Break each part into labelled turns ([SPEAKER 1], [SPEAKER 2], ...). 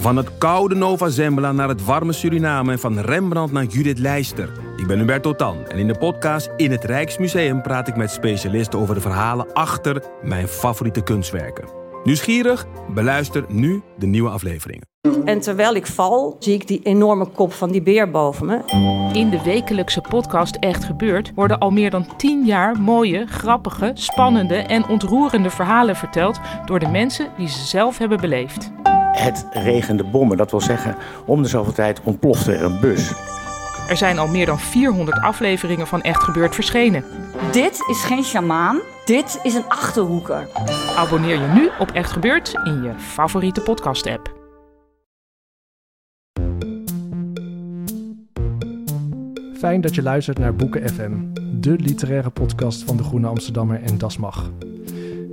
[SPEAKER 1] Van het koude Nova Zembla naar het warme Suriname en van Rembrandt naar Judith Leister. Ik ben Hubert Totan en in de podcast In het Rijksmuseum praat ik met specialisten over de verhalen achter mijn favoriete kunstwerken. Nieuwsgierig? Beluister nu de nieuwe afleveringen.
[SPEAKER 2] En terwijl ik val, zie ik die enorme kop van die beer boven me.
[SPEAKER 3] In de wekelijkse podcast Echt Gebeurd worden al meer dan 10 jaar mooie, grappige, spannende en ontroerende verhalen verteld door de mensen die ze zelf hebben beleefd.
[SPEAKER 4] Het regende bommen, dat wil zeggen, om de zoveel tijd ontplofte er een bus.
[SPEAKER 3] Er zijn al meer dan 400 afleveringen van Echt Gebeurd verschenen.
[SPEAKER 2] Dit is geen sjamaan, dit is een achterhoeker.
[SPEAKER 3] Abonneer je nu op Echt Gebeurd in je favoriete podcast-app.
[SPEAKER 5] Fijn dat je luistert naar Boeken FM, de literaire podcast van de Groene Amsterdammer en Das Mag.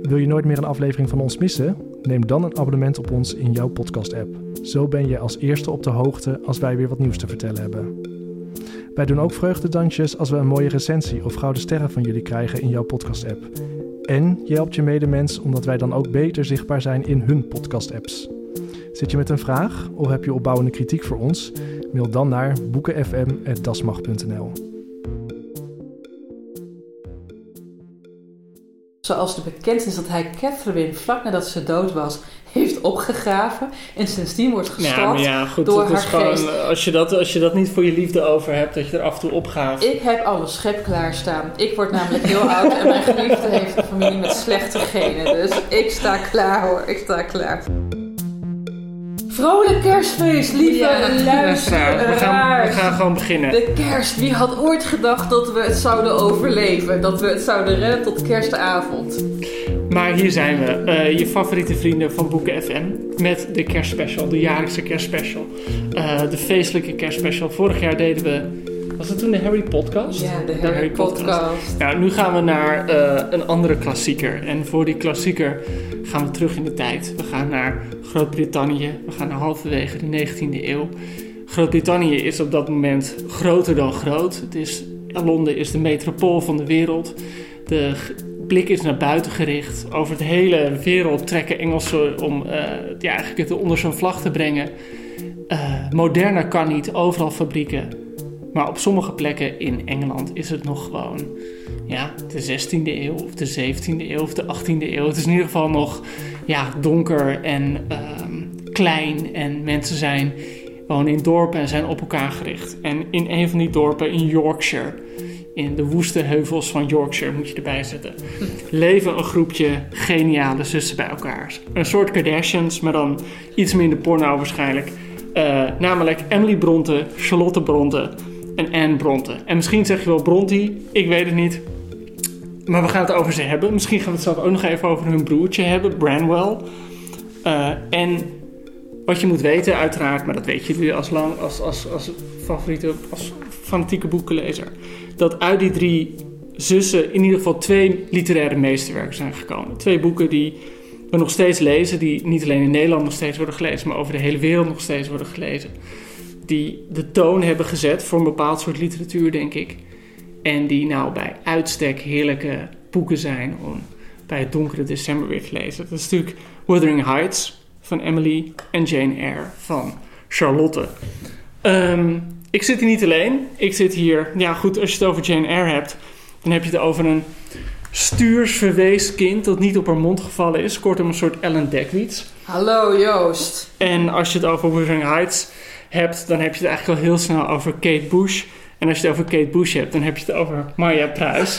[SPEAKER 5] Wil je nooit meer een aflevering van ons missen? Neem dan een abonnement op ons in jouw podcast-app. Zo ben je als eerste op de hoogte als wij weer wat nieuws te vertellen hebben. Wij doen ook vreugdedansjes als we een mooie recensie of gouden sterren van jullie krijgen in jouw podcast-app. En je helpt je medemens omdat wij dan ook beter zichtbaar zijn in hun podcast-apps. Zit je met een vraag of heb je opbouwende kritiek voor ons? Mail dan naar boekenfm.dasmag.nl.
[SPEAKER 6] Zoals de bekend is dat hij Catherine vlak nadat ze dood was heeft opgegraven en sindsdien wordt gestalkt
[SPEAKER 7] Ja, maar ja, goed,
[SPEAKER 6] door haar
[SPEAKER 7] gewoon,
[SPEAKER 6] geest.
[SPEAKER 7] als je, dat, als je dat niet voor je liefde over hebt, dat je er af en toe opgaat.
[SPEAKER 6] Ik heb alle schep klaarstaan. Ik word namelijk heel oud en mijn geliefde heeft een familie met slechte genen. Dus ik sta klaar hoor, ik sta klaar. Vrolijk kerstfeest, lieve luisteraars.
[SPEAKER 7] we, gaan, we gaan gewoon beginnen.
[SPEAKER 6] De kerst, wie had ooit gedacht dat we het zouden overleven? Dat we het zouden redden tot kerstavond?
[SPEAKER 7] Maar hier zijn we, eh, je favoriete vrienden van Boeken FM. Met de kerstspecial, de jaarlijkse kerstspecial. Eh, de feestelijke kerstspecial. Vorig jaar deden we, was het toen de Harry Podcast?
[SPEAKER 6] Ja, de Harry Podcast.
[SPEAKER 7] Nou, nu gaan we naar eh, een andere klassieker. En voor die klassieker gaan we terug in de tijd. We gaan naar Groot-Brittannië. We gaan naar halverwege de 19e eeuw. Groot-Brittannië is op dat moment groter dan groot. Het is, Londen is de metropool van de wereld. De blik is naar buiten gericht. Over de hele wereld trekken Engelsen om eh, ja, eigenlijk het onder zo'n vlag te brengen. Eh, moderner kan niet, overal fabrieken. Maar op sommige plekken in Engeland is het nog gewoon ja, de 16e eeuw of de 17e eeuw of de 18e eeuw. Het is in ieder geval nog ja, donker en ehm, klein. En mensen zijn wonen in dorpen en zijn op elkaar gericht. En in een van die dorpen in Yorkshire, in de woeste heuvels van Yorkshire moet je erbij zetten, leven een groepje geniale zussen bij elkaar. Een soort Kardashians, maar dan iets minder porno waarschijnlijk. Eh, namelijk Emily Bronte, Charlotte Bronte en Anne Bronte. En misschien zeg je wel Bronte, ik weet het niet. Maar we gaan het over ze hebben. Misschien gaan we het zelf ook nog even over hun broertje hebben, Branwell. Eh, en wat je moet weten, uiteraard, maar dat weet jullie als, lang, als, als, als favoriete, als fanatieke boekenlezer. Dat uit die drie zussen in ieder geval twee literaire meesterwerken zijn gekomen. Twee boeken die we nog steeds lezen, die niet alleen in Nederland nog steeds worden gelezen, maar over de hele wereld nog steeds worden gelezen. Die de toon hebben gezet voor een bepaald soort literatuur, denk ik. En die nou bij uitstek heerlijke boeken zijn om bij het donkere december weer te lezen. Dat is natuurlijk Wuthering Heights van Emily en Jane Eyre van Charlotte. Ehm, ik zit hier niet alleen. Ik zit hier, ja goed, als je het over Jane Eyre hebt, dan heb je het over een stuursverwees kind dat niet op haar mond gevallen is. Kortom, een soort Ellen Dekwits.
[SPEAKER 6] Hallo Joost.
[SPEAKER 7] En als je het over Wuthering Heights hebt, dan heb je het eigenlijk al heel snel over Kate Bush. En als je het over Kate Bush hebt, dan heb je het over Marja Pruis.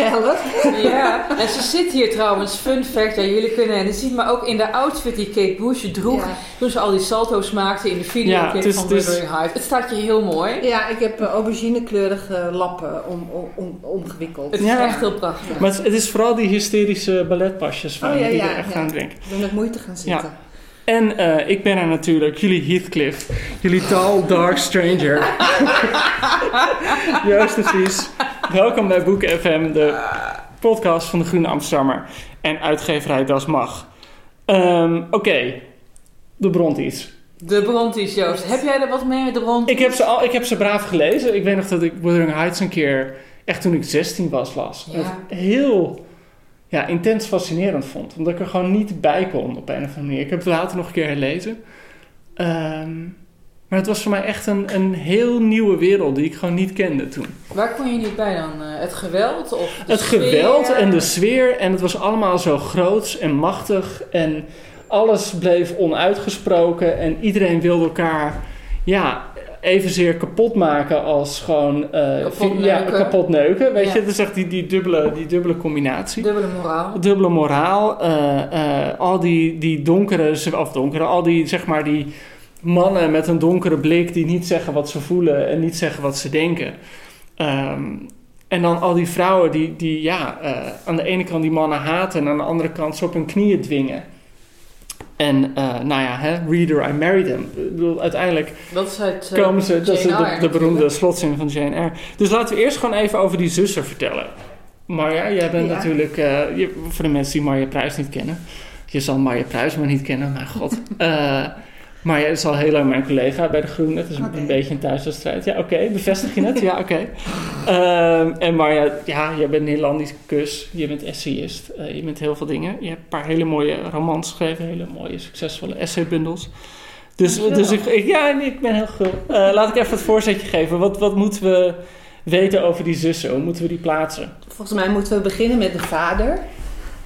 [SPEAKER 6] Ja, en ze zit hier trouwens, fun fact, ja, jullie kunnen hen zien, maar ook in de outfit die Kate Bush droeg
[SPEAKER 8] Ja.
[SPEAKER 6] toen ze al die salto's maakte in de videoclip
[SPEAKER 7] Ja, het is-
[SPEAKER 6] van
[SPEAKER 7] is-
[SPEAKER 6] Wuthering Heights. Het staat je heel mooi.
[SPEAKER 8] Ja, ik heb eh, auberginekleurige lappen om, om, om, omgewikkeld.
[SPEAKER 6] Het is
[SPEAKER 7] Ja.
[SPEAKER 6] echt heel prachtig.
[SPEAKER 7] Maar het, het is vooral die hysterische balletpasjes van
[SPEAKER 8] Oh, ja,
[SPEAKER 7] die
[SPEAKER 8] ja,
[SPEAKER 7] er echt
[SPEAKER 8] ja.
[SPEAKER 7] aan drinken.
[SPEAKER 8] Ik ben met moeite gaan zitten.
[SPEAKER 7] En eh, ik ben er natuurlijk, jullie Heathcliff, jullie tall dark stranger. Joost de Vries. Welkom bij Boeken FM, de podcast van de Groene Amsterdammer en uitgeverij Das Mag. Ehm, Oké, de Bronties.
[SPEAKER 6] De Bronties, Joost. Heb jij er wat mee met de Bronties?
[SPEAKER 7] Ik heb, ze al, ik heb ze braaf gelezen. Ik weet nog dat ik Wuthering Heights een keer, echt toen ik 16 was, las.
[SPEAKER 6] Ja.
[SPEAKER 7] Heel ja, intens fascinerend vond. Omdat ik er gewoon niet bij kon op een of andere manier. Ik heb het later nog een keer herlezen. Ehm, maar het was voor mij echt een, een heel nieuwe wereld die ik gewoon niet kende toen.
[SPEAKER 6] Waar kon je niet bij dan? Eh, het geweld? Of
[SPEAKER 7] het
[SPEAKER 6] sfeer?
[SPEAKER 7] geweld en de sfeer en het was allemaal zo groots en machtig en alles bleef onuitgesproken en iedereen wilde elkaar ja, evenzeer kapot maken als gewoon eh,
[SPEAKER 6] Kapot
[SPEAKER 7] vi- ja,
[SPEAKER 6] neuken.
[SPEAKER 7] kapot neuken. Weet
[SPEAKER 6] Ja.
[SPEAKER 7] je, dat is echt die, die, dubbele, die dubbele combinatie.
[SPEAKER 6] Dubbele moraal.
[SPEAKER 7] Dubbele moraal, eh, eh, al die, die donkere, of donkere, al die zeg maar die mannen met een donkere blik die niet zeggen wat ze voelen en niet zeggen wat ze denken. Ehm, en dan al die vrouwen die, die ja, aan de ene kant die mannen haten en aan de andere kant ze op hun knieën dwingen. En eh, nou ja, hè, reader, I married him. Ik bedoel, uiteindelijk
[SPEAKER 6] Dat is eh,
[SPEAKER 7] komen ze, dat is de, beroemde slotzin van Jane Eyre. Dus laten we eerst gewoon even over die zussen vertellen. Marja, jij bent
[SPEAKER 8] Ja.
[SPEAKER 7] natuurlijk, eh, je- voor de mensen die Marja Pruis niet kennen. Je zal Marja Pruis maar niet kennen, mijn god. Eh Marja is al heel lang mijn collega bij De Groene. Het is een, beetje een thuiswedstrijd. Ja, oké. Bevestig je het? ja, oké. Ehm, en Marja, ja, jij bent Nederlandicus. Je bent essayist. eh, je bent heel veel dingen. Je hebt een paar hele mooie romans geschreven. Hele mooie, succesvolle essaybundels. Dus, dus ik, ik- ja, ik ben heel gul. Eh, laat ik even het voorzetje geven. Wat, wat moeten we weten over die zussen? Hoe moeten we die plaatsen?
[SPEAKER 8] Volgens mij moeten we beginnen met de vader.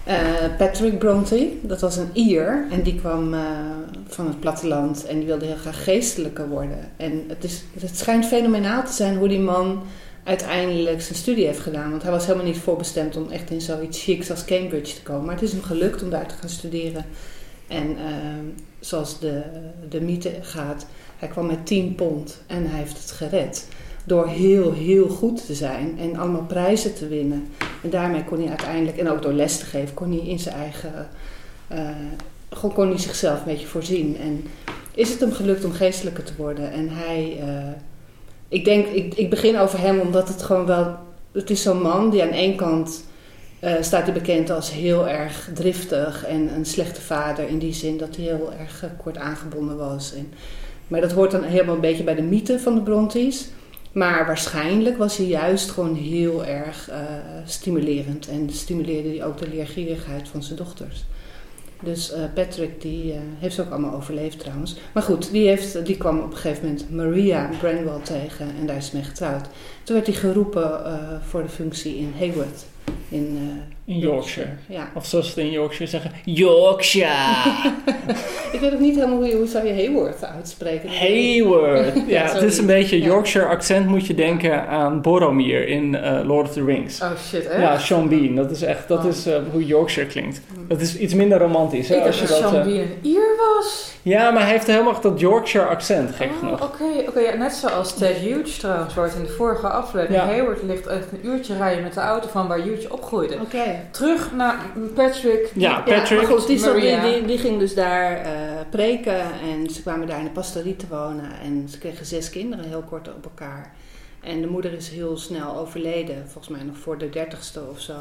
[SPEAKER 8] Eh, Patrick Bronte, dat was een Ier en die kwam eh, van het platteland en die wilde heel graag geestelijker worden. En het, is, het schijnt fenomenaal te zijn hoe die man uiteindelijk zijn studie heeft gedaan. Want hij was helemaal niet voorbestemd om echt in zoiets chics als Cambridge te komen. Maar het is hem gelukt om daar te gaan studeren. En eh, zoals de, de mythe gaat, hij kwam met 10 pond en hij heeft het gered. Door heel, heel goed te zijn en allemaal prijzen te winnen. En daarmee kon hij uiteindelijk, en ook door les te geven, kon hij in zijn eigen. eh, gewoon kon hij zichzelf een beetje voorzien. En is het hem gelukt om geestelijker te worden? En hij. eh, ik denk, ik, ik begin over hem omdat het gewoon wel. Het is zo'n man die aan één kant. eh, staat hij bekend als heel erg driftig en een slechte vader. In die zin dat hij heel erg eh, kort aangebonden was. En, maar dat hoort dan helemaal een beetje bij de mythe van de Brontes. Maar waarschijnlijk was hij juist gewoon heel erg eh, stimulerend. En stimuleerde hij ook de leergierigheid van zijn dochters. Dus eh, Patrick die, eh, heeft ze ook allemaal overleefd trouwens. Maar goed, die, heeft, die kwam op een gegeven moment Maria Branwell tegen en daar is mee getrouwd. Toen werd hij geroepen voor de functie in Hayward. In,
[SPEAKER 7] In Yorkshire.
[SPEAKER 8] Ja.
[SPEAKER 7] Of zoals ze in Yorkshire zeggen, Yorkshire.
[SPEAKER 8] Ik weet ook niet helemaal hoe, je, hoe zou je Hayward uitspreken.
[SPEAKER 7] Hayward. Ja,
[SPEAKER 8] Ja,
[SPEAKER 7] het is een beetje. Yorkshire accent moet je denken aan Boromir in eh, Lord of the Rings.
[SPEAKER 6] Oh shit, hè?
[SPEAKER 7] Ja, Sean Bean. Dat is echt dat
[SPEAKER 6] Oh.
[SPEAKER 7] is, eh, hoe Yorkshire klinkt. Dat is iets minder romantisch. Hè,
[SPEAKER 6] Ik
[SPEAKER 7] als
[SPEAKER 6] dacht
[SPEAKER 7] je
[SPEAKER 6] dat Sean
[SPEAKER 7] eh,
[SPEAKER 6] Bean een Ier was.
[SPEAKER 7] ja, maar hij heeft helemaal dat Yorkshire accent, gek
[SPEAKER 6] Oh,
[SPEAKER 7] genoeg.
[SPEAKER 6] Oké, oké, ja, net zoals Ted Hughes trouwens, waar het in de vorige aflevering. Hayward ligt echt een uurtje rijden met de auto van waar Hughes opgroeide.
[SPEAKER 8] Oké.
[SPEAKER 6] Terug naar Patrick.
[SPEAKER 7] Ja, Patrick.
[SPEAKER 8] Ja, maar goed, die, zat- die,
[SPEAKER 6] Maria.
[SPEAKER 8] die, die ging dus daar eh, preken en ze kwamen daar in de pastorie te wonen. En ze kregen zes kinderen heel kort op elkaar. En de moeder is heel snel overleden, volgens mij nog voor de dertigste of zo.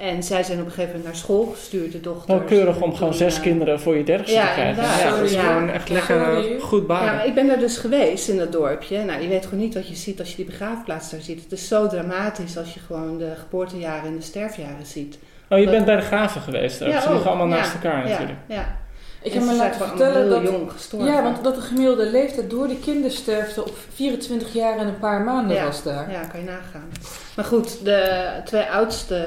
[SPEAKER 8] En zij zijn op een gegeven moment naar school gestuurd, de dochters.
[SPEAKER 7] Wel keurig om gewoon zes
[SPEAKER 8] eh,
[SPEAKER 7] kinderen voor je dertigste
[SPEAKER 8] ja,
[SPEAKER 7] te krijgen.
[SPEAKER 8] inderdaad.
[SPEAKER 7] Ja, dat is gewoon
[SPEAKER 8] ja.
[SPEAKER 7] echt
[SPEAKER 6] Ja,
[SPEAKER 7] lekker
[SPEAKER 6] sorry.
[SPEAKER 7] eh, goed
[SPEAKER 8] Ja,
[SPEAKER 7] baren.
[SPEAKER 8] maar ik ben daar dus geweest in dat dorpje. Nou, je weet gewoon niet wat je ziet als je die begraafplaats daar ziet. Het is zo dramatisch als je gewoon de geboortejaren en de sterfjaren ziet.
[SPEAKER 7] Oh, je
[SPEAKER 8] dat-
[SPEAKER 7] bent bij de graven geweest ook. Ze
[SPEAKER 8] ook.
[SPEAKER 7] liggen allemaal
[SPEAKER 8] Ja,
[SPEAKER 7] naast elkaar
[SPEAKER 8] ja,
[SPEAKER 7] natuurlijk.
[SPEAKER 8] Ja,
[SPEAKER 6] Ik heb me
[SPEAKER 8] ze
[SPEAKER 6] laten
[SPEAKER 8] gewoon
[SPEAKER 6] vertellen dat...
[SPEAKER 8] heel jong gestorven.
[SPEAKER 6] Ja, want dat de gemiddelde leeftijd door de kindersterfte op 24 jaar en een paar maanden
[SPEAKER 8] Ja.
[SPEAKER 6] was daar.
[SPEAKER 8] Ja, kan je nagaan. Maar goed, de twee oudste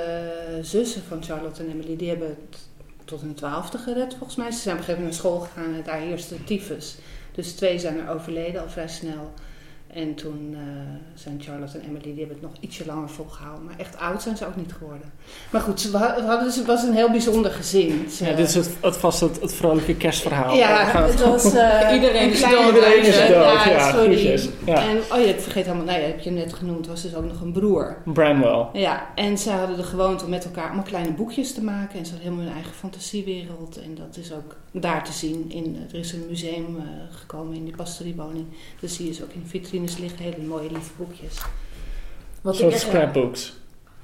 [SPEAKER 8] zussen van Charlotte en Emily, die hebben het tot hun twaalfde gered volgens mij. Ze zijn op een gegeven moment naar school gegaan en daar heerste tyfus. Dus twee zijn er overleden al vrij snel. En toen eh, zijn Charlotte en Emily, die hebben het nog ietsje langer volgehouden. Maar echt oud zijn ze ook niet geworden. Maar goed, ze hadden, dus- het was een heel bijzonder gezin. Ze-
[SPEAKER 7] Ja, dit is het, het, vast het, het vrolijke kerstverhaal.
[SPEAKER 8] Ja, het was... eh,
[SPEAKER 6] Iedereen
[SPEAKER 8] een
[SPEAKER 6] is dood,
[SPEAKER 7] Iedereen is dood, ja,
[SPEAKER 8] sorry.
[SPEAKER 7] Ja.
[SPEAKER 8] En, oh ja, ik vergeet helemaal, nou ja, heb je net genoemd, was dus ook nog een broer.
[SPEAKER 7] Bramwell.
[SPEAKER 8] Ja, en ze hadden de gewoonte om met elkaar allemaal kleine boekjes te maken. En ze hadden helemaal hun eigen fantasiewereld. En dat is ook daar te zien. In, er is een museum eh, gekomen in die pastoriewoning. Dus zie je ze ook in vitrines liggen, hele mooie lieve boekjes.
[SPEAKER 6] Wat echt,
[SPEAKER 7] scrapbooks.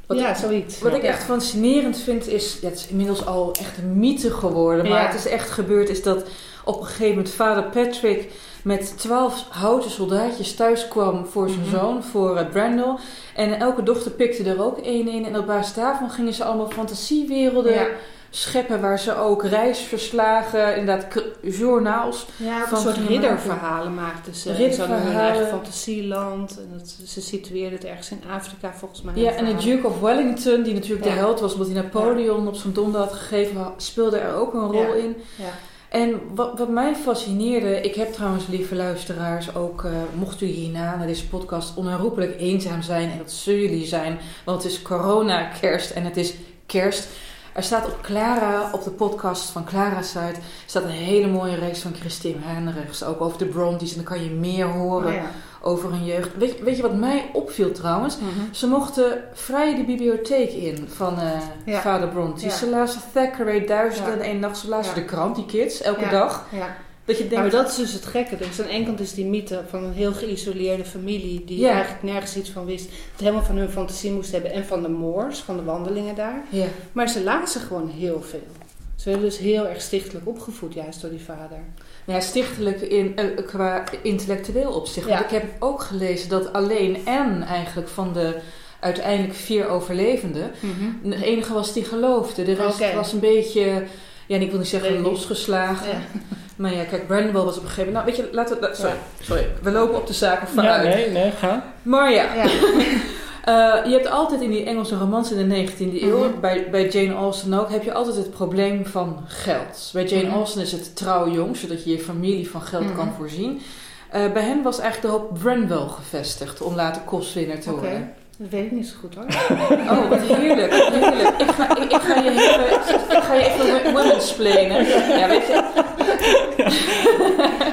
[SPEAKER 6] wat
[SPEAKER 8] ja,
[SPEAKER 6] ik-
[SPEAKER 8] zoiets.
[SPEAKER 6] Wat ik echt fascinerend vind is, ja, het is inmiddels al echt een mythe geworden, maar
[SPEAKER 8] Ja.
[SPEAKER 6] het is echt gebeurd, is dat op een gegeven moment vader Patrick met twaalf houten soldaatjes thuis kwam voor zijn
[SPEAKER 8] Mhm.
[SPEAKER 6] zoon, voor uh, Brandel. En elke dochter pikte er ook één in en op basis daarvan gingen ze allemaal fantasiewerelden
[SPEAKER 8] Ja.
[SPEAKER 6] Scheppen waar ze ook reisverslagen, inderdaad journaals.
[SPEAKER 8] Ja,
[SPEAKER 6] Van
[SPEAKER 8] een soort ridderverhalen maakten ze. Ze hadden hun
[SPEAKER 6] Ridderverhalen.
[SPEAKER 8] eigen fantasieland. En dat, ze situeerden het ergens in Afrika volgens mij.
[SPEAKER 6] Ja, en de Duke of Wellington, die natuurlijk
[SPEAKER 8] Ja.
[SPEAKER 6] de held was, omdat hij Napoleon op zijn donder had gegeven, speelde er ook een rol in.
[SPEAKER 8] Ja.
[SPEAKER 6] En wat, wat mij fascineerde, ik heb trouwens, lieve luisteraars, ook eh, mocht u hierna naar deze podcast onherroepelijk eenzaam zijn, en dat zullen jullie zijn, want het is corona, kerst en het is kerst. Er staat op Clara, op de podcast van Clara site, staat een hele mooie reeks van Christine Heinrichs, ook over de Brontes, en dan kan je meer horen
[SPEAKER 8] Oh, ja.
[SPEAKER 6] over hun jeugd. Weet, je- weet je wat mij opviel trouwens?
[SPEAKER 8] Mhm.
[SPEAKER 6] Ze mochten vrij de bibliotheek in van eh,
[SPEAKER 8] Ja.
[SPEAKER 6] vader Bronte.
[SPEAKER 8] Ja.
[SPEAKER 6] Ze lazen Thackeray duizenden en één nacht. Ze lazen de krant, die kids, elke
[SPEAKER 8] Ja.
[SPEAKER 6] dag.
[SPEAKER 8] Ja.
[SPEAKER 6] Dat je denkt,
[SPEAKER 8] maar dat is dus het gekke. Dus aan de ene kant is die mythe van een heel geïsoleerde familie die eigenlijk nergens iets van wist. Het helemaal van hun fantasie moest hebben en van de moors, van de wandelingen daar. Maar ze lazen gewoon heel veel. Ze werden dus heel erg stichtelijk opgevoed, juist door die vader.
[SPEAKER 6] ja, stichtelijk in, eh, qua intellectueel opzicht. Want ik heb ook gelezen dat alleen Anne eigenlijk van de uiteindelijk vier overlevenden, de enige was die geloofde. De rest was een beetje, ja, en ik wil niet zeggen losgeslagen.
[SPEAKER 8] Ja.
[SPEAKER 6] Maar ja, kijk, Brandwell was op een gegeven moment... Nou, weet je, laten we... Sorry, sorry. We lopen op de zaken
[SPEAKER 7] Ja,
[SPEAKER 6] vooruit.
[SPEAKER 7] nee, nee, ga.
[SPEAKER 6] Maar ja,
[SPEAKER 8] Ja.
[SPEAKER 6] Eh, je hebt altijd in die Engelse romans in de 19e eeuw,
[SPEAKER 8] Mhm.
[SPEAKER 6] bij, bij Jane Austen ook, heb je altijd het probleem van geld. Bij Jane
[SPEAKER 8] Mhm.
[SPEAKER 6] Austen is het trouw jong, zodat je je familie van geld
[SPEAKER 8] Mhm.
[SPEAKER 6] kan voorzien. Eh, bij hen was eigenlijk de hoop Branwell gevestigd om later kostwinner te worden.
[SPEAKER 8] Dat weet ik niet zo goed hoor.
[SPEAKER 6] Oh, wat heerlijk, heerlijk. Ik ga, ik, ik ga je even, ik ga je even. Ja, weet je.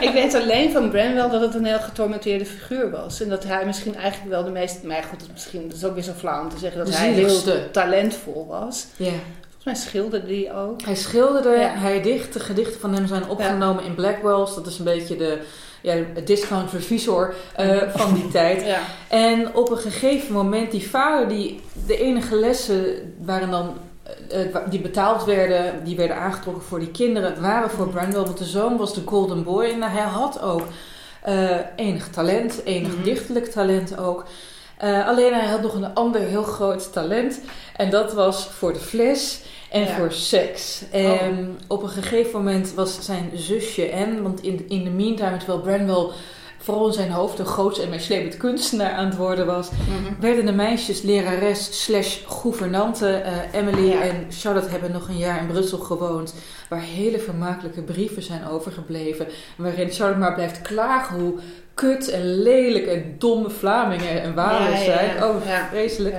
[SPEAKER 8] ik weet alleen van Branwell dat het een heel getormenteerde figuur was. En dat hij misschien eigenlijk wel de meest... Maar goed, het is misschien, dat is ook weer zo flauw om te zeggen dat
[SPEAKER 6] De
[SPEAKER 8] hij heel talentvol was.
[SPEAKER 6] Ja.
[SPEAKER 8] Volgens mij schilderde hij ook.
[SPEAKER 6] Hij schilderde,
[SPEAKER 8] Ja.
[SPEAKER 6] hij dicht, de gedichten van hem zijn opgenomen in Blackwell's. Dat is een beetje de ja, discount revisor eh, van die tijd.
[SPEAKER 8] Ja.
[SPEAKER 6] En op een gegeven moment, die vader, die, de enige lessen waren dan, eh, eh, die betaald werden, die werden aangetrokken voor die kinderen, waren voor Branwell. Want de zoon was de golden boy en hij had ook enig talent, enig
[SPEAKER 8] Mhm.
[SPEAKER 6] dichtelijk talent ook. Alleen hij had nog een ander heel groot talent en dat was voor de fles en
[SPEAKER 8] Ja.
[SPEAKER 6] voor seks. En op een gegeven moment was zijn zusje Anne, want in, in de meantime, terwijl Branwell vooral in zijn hoofd een groots en meeslepend kunstenaar aan het worden was,
[SPEAKER 8] Mhm.
[SPEAKER 6] werden de meisjes lerares slash gouvernante. Eh, Emily
[SPEAKER 8] Ja.
[SPEAKER 6] en Charlotte hebben nog een jaar in Brussel gewoond, waar hele vermakelijke brieven zijn overgebleven, waarin Charlotte maar blijft klagen hoe kut en lelijk en domme Vlamingen en Walen
[SPEAKER 8] Ja,
[SPEAKER 6] zijn. Oh,
[SPEAKER 8] Ja.
[SPEAKER 6] vreselijk.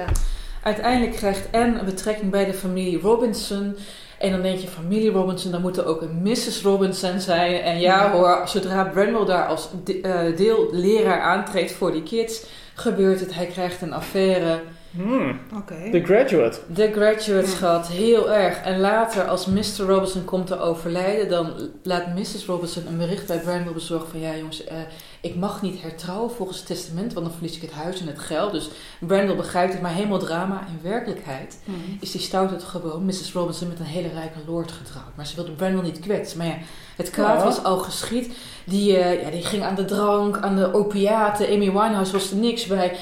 [SPEAKER 6] Uiteindelijk krijgt Anne een betrekking bij de familie Robinson. En dan denk je, familie Robinson, dan moet er ook een Mrs. Robinson zijn. En ja hoor, zodra Branwell daar als eh, deelleraar aantreedt voor die kids, gebeurt het. Hij krijgt een affaire.
[SPEAKER 7] Hmm,
[SPEAKER 8] Oké.
[SPEAKER 7] The Graduate.
[SPEAKER 6] De graduate schat, heel erg. En later, als Mr. Robinson komt te overlijden, dan laat Mrs. Robinson een bericht bij Branwell bezorgen van... Ja jongens, eh, ik mag niet hertrouwen volgens het testament, want dan verlies ik het huis en het geld. Dus Branwell begrijpt het, maar helemaal drama. In werkelijkheid
[SPEAKER 8] Mhm.
[SPEAKER 6] is die stout gewoon Mrs. Robinson met een hele rijke lord getrouwd. Maar ze wilde Branwell niet kwetsen. Maar ja, het kwaad was al geschied. Die, eh, ja, die ging aan de drank, aan de opiaten. Amy Winehouse was er niks bij.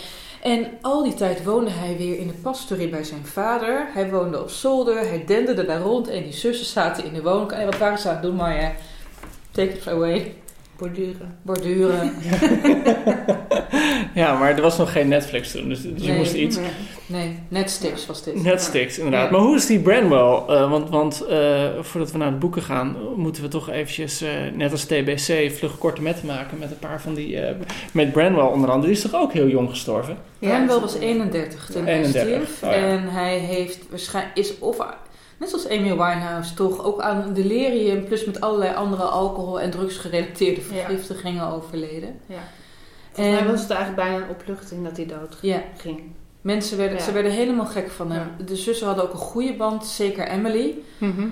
[SPEAKER 6] En al die tijd woonde hij weer in de pastorie bij zijn vader. Hij woonde op zolder, hij denderde daar rond en die zussen zaten in de woonkamer. Wat waren ze aan het doen, maar ja, take it away.
[SPEAKER 8] Borduren.
[SPEAKER 6] Borduren.
[SPEAKER 7] Ja, maar er was nog geen Netflix toen, dus, dus je
[SPEAKER 6] Nee.
[SPEAKER 7] moest iets.
[SPEAKER 6] Nee, Netflix was dit.
[SPEAKER 7] Netflix, inderdaad.
[SPEAKER 6] Ja.
[SPEAKER 7] Maar hoe is die Branwell? Eh, want want eh, voordat we naar de boeken gaan, moeten we toch eventjes, eh, net als TBC, vlug korte metten maken met een paar van die... eh, met Branwell onder andere, die is toch ook heel jong gestorven?
[SPEAKER 6] Branwell was 31 toen hij
[SPEAKER 7] 31,
[SPEAKER 6] stierf.
[SPEAKER 7] oh ja.
[SPEAKER 6] En hij heeft waarschijnlijk, is of, net zoals Amy Winehouse, toch ook aan delirium, plus met allerlei andere alcohol- en drugsgerelateerde
[SPEAKER 8] Ja.
[SPEAKER 6] vergiftigingen overleden.
[SPEAKER 8] Ja. Volgens mij
[SPEAKER 6] En
[SPEAKER 8] was het eigenlijk bijna een opluchting dat hij dood
[SPEAKER 6] ja,
[SPEAKER 8] ging.
[SPEAKER 6] Mensen werden,
[SPEAKER 8] Ja.
[SPEAKER 6] ze werden helemaal gek van hem.
[SPEAKER 8] Ja.
[SPEAKER 6] De zussen hadden ook een goede band, zeker Emily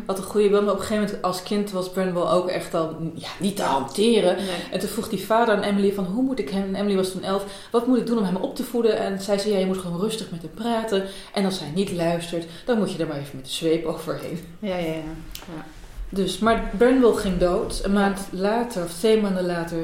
[SPEAKER 6] had een goede band. Maar op een gegeven moment als kind was Branwell ook echt al ja, niet te hanteren.
[SPEAKER 8] Nee.
[SPEAKER 6] En toen vroeg die vader aan Emily van hoe moet ik hem, en Emily was toen elf, wat moet ik doen om hem op te voeden? En zij zei ja, je moet gewoon rustig met hem praten. En als hij niet luistert, dan moet je er maar even met de zweep overheen.
[SPEAKER 8] Ja, ja, ja.
[SPEAKER 6] Dus, maar Branwell ging dood. Een maand later, of twee maanden later,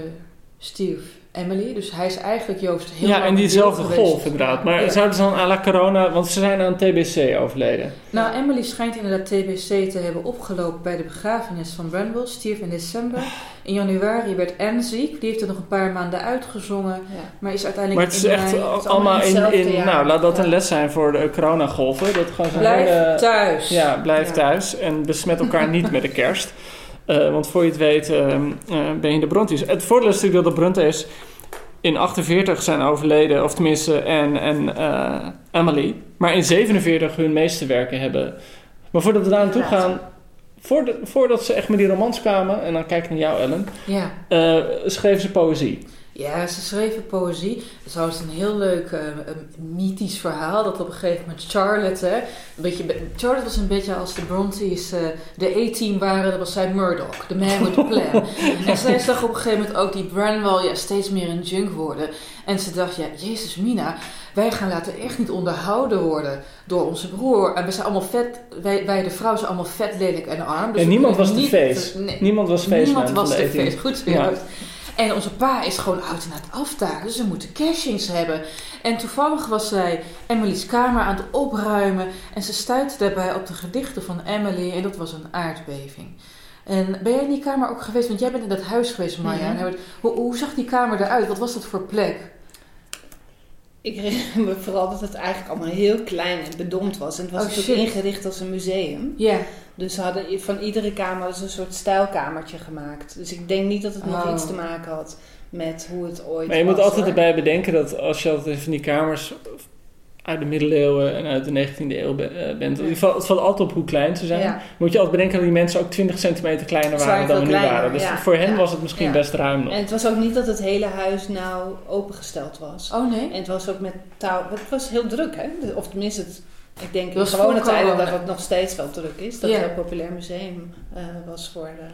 [SPEAKER 6] Steve, Emily. Dus hij is eigenlijk Joost heel
[SPEAKER 7] Ja, en diezelfde golf inderdaad. Maar
[SPEAKER 6] Ja.
[SPEAKER 7] zouden ze dan à la corona... Want ze zijn aan TBC overleden.
[SPEAKER 6] Nou, Emily schijnt inderdaad TBC te hebben opgelopen bij de begrafenis van Bramwell. Stierf in december. In januari werd Anne ziek. Die heeft er nog een paar maanden uitgezongen.
[SPEAKER 8] Ja.
[SPEAKER 6] Maar is
[SPEAKER 7] Maar
[SPEAKER 6] uiteindelijk
[SPEAKER 7] het is
[SPEAKER 6] in
[SPEAKER 7] echt
[SPEAKER 6] mei-
[SPEAKER 7] al-
[SPEAKER 8] het is
[SPEAKER 7] allemaal
[SPEAKER 8] allemaal
[SPEAKER 7] in...
[SPEAKER 8] in jaar.
[SPEAKER 7] nou, laat dat een les zijn voor de coronagolven. Dat gewoon
[SPEAKER 6] Blijf
[SPEAKER 7] hele-
[SPEAKER 6] thuis.
[SPEAKER 7] Ja, blijf
[SPEAKER 8] Ja.
[SPEAKER 7] thuis en besmet elkaar niet met de kerst. Eh, want voor je het weet ehm, eh, ben je de Brontes. Het voordeel is natuurlijk dat de Brontes in 48 zijn overleden. Of tenminste, en, en eh, Emily. Maar in 47 hun meeste werken hebben. Maar voordat we daar naartoe gaan... Voordat, voordat ze echt met die romans kwamen... En dan kijk ik naar jou, Ellen.
[SPEAKER 6] Ja.
[SPEAKER 7] schreven ze poëzie.
[SPEAKER 6] Ja, ze schreven poëzie. Dat is een heel leuk een mythisch verhaal. Dat op een gegeven moment Charlotte... Hè, een beetje, Charlotte was een beetje als de Brontes eh, de A-team waren. Dat was zij Murdoch, de man with a plan. en zij zag op een gegeven moment ook die Branwell ja, steeds meer een junk worden. En ze dacht, ja, jezus Mina... Wij gaan later echt niet onderhouden worden door onze broer. En we zijn allemaal vet... Wij, wij de vrouwen zijn allemaal vet, lelijk en arm. Dus
[SPEAKER 7] en niemand was de
[SPEAKER 6] niet-. Nee,
[SPEAKER 7] Niemand was feestman
[SPEAKER 6] Niemand
[SPEAKER 7] van
[SPEAKER 6] was
[SPEAKER 7] de
[SPEAKER 6] de
[SPEAKER 7] E-team.
[SPEAKER 6] feest. Goed zo.
[SPEAKER 7] Ja.
[SPEAKER 6] En onze pa is gewoon oud en aan het aftaken. Dus we moeten cashings hebben. En toevallig was zij Emily's kamer aan het opruimen. En ze stuitte daarbij op de gedichten van Emily. En dat was een aardbeving. En ben jij in die kamer ook geweest? Want jij bent in dat huis geweest, Maya.
[SPEAKER 8] Mhm.
[SPEAKER 6] Hoe, hoe zag die kamer eruit? Wat was dat voor plek?
[SPEAKER 8] Ik herinner me vooral dat het eigenlijk allemaal heel klein en bedompt was. En het was
[SPEAKER 6] Oh,
[SPEAKER 8] natuurlijk ingericht als een museum.
[SPEAKER 6] Ja.
[SPEAKER 8] Dus ze hadden van iedere kamer dus een soort stijlkamertje gemaakt. Dus ik denk niet dat het nog
[SPEAKER 6] Oh.
[SPEAKER 8] iets te maken had met hoe het ooit
[SPEAKER 7] Maar je
[SPEAKER 8] was.
[SPEAKER 7] moet altijd
[SPEAKER 8] hoor.
[SPEAKER 7] erbij bedenken dat als je altijd van die kamers uit de middeleeuwen en uit de 19e eeuw eh, bent,
[SPEAKER 8] Ja.
[SPEAKER 7] het valt, het valt altijd op hoe klein ze zijn.
[SPEAKER 8] Ja.
[SPEAKER 7] Moet je altijd bedenken dat die mensen ook 20 centimeter kleiner waren dan we nu
[SPEAKER 8] kleiner,
[SPEAKER 7] waren. Dus
[SPEAKER 8] ja.
[SPEAKER 7] voor hen
[SPEAKER 8] Ja.
[SPEAKER 7] was het misschien
[SPEAKER 8] Ja.
[SPEAKER 7] best ruim nog.
[SPEAKER 8] En het was ook niet dat het hele huis nou opengesteld was.
[SPEAKER 6] Oh nee?
[SPEAKER 8] En het was ook met touw. Het was heel druk, hè? Of tenminste, het, ik denk in gewone tijden dat het nog steeds wel druk is. Dat het een populair museum eh, was voor de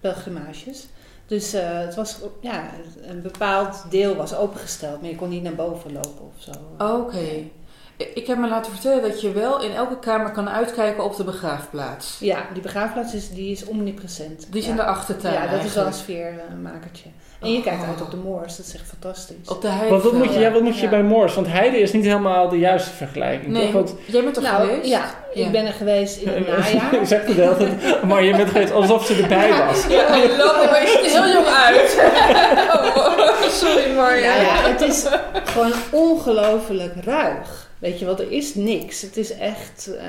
[SPEAKER 8] pelgrimages. Dus eh, het was, ja, een bepaald deel was opengesteld, maar je kon niet naar boven lopen of zo.
[SPEAKER 6] Oké. Ik heb me laten vertellen dat je wel in elke kamer kan uitkijken op de begraafplaats.
[SPEAKER 8] Ja, die begraafplaats is, die is omnipresent.
[SPEAKER 6] Die is
[SPEAKER 8] ja.
[SPEAKER 6] in de achtertuin
[SPEAKER 8] Ja, dat is wel een sfeermakertje. En je kijkt
[SPEAKER 6] Oh.
[SPEAKER 8] uit op de moors, dat is echt fantastisch.
[SPEAKER 6] Op de
[SPEAKER 7] Want
[SPEAKER 6] heide.
[SPEAKER 7] wat moet je, ja, wat moet je
[SPEAKER 8] Ja.
[SPEAKER 7] bij Moors? Want Heide is niet helemaal de juiste vergelijking.
[SPEAKER 6] Nee,
[SPEAKER 7] toch? Want,
[SPEAKER 6] jij bent er
[SPEAKER 8] nou,
[SPEAKER 6] geweest?
[SPEAKER 8] ja,
[SPEAKER 6] Ja.
[SPEAKER 8] ik ben er geweest in het
[SPEAKER 7] je
[SPEAKER 8] najaar.
[SPEAKER 7] zegt het tijd, maar je bent geweest alsof ze erbij was.
[SPEAKER 6] Ja, je loopt er maar je ziet er heel jong uit. oh, sorry Marja.
[SPEAKER 8] Nou ja, het is gewoon ongelooflijk ruig. Weet je wel, er is niks. Het is echt eh,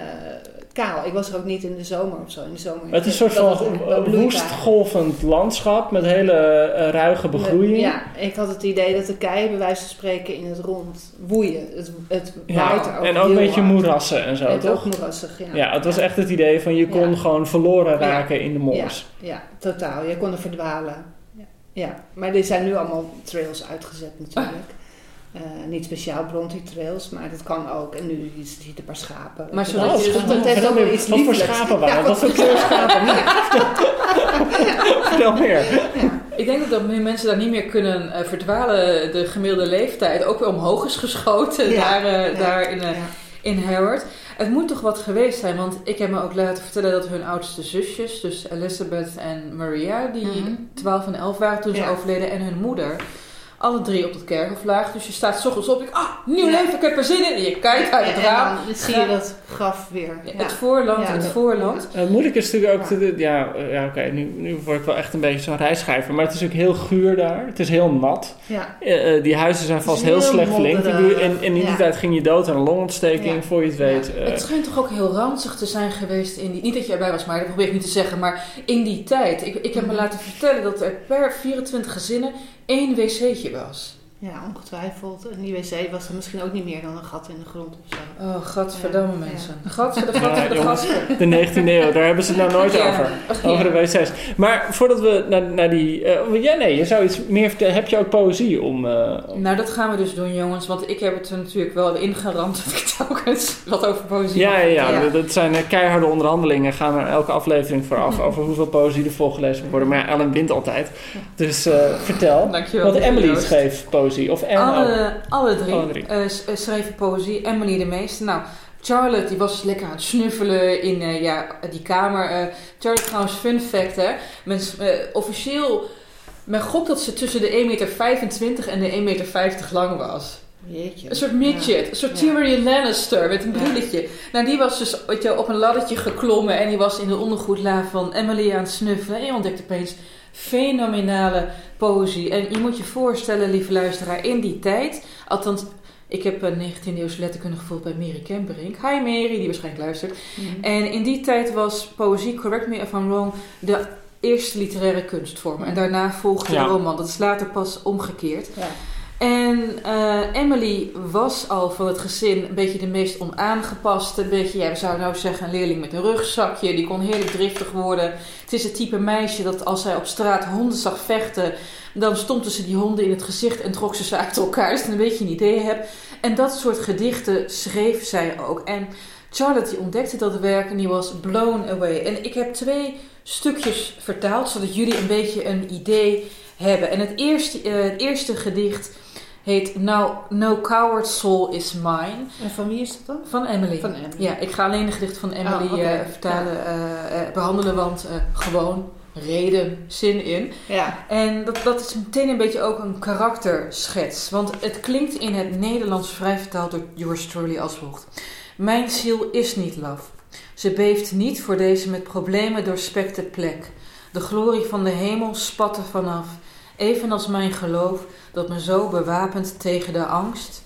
[SPEAKER 8] kaal. Ik was er ook niet in de zomer of zo. In de zomer.
[SPEAKER 7] Het is een soort van
[SPEAKER 8] was echt wel
[SPEAKER 7] eh,
[SPEAKER 8] bloeibaar.
[SPEAKER 7] woest golvend landschap met hele eh, ruige begroeiing.
[SPEAKER 8] Ja, ik had het idee dat de keien bij wijze van spreken in het rond woeien. Het, het
[SPEAKER 7] Ja,
[SPEAKER 8] waait ook
[SPEAKER 7] en ook een beetje
[SPEAKER 8] hard.
[SPEAKER 7] moerassen en zo,
[SPEAKER 8] En
[SPEAKER 7] toch?
[SPEAKER 8] ook moerassig, ja.
[SPEAKER 7] Ja, het was echt het idee van je kon
[SPEAKER 8] Ja.
[SPEAKER 7] gewoon verloren raken in de moors.
[SPEAKER 8] Ja, totaal. Je kon er verdwalen. Ja. ja, maar er zijn nu allemaal trails uitgezet natuurlijk. Eh, niet speciaal Bronte trails, maar dat kan ook. En nu je ziet een paar schapen.
[SPEAKER 6] Maar
[SPEAKER 8] Dat-
[SPEAKER 6] zodat
[SPEAKER 8] dat,
[SPEAKER 6] je-
[SPEAKER 8] dat, dat heeft ook wel iets
[SPEAKER 7] Wat voor schapen waren
[SPEAKER 8] Ja?
[SPEAKER 7] Wat voor kleur schapen? Nee, vertel, meer.
[SPEAKER 6] Ik denk dat nu mensen daar niet meer kunnen eh, verdwalen. De gemiddelde leeftijd ook weer omhoog is geschoten
[SPEAKER 8] Ja.
[SPEAKER 6] daar, eh,
[SPEAKER 8] Ja.
[SPEAKER 6] daar in, eh,
[SPEAKER 8] Ja.
[SPEAKER 6] in Howard. Het moet toch wat geweest zijn, want ik heb me ook laten vertellen dat hun oudste zusjes, dus Elizabeth en Maria, die
[SPEAKER 8] Mhm.
[SPEAKER 6] 12 en 11 waren toen ze overleden, en hun moeder, alle drie op het kerkhof lagen. Dus je staat 's ochtends op, ik, ah, nieuw
[SPEAKER 8] Ja.
[SPEAKER 6] leven, ik heb er zin in. En je kijkt uit het
[SPEAKER 8] En
[SPEAKER 6] raam.
[SPEAKER 8] dan zie je dat graf weer.
[SPEAKER 6] Het voorland,
[SPEAKER 8] Ja,
[SPEAKER 6] het
[SPEAKER 8] dat-
[SPEAKER 6] voorland.
[SPEAKER 7] Eh, Het moeilijke is natuurlijk ook,
[SPEAKER 8] Ja.
[SPEAKER 7] te- ja, eh, ja oké, nu, nu word ik wel echt een beetje zo'n reisschrijver, maar het is natuurlijk heel guur daar. Het is heel nat.
[SPEAKER 8] Ja.
[SPEAKER 7] Eh, eh, die huizen zijn vast heel
[SPEAKER 8] heel
[SPEAKER 7] slecht verlinkt. En, en in die
[SPEAKER 8] Ja.
[SPEAKER 7] tijd ging je dood aan een longontsteking,
[SPEAKER 8] Ja.
[SPEAKER 7] voor je het weet. eh,
[SPEAKER 6] Het schijnt toch ook heel ranzig te zijn geweest in die... Niet dat je erbij was, maar dat probeer ik niet te zeggen. Maar in die tijd. Ik, ik heb me
[SPEAKER 8] Mhm.
[SPEAKER 6] laten vertellen dat er per 24 gezinnen één wc'tje was.
[SPEAKER 8] Ja, ongetwijfeld. En die wc was er misschien ook niet meer dan een gat in de grond of zo.
[SPEAKER 6] Oh, gadverdamme
[SPEAKER 8] Ja.
[SPEAKER 6] mensen.
[SPEAKER 7] Ja,
[SPEAKER 6] gadverdamme,
[SPEAKER 7] jongens.
[SPEAKER 6] gadver.
[SPEAKER 7] de 19e eeuw, daar hebben ze het nou nooit
[SPEAKER 6] Ja.
[SPEAKER 7] over.
[SPEAKER 6] Ja.
[SPEAKER 7] Over de wc's. Maar voordat we naar, naar die... eh, ja, nee, je zou iets meer vertellen. Heb je ook poëzie om... eh, om-
[SPEAKER 6] Nou, dat gaan we dus doen, jongens. Want ik heb het er natuurlijk wel ingeramd dat ik telkens wat over poëzie
[SPEAKER 7] ja, ja, ja, dat zijn eh, keiharde onderhandelingen. Gaan er elke aflevering vooraf over hoeveel poëzie er voorgelezen moet worden. Maar ja, Ellen wint altijd. Dus eh, vertel.
[SPEAKER 6] Dankjewel.
[SPEAKER 7] Want Emily schreef poëzie. Of Anne ook.
[SPEAKER 6] Alle, alle drie,
[SPEAKER 7] Alle drie.
[SPEAKER 6] eh, eh, schreven poëzie. Emily de meeste. Nou, Charlotte die was lekker aan het snuffelen in eh, ja, die kamer. Eh, Charlotte trouwens, fun fact hè. Mens, eh, officieel Men gokt dat ze tussen de 1,25 meter en de 1,50 meter lang was.
[SPEAKER 8] Jeetje.
[SPEAKER 6] Een soort midget, een soort Tyrion Lannister met een
[SPEAKER 8] Ja.
[SPEAKER 6] brilletje. Nou, die was dus weet je, op een laddertje geklommen en die was in de ondergoedla van Emily aan het snuffelen. En je ontdekt opeens fenomenale poëzie. En je moet je voorstellen, lieve luisteraar, in die tijd, althans, ik heb een 19e eeuwse letterkunde gevoeld bij Mary Kemperink. Hi Mary, die waarschijnlijk luistert.
[SPEAKER 8] Mhm.
[SPEAKER 6] En in die tijd was poëzie, correct me if I'm wrong, de eerste literaire kunstvorm. En daarna volgde
[SPEAKER 7] Ja.
[SPEAKER 6] de roman. Dat is later pas omgekeerd.
[SPEAKER 8] Ja.
[SPEAKER 6] En eh, Emily was al van het gezin een beetje de meest onaangepaste. Een beetje, ja, we zouden nou zeggen, een leerling met een rugzakje. Die kon heerlijk driftig worden. Het is het type meisje dat als zij op straat honden zag vechten... dan stompte ze die honden in het gezicht en trok ze ze uit elkaar. Dus dan een beetje een idee hebt. En dat soort gedichten schreef zij ook. En Charlotte die ontdekte dat werk en die was blown away. En ik heb twee stukjes vertaald, zodat jullie een beetje een idee hebben. En het eerste, eh, het eerste gedicht heet Now, No Coward Soul Is Mine
[SPEAKER 8] En van wie is dat dan?
[SPEAKER 6] van Emily.
[SPEAKER 8] Van Emily.
[SPEAKER 6] Ja, ik ga alleen de gedichten van Emily
[SPEAKER 8] Oh,
[SPEAKER 6] eh, vertalen, eh, eh, behandelen, want gewoon reden, zin in.
[SPEAKER 8] Ja.
[SPEAKER 6] En dat, dat is meteen een beetje ook een karakterschets. Want het klinkt in het Nederlands vrij vertaald door yours truly als volgt. Mijn ziel is niet laf. Ze beeft niet voor deze met problemen doorspekte plek. De glorie van de hemel spat er vanaf. Evenals mijn geloof dat me zo bewapent tegen de angst.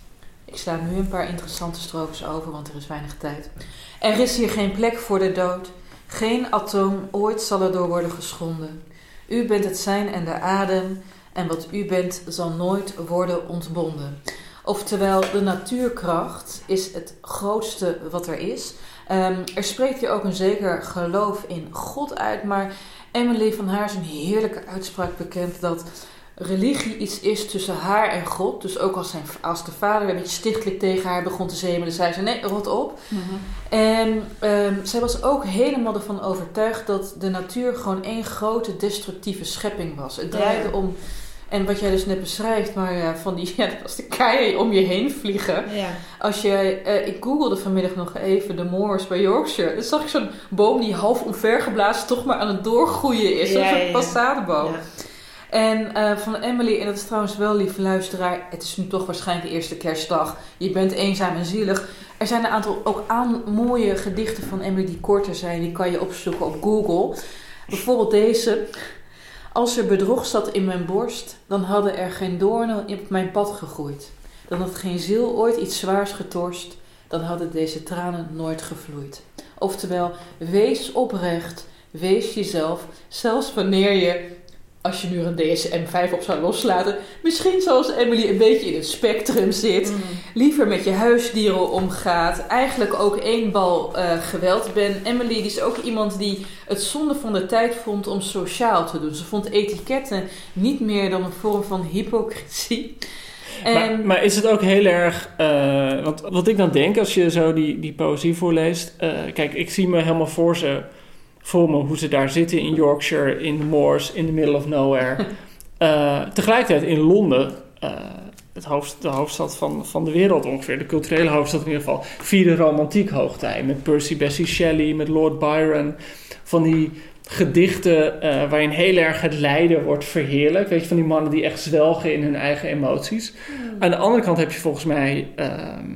[SPEAKER 6] Ik sla nu een paar interessante strofes over, want er is weinig tijd. Er is hier geen plek voor de dood. Geen atoom ooit zal er door worden geschonden. U bent het zijn en de adem, en wat u bent zal nooit worden ontbonden. Oftewel, de natuurkracht is het grootste wat er is. Ehm, er spreekt hier ook een zeker geloof in God uit, maar Emily van Haar is een heerlijke uitspraak bekend dat religie iets is tussen haar en God. Dus ook als, zijn, als de vader een beetje stichtelijk tegen haar begon te zemelen, zei ze nee, rot op. En ehm, zij was ook helemaal ervan overtuigd dat de natuur gewoon één grote destructieve schepping was. Het draaide
[SPEAKER 8] Ja.
[SPEAKER 6] om, en wat jij dus net beschrijft, maar ja, van die, ja, als de keien om je heen vliegen.
[SPEAKER 8] Ja.
[SPEAKER 6] Als je, eh, ik googelde vanmiddag nog even de moors bij Yorkshire. Dan zag ik zo'n boom die half omvergeblazen toch maar aan het doorgroeien is.
[SPEAKER 8] Ja,
[SPEAKER 6] Zo'n passadeboom. En eh, van Emily, en dat is trouwens wel, lieve luisteraar, het is nu toch waarschijnlijk de eerste kerstdag. Je bent eenzaam en zielig. Er zijn een aantal ook aan mooie gedichten van Emily die korter zijn. Die kan je opzoeken op Google. Bijvoorbeeld deze. Als er bedrog zat in mijn borst, dan hadden er geen doornen op mijn pad gegroeid. Dan had geen ziel ooit iets zwaars getorst, dan hadden deze tranen nooit gevloeid. Oftewel, wees oprecht, wees jezelf, zelfs wanneer je, als je nu een DSM-5 op zou loslaten, misschien zoals Emily een beetje in het spectrum zit,
[SPEAKER 8] Mm.
[SPEAKER 6] liever met je huisdieren omgaat, eigenlijk ook één bal eh, geweld bent. Emily die is ook iemand die het zonde van de tijd vond om sociaal te doen. Ze vond etiketten niet meer dan een vorm van hypocrisie. En
[SPEAKER 7] Maar, maar is het ook heel erg... eh, want wat ik dan denk als je zo die, die poëzie voorleest... eh, kijk, ik zie me helemaal voor, ze, voor me hoe ze daar zitten in Yorkshire... in de moors, in the middle of nowhere. Eh, tegelijkertijd in Londen... eh, het hoofd, de hoofdstad van, van de wereld ongeveer, de culturele hoofdstad in ieder geval, vierde romantiek hoogtij. Met Percy Bessie Shelley, met Lord Byron. Van die gedichten eh, waarin heel erg het lijden wordt verheerlijk. Weet je, van die mannen die echt zwelgen in hun eigen emoties. Aan de andere kant heb je volgens mij... ehm,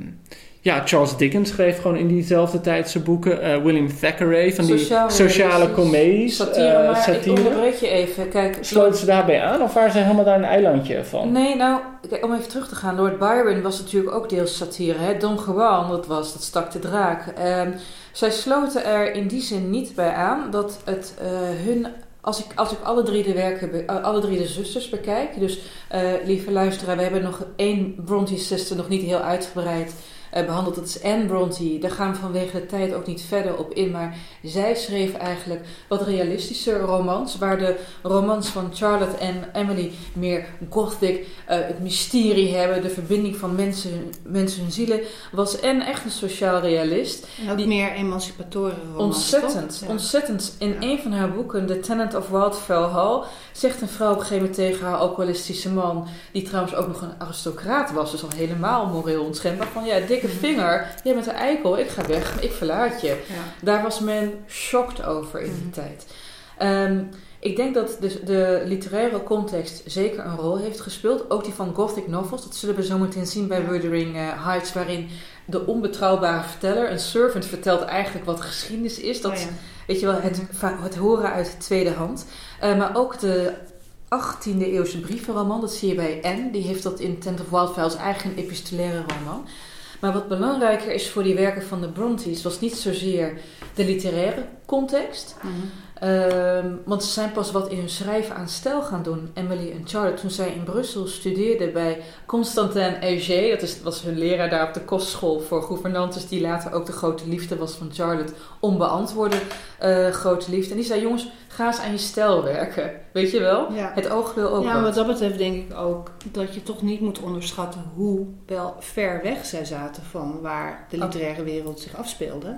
[SPEAKER 7] ja, Charles Dickens schreef gewoon in diezelfde tijd zijn boeken. Eh, William Thackeray, van die
[SPEAKER 6] Sociaal
[SPEAKER 7] sociale comedies.
[SPEAKER 6] satire, ik
[SPEAKER 7] satire.
[SPEAKER 6] je even. Kijk,
[SPEAKER 7] Sloten ze daarbij aan of waren ze helemaal daar een eilandje van?
[SPEAKER 6] Nee, nou, kijk, om even terug te gaan. Lord Byron was natuurlijk ook deels satire. Hè? Don Juan, dat was, dat stak de draak. Ehm, zij sloten er in die zin niet bij aan dat het eh, hun... Als ik, als ik alle drie de werken, alle drie de zusters bekijk. Dus lieve luisteraar, we hebben nog één Bronte-sister nog niet heel uitgebreid eh, behandeld. Dat is Anne Bronte. Daar gaan we vanwege de tijd ook niet verder op in. Maar zij schreef eigenlijk wat realistische romans. Waar de romans van Charlotte en Emily meer gothic, eh, het mysterie hebben. De verbinding van mensen, mensen hun zielen. Was Anne echt een sociaal realist.
[SPEAKER 8] En ook
[SPEAKER 6] Die-
[SPEAKER 8] meer emancipatoren romans,
[SPEAKER 6] Ontzettend?
[SPEAKER 8] Ja.
[SPEAKER 6] ontzettend. In
[SPEAKER 8] Ja.
[SPEAKER 6] een van haar boeken, The Tenant of Wildfell Hall, zegt een vrouw op een gegeven moment tegen haar alcoholistische man, die trouwens ook nog een aristocraat was, dus al helemaal moreel onschendbaar, van ja, dikke vinger, jij bent een eikel, ik ga weg, ik verlaat je.
[SPEAKER 8] Ja.
[SPEAKER 6] Daar was men shocked over in die
[SPEAKER 8] Mhm.
[SPEAKER 6] tijd. Ehm, Ik denk dat de, de literaire context zeker een rol heeft gespeeld. Ook die van Gothic novels. Dat zullen we zo meteen zien bij Wuthering uh, Heights. Waarin de onbetrouwbare verteller, een servant, vertelt eigenlijk wat geschiedenis is. Dat,
[SPEAKER 8] Oh ja.
[SPEAKER 6] Weet je wel, het, het horen uit de tweede hand. Uh, maar ook de 18e eeuwse brievenroman, dat zie je bij Anne. Die heeft dat in Tent of Wildfire als eigen epistolaire roman. Maar wat belangrijker is voor die werken van de Brontes, was niet zozeer de literaire context.
[SPEAKER 8] Mhm.
[SPEAKER 6] Uh, want ze zijn pas wat in hun schrijven aan stijl gaan doen, Emily en Charlotte, toen zij in Brussel studeerden bij Constantin Auger. Dat is, was hun leraar daar op de kostschool voor gouvernantes, die later ook de grote liefde was van Charlotte, onbeantwoorde uh, grote liefde. En die zei, jongens, ga eens aan je stijl werken. Weet je wel?
[SPEAKER 8] Ja.
[SPEAKER 6] Het oog wil ook
[SPEAKER 8] Ja,
[SPEAKER 6] wat.
[SPEAKER 8] wat dat betreft denk ik ook dat je toch niet moet onderschatten hoe wel ver weg zij zaten van waar de literaire wereld zich afspeelde.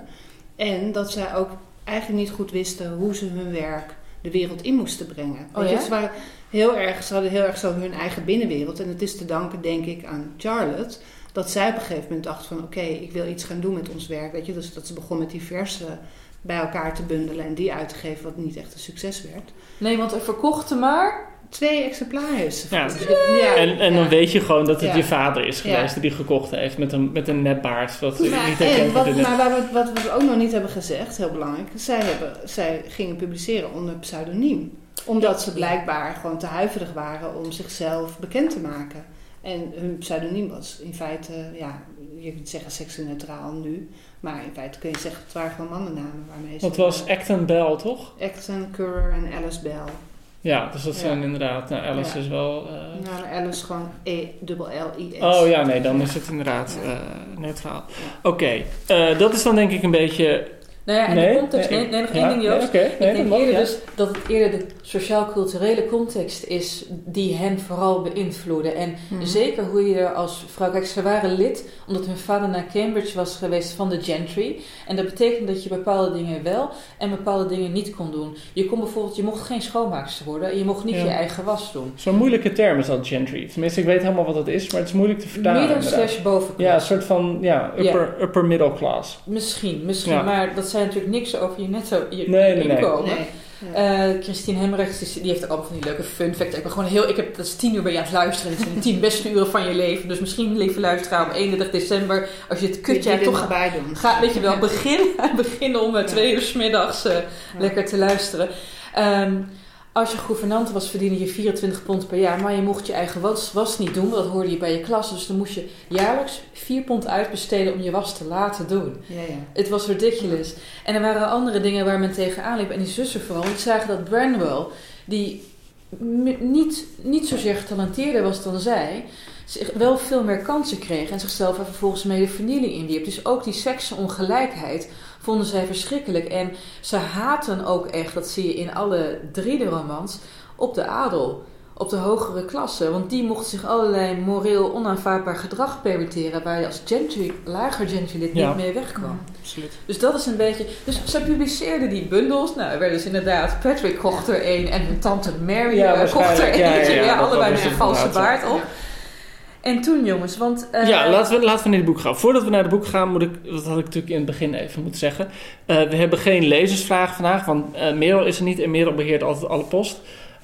[SPEAKER 8] En dat zij ook eigenlijk niet goed wisten hoe ze hun werk de wereld in moesten brengen.
[SPEAKER 6] Oh,
[SPEAKER 8] Weet je,
[SPEAKER 6] ja?
[SPEAKER 8] Ze, waren heel erg, ze hadden heel erg zo hun eigen binnenwereld. En het is te danken, denk ik, aan Charlotte. Dat zij op een gegeven moment dacht van... oké, ik wil iets gaan doen met ons werk. Weet je? Dus dat ze begon met die versen bij elkaar te bundelen... en die uit te geven wat niet echt een succes werd.
[SPEAKER 6] Nee, want er verkochten maar...
[SPEAKER 8] Twee exemplaren.
[SPEAKER 7] Ja.
[SPEAKER 8] ja.
[SPEAKER 7] En, en dan
[SPEAKER 8] ja.
[SPEAKER 7] weet je gewoon dat het
[SPEAKER 8] Ja.
[SPEAKER 7] je vader is geweest
[SPEAKER 8] Ja.
[SPEAKER 7] die die gekocht heeft met een, met een nepbaard. Dat
[SPEAKER 8] Maar,
[SPEAKER 7] niet
[SPEAKER 8] en wat, maar waar we, wat we ook nog niet hebben gezegd, heel belangrijk, zij, hebben, zij gingen publiceren onder pseudoniem. Omdat ze blijkbaar gewoon te huiverig waren om zichzelf bekend te maken. En hun pseudoniem was in feite, ja, je kunt zeggen seksueel nu, maar in feite kun je zeggen het waren gewoon mannennamen waarmee ze.
[SPEAKER 7] Het was Acton Bell, toch?
[SPEAKER 8] Acton, Currer en Alice Bell.
[SPEAKER 7] Ja, dus dat
[SPEAKER 8] Ja.
[SPEAKER 7] zijn inderdaad... Nou, Alice
[SPEAKER 8] Ja.
[SPEAKER 7] is wel... eh,
[SPEAKER 8] Nou, Alice gewoon E-L-L-I-S.
[SPEAKER 7] Oh ja, nee, dan is het inderdaad eh, neutraal. Oké, eh, dat is dan denk ik een beetje...
[SPEAKER 6] Nou ja, en
[SPEAKER 7] nee,
[SPEAKER 6] de context... Nee, nee, nog één
[SPEAKER 7] ja,
[SPEAKER 6] ding, Joost. Ik
[SPEAKER 7] dat
[SPEAKER 6] denk
[SPEAKER 7] mag,
[SPEAKER 6] eerder
[SPEAKER 7] ja.
[SPEAKER 6] dus dat het eerder de sociaal-culturele context is die hen vooral beïnvloedde. En
[SPEAKER 8] Mhm.
[SPEAKER 6] zeker hoe je er als vrouw... Kijk, ze waren lid omdat hun vader naar Cambridge was geweest van de gentry. En dat betekent dat je bepaalde dingen wel en bepaalde dingen niet kon doen. Je kon bijvoorbeeld... Je mocht geen schoonmaakster worden. Je mocht niet
[SPEAKER 7] Ja.
[SPEAKER 6] je eigen was doen.
[SPEAKER 7] Zo'n moeilijke term is dat gentry. Tenminste, ik weet helemaal wat dat is, maar het is moeilijk te vertalen.
[SPEAKER 6] Midden slash bovenklas.
[SPEAKER 7] Ja, een soort van ja, upper, upper middle class.
[SPEAKER 6] Misschien, misschien.
[SPEAKER 7] Ja.
[SPEAKER 6] Maar dat zijn natuurlijk niks over je netto je
[SPEAKER 7] Nee,
[SPEAKER 6] inkomen.
[SPEAKER 8] Nee.
[SPEAKER 6] Eh, Christine Hemrechts, die die heeft ook allemaal van die leuke fun facts. Ik ben gewoon heel, ik heb, dat is tien uur bij je aan het luisteren. Het zijn tien beste uren van je leven. Dus misschien, lieve luisteraar, op 31 december, als je het
[SPEAKER 8] Kun je er
[SPEAKER 6] toch
[SPEAKER 8] nog bij doen.
[SPEAKER 6] gaat, weet je wel, begin, begin om eh, twee uur 's middags eh, lekker te luisteren. Ehm, als je gouvernante was, verdiende je 24 pond per jaar. Maar je mocht je eigen was, was niet doen, want dat hoorde je bij je klas. Dus dan moest je jaarlijks 4 pond uitbesteden om je was te laten doen.
[SPEAKER 8] Ja, ja.
[SPEAKER 6] Het was ridiculous. En er waren andere dingen waar men tegenaan liep. En die zussen vooral. Want zagen dat Branwell, die niet, niet zozeer getalenteerder was dan zij, zich wel veel meer kansen kreeg. En zichzelf er vervolgens mee de vernieling inwierp. Dus ook die seksenongelijkheid vonden zij verschrikkelijk. En ze haten ook echt, dat zie je in alle drie de romans, op de adel. Op de hogere klasse. Want die mochten zich allerlei moreel onaanvaardbaar gedrag permitteren. Waar je als gentry, lager gentry-lid
[SPEAKER 7] Ja.
[SPEAKER 6] niet mee wegkwam.
[SPEAKER 8] Absoluut.
[SPEAKER 6] Dus dat is een beetje. Dus zij publiceerden die bundels. Nou, er werden dus inderdaad. Patrick kocht er één en tante Mary
[SPEAKER 7] Ja,
[SPEAKER 6] eh, kocht er eentje.
[SPEAKER 7] ja,
[SPEAKER 6] allebei met een valse baard op. En toen, jongens, want. eh,
[SPEAKER 7] ja, laten we, laten we naar het boek gaan. Voordat we naar het boek gaan, moet ik, dat had ik natuurlijk in het begin even moeten zeggen. Eh, we hebben geen lezersvraag vandaag, want eh Merel is er niet en Merel beheert altijd alle post.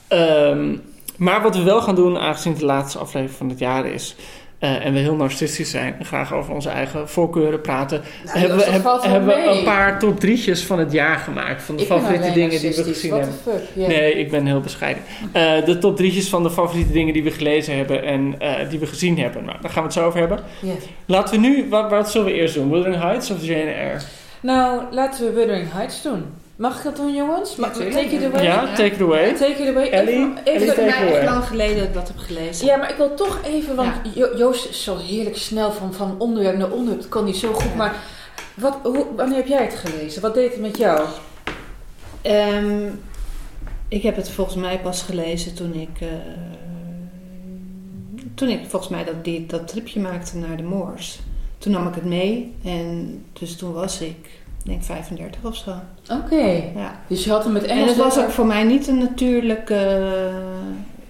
[SPEAKER 7] Ehm, maar wat we wel gaan doen, aangezien het de laatste aflevering van het jaar is. Eh, en we heel narcistisch zijn en graag over onze eigen voorkeuren praten.
[SPEAKER 6] Nou,
[SPEAKER 7] hebben we, heb- hebben we een paar top drietjes van het jaar gemaakt. Van de
[SPEAKER 6] ik
[SPEAKER 7] favoriete dingen die we gezien
[SPEAKER 6] What
[SPEAKER 7] hebben.
[SPEAKER 6] fuck?
[SPEAKER 7] Nee, ik ben heel bescheiden. Eh, de top drietjes van de favoriete dingen die we gelezen hebben en eh, die we gezien hebben. Nou, daar gaan we het zo over hebben. Laten we nu, wat, wat zullen we eerst doen? Wuthering Heights of Jane Eyre?
[SPEAKER 6] Nou, laten we Wuthering Heights doen. Mag ik dat doen, jongens?
[SPEAKER 8] Tuurlijk.
[SPEAKER 6] take it away?
[SPEAKER 7] Ja, take it away.
[SPEAKER 6] Take it away.
[SPEAKER 7] Ellie?
[SPEAKER 6] Even,
[SPEAKER 7] Ellie,
[SPEAKER 6] even,
[SPEAKER 7] take away.
[SPEAKER 8] lang geleden dat ik dat heb gelezen.
[SPEAKER 6] Ja, maar ik wil toch even, want
[SPEAKER 8] Ja.
[SPEAKER 6] Jo- Joost is zo heerlijk snel van, van onderwerp naar onderwerp. Dat kan niet zo goed.
[SPEAKER 8] Ja.
[SPEAKER 6] Maar wat, hoe, wanneer heb jij het gelezen? Wat deed het met jou?
[SPEAKER 8] Ehm, ik heb het volgens mij pas gelezen toen ik, eh, toen ik volgens mij dat, die, dat tripje maakte naar de Moors. Toen nam ik het mee en dus toen was ik denk 35 of zo.
[SPEAKER 6] Oké.
[SPEAKER 8] Ja.
[SPEAKER 6] Dus je had hem met
[SPEAKER 8] En
[SPEAKER 6] Engels...
[SPEAKER 8] het was ook voor mij niet een natuurlijke eh,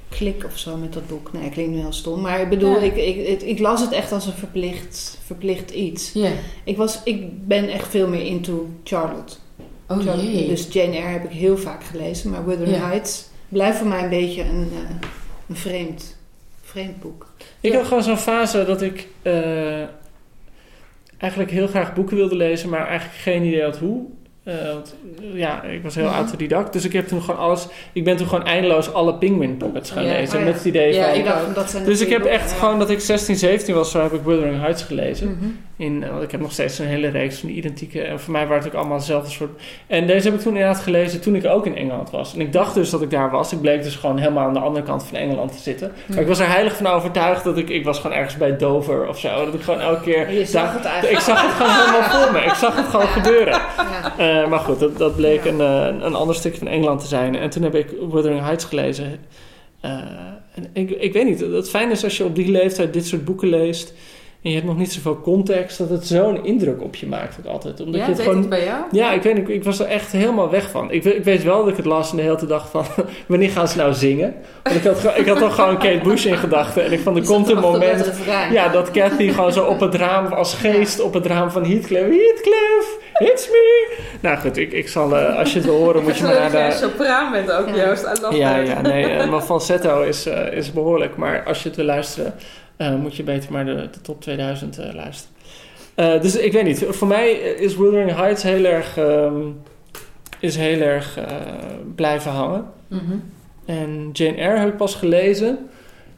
[SPEAKER 8] klik of zo met dat boek. Nee, ik klinkt nu heel stom. Maar ik bedoel,
[SPEAKER 6] Ja.
[SPEAKER 8] ik, ik, ik, ik las het echt als een verplicht, verplicht iets.
[SPEAKER 6] Ja.
[SPEAKER 8] Ik, was, ik ben echt veel meer into Charlotte.
[SPEAKER 6] Oh jee.
[SPEAKER 8] Dus Jane Eyre heb ik heel vaak gelezen, maar Wuthering
[SPEAKER 6] Ja.
[SPEAKER 8] Heights blijft voor mij een beetje een, eh, een vreemd, vreemd boek.
[SPEAKER 7] Ik
[SPEAKER 6] Ja.
[SPEAKER 7] had gewoon zo'n fase dat ik eh, eigenlijk heel graag boeken wilde lezen, maar eigenlijk geen idee had hoe. Eh, want, eh, ja, ik was heel
[SPEAKER 6] Mhm.
[SPEAKER 7] autodidact, dus ik heb toen gewoon alles. Ik ben toen gewoon eindeloos alle Penguin Pockets gaan
[SPEAKER 6] Ja.
[SPEAKER 7] lezen.
[SPEAKER 8] Oh ja.
[SPEAKER 7] met het idee
[SPEAKER 6] Ja,
[SPEAKER 7] van.
[SPEAKER 6] ik
[SPEAKER 8] dacht, dat zijn
[SPEAKER 7] dus ik heb echt gewoon dat ik 16, 17 was, zo heb ik Wuthering Heights gelezen.
[SPEAKER 6] Mhm.
[SPEAKER 7] In, want ik heb nog steeds een hele reeks van identieke. En voor mij waren het ook allemaal dezelfde soort. En deze heb ik toen inderdaad gelezen toen ik ook in Engeland was. En ik dacht dus dat ik daar was. Ik bleek dus gewoon helemaal aan de andere kant van Engeland te zitten. Maar ik was er heilig van overtuigd dat ik. Ik was gewoon ergens bij Dover of zo. Dat ik gewoon elke keer.
[SPEAKER 8] Je zag
[SPEAKER 7] daar-
[SPEAKER 8] het eigenlijk.
[SPEAKER 7] ik zag het gewoon helemaal voor me. Ik zag het gewoon gebeuren.
[SPEAKER 8] Ja.
[SPEAKER 7] Eh, maar goed, dat, dat bleek
[SPEAKER 8] Ja.
[SPEAKER 7] een, eh, een ander stukje van Engeland te zijn. En toen heb ik Wuthering Heights gelezen. Eh, en ik, ik weet niet, het fijn is als je op die leeftijd dit soort boeken leest. En je hebt nog niet zoveel context, dat het zo'n indruk op je maakt ook altijd. Omdat
[SPEAKER 6] Ja,
[SPEAKER 7] je het gewoon.
[SPEAKER 6] het bij jou?
[SPEAKER 7] Ja, ik weet niet, ik was er echt helemaal weg van. Ik, ik weet wel dat ik het las en de hele dag van, wanneer gaan ze nou zingen? Want ik had, ik had toch gewoon Kate Bush in gedachten. En ik van, er
[SPEAKER 8] Je
[SPEAKER 7] komt een moment... Ja, dat Kathy gewoon zo op het raam, als geest op het raam van Heathcliff. Heathcliff, it's me! Nou goed, ik, ik zal, eh, als je het wil horen, moet je maar naar de...
[SPEAKER 6] sopraan bent ook,
[SPEAKER 8] Ja.
[SPEAKER 6] Joost. I love
[SPEAKER 7] Ja,
[SPEAKER 6] that.
[SPEAKER 7] ja, nee, eh, mijn falsetto is, eh, is behoorlijk. Maar als je het wil luisteren, moet je beter maar de, de top 2000 eh, luisteren. Eh, dus ik weet niet, voor mij is Wuthering Heights heel erg, ehm, is heel erg eh, blijven hangen.
[SPEAKER 6] Mhm.
[SPEAKER 7] En Jane Eyre heb ik pas gelezen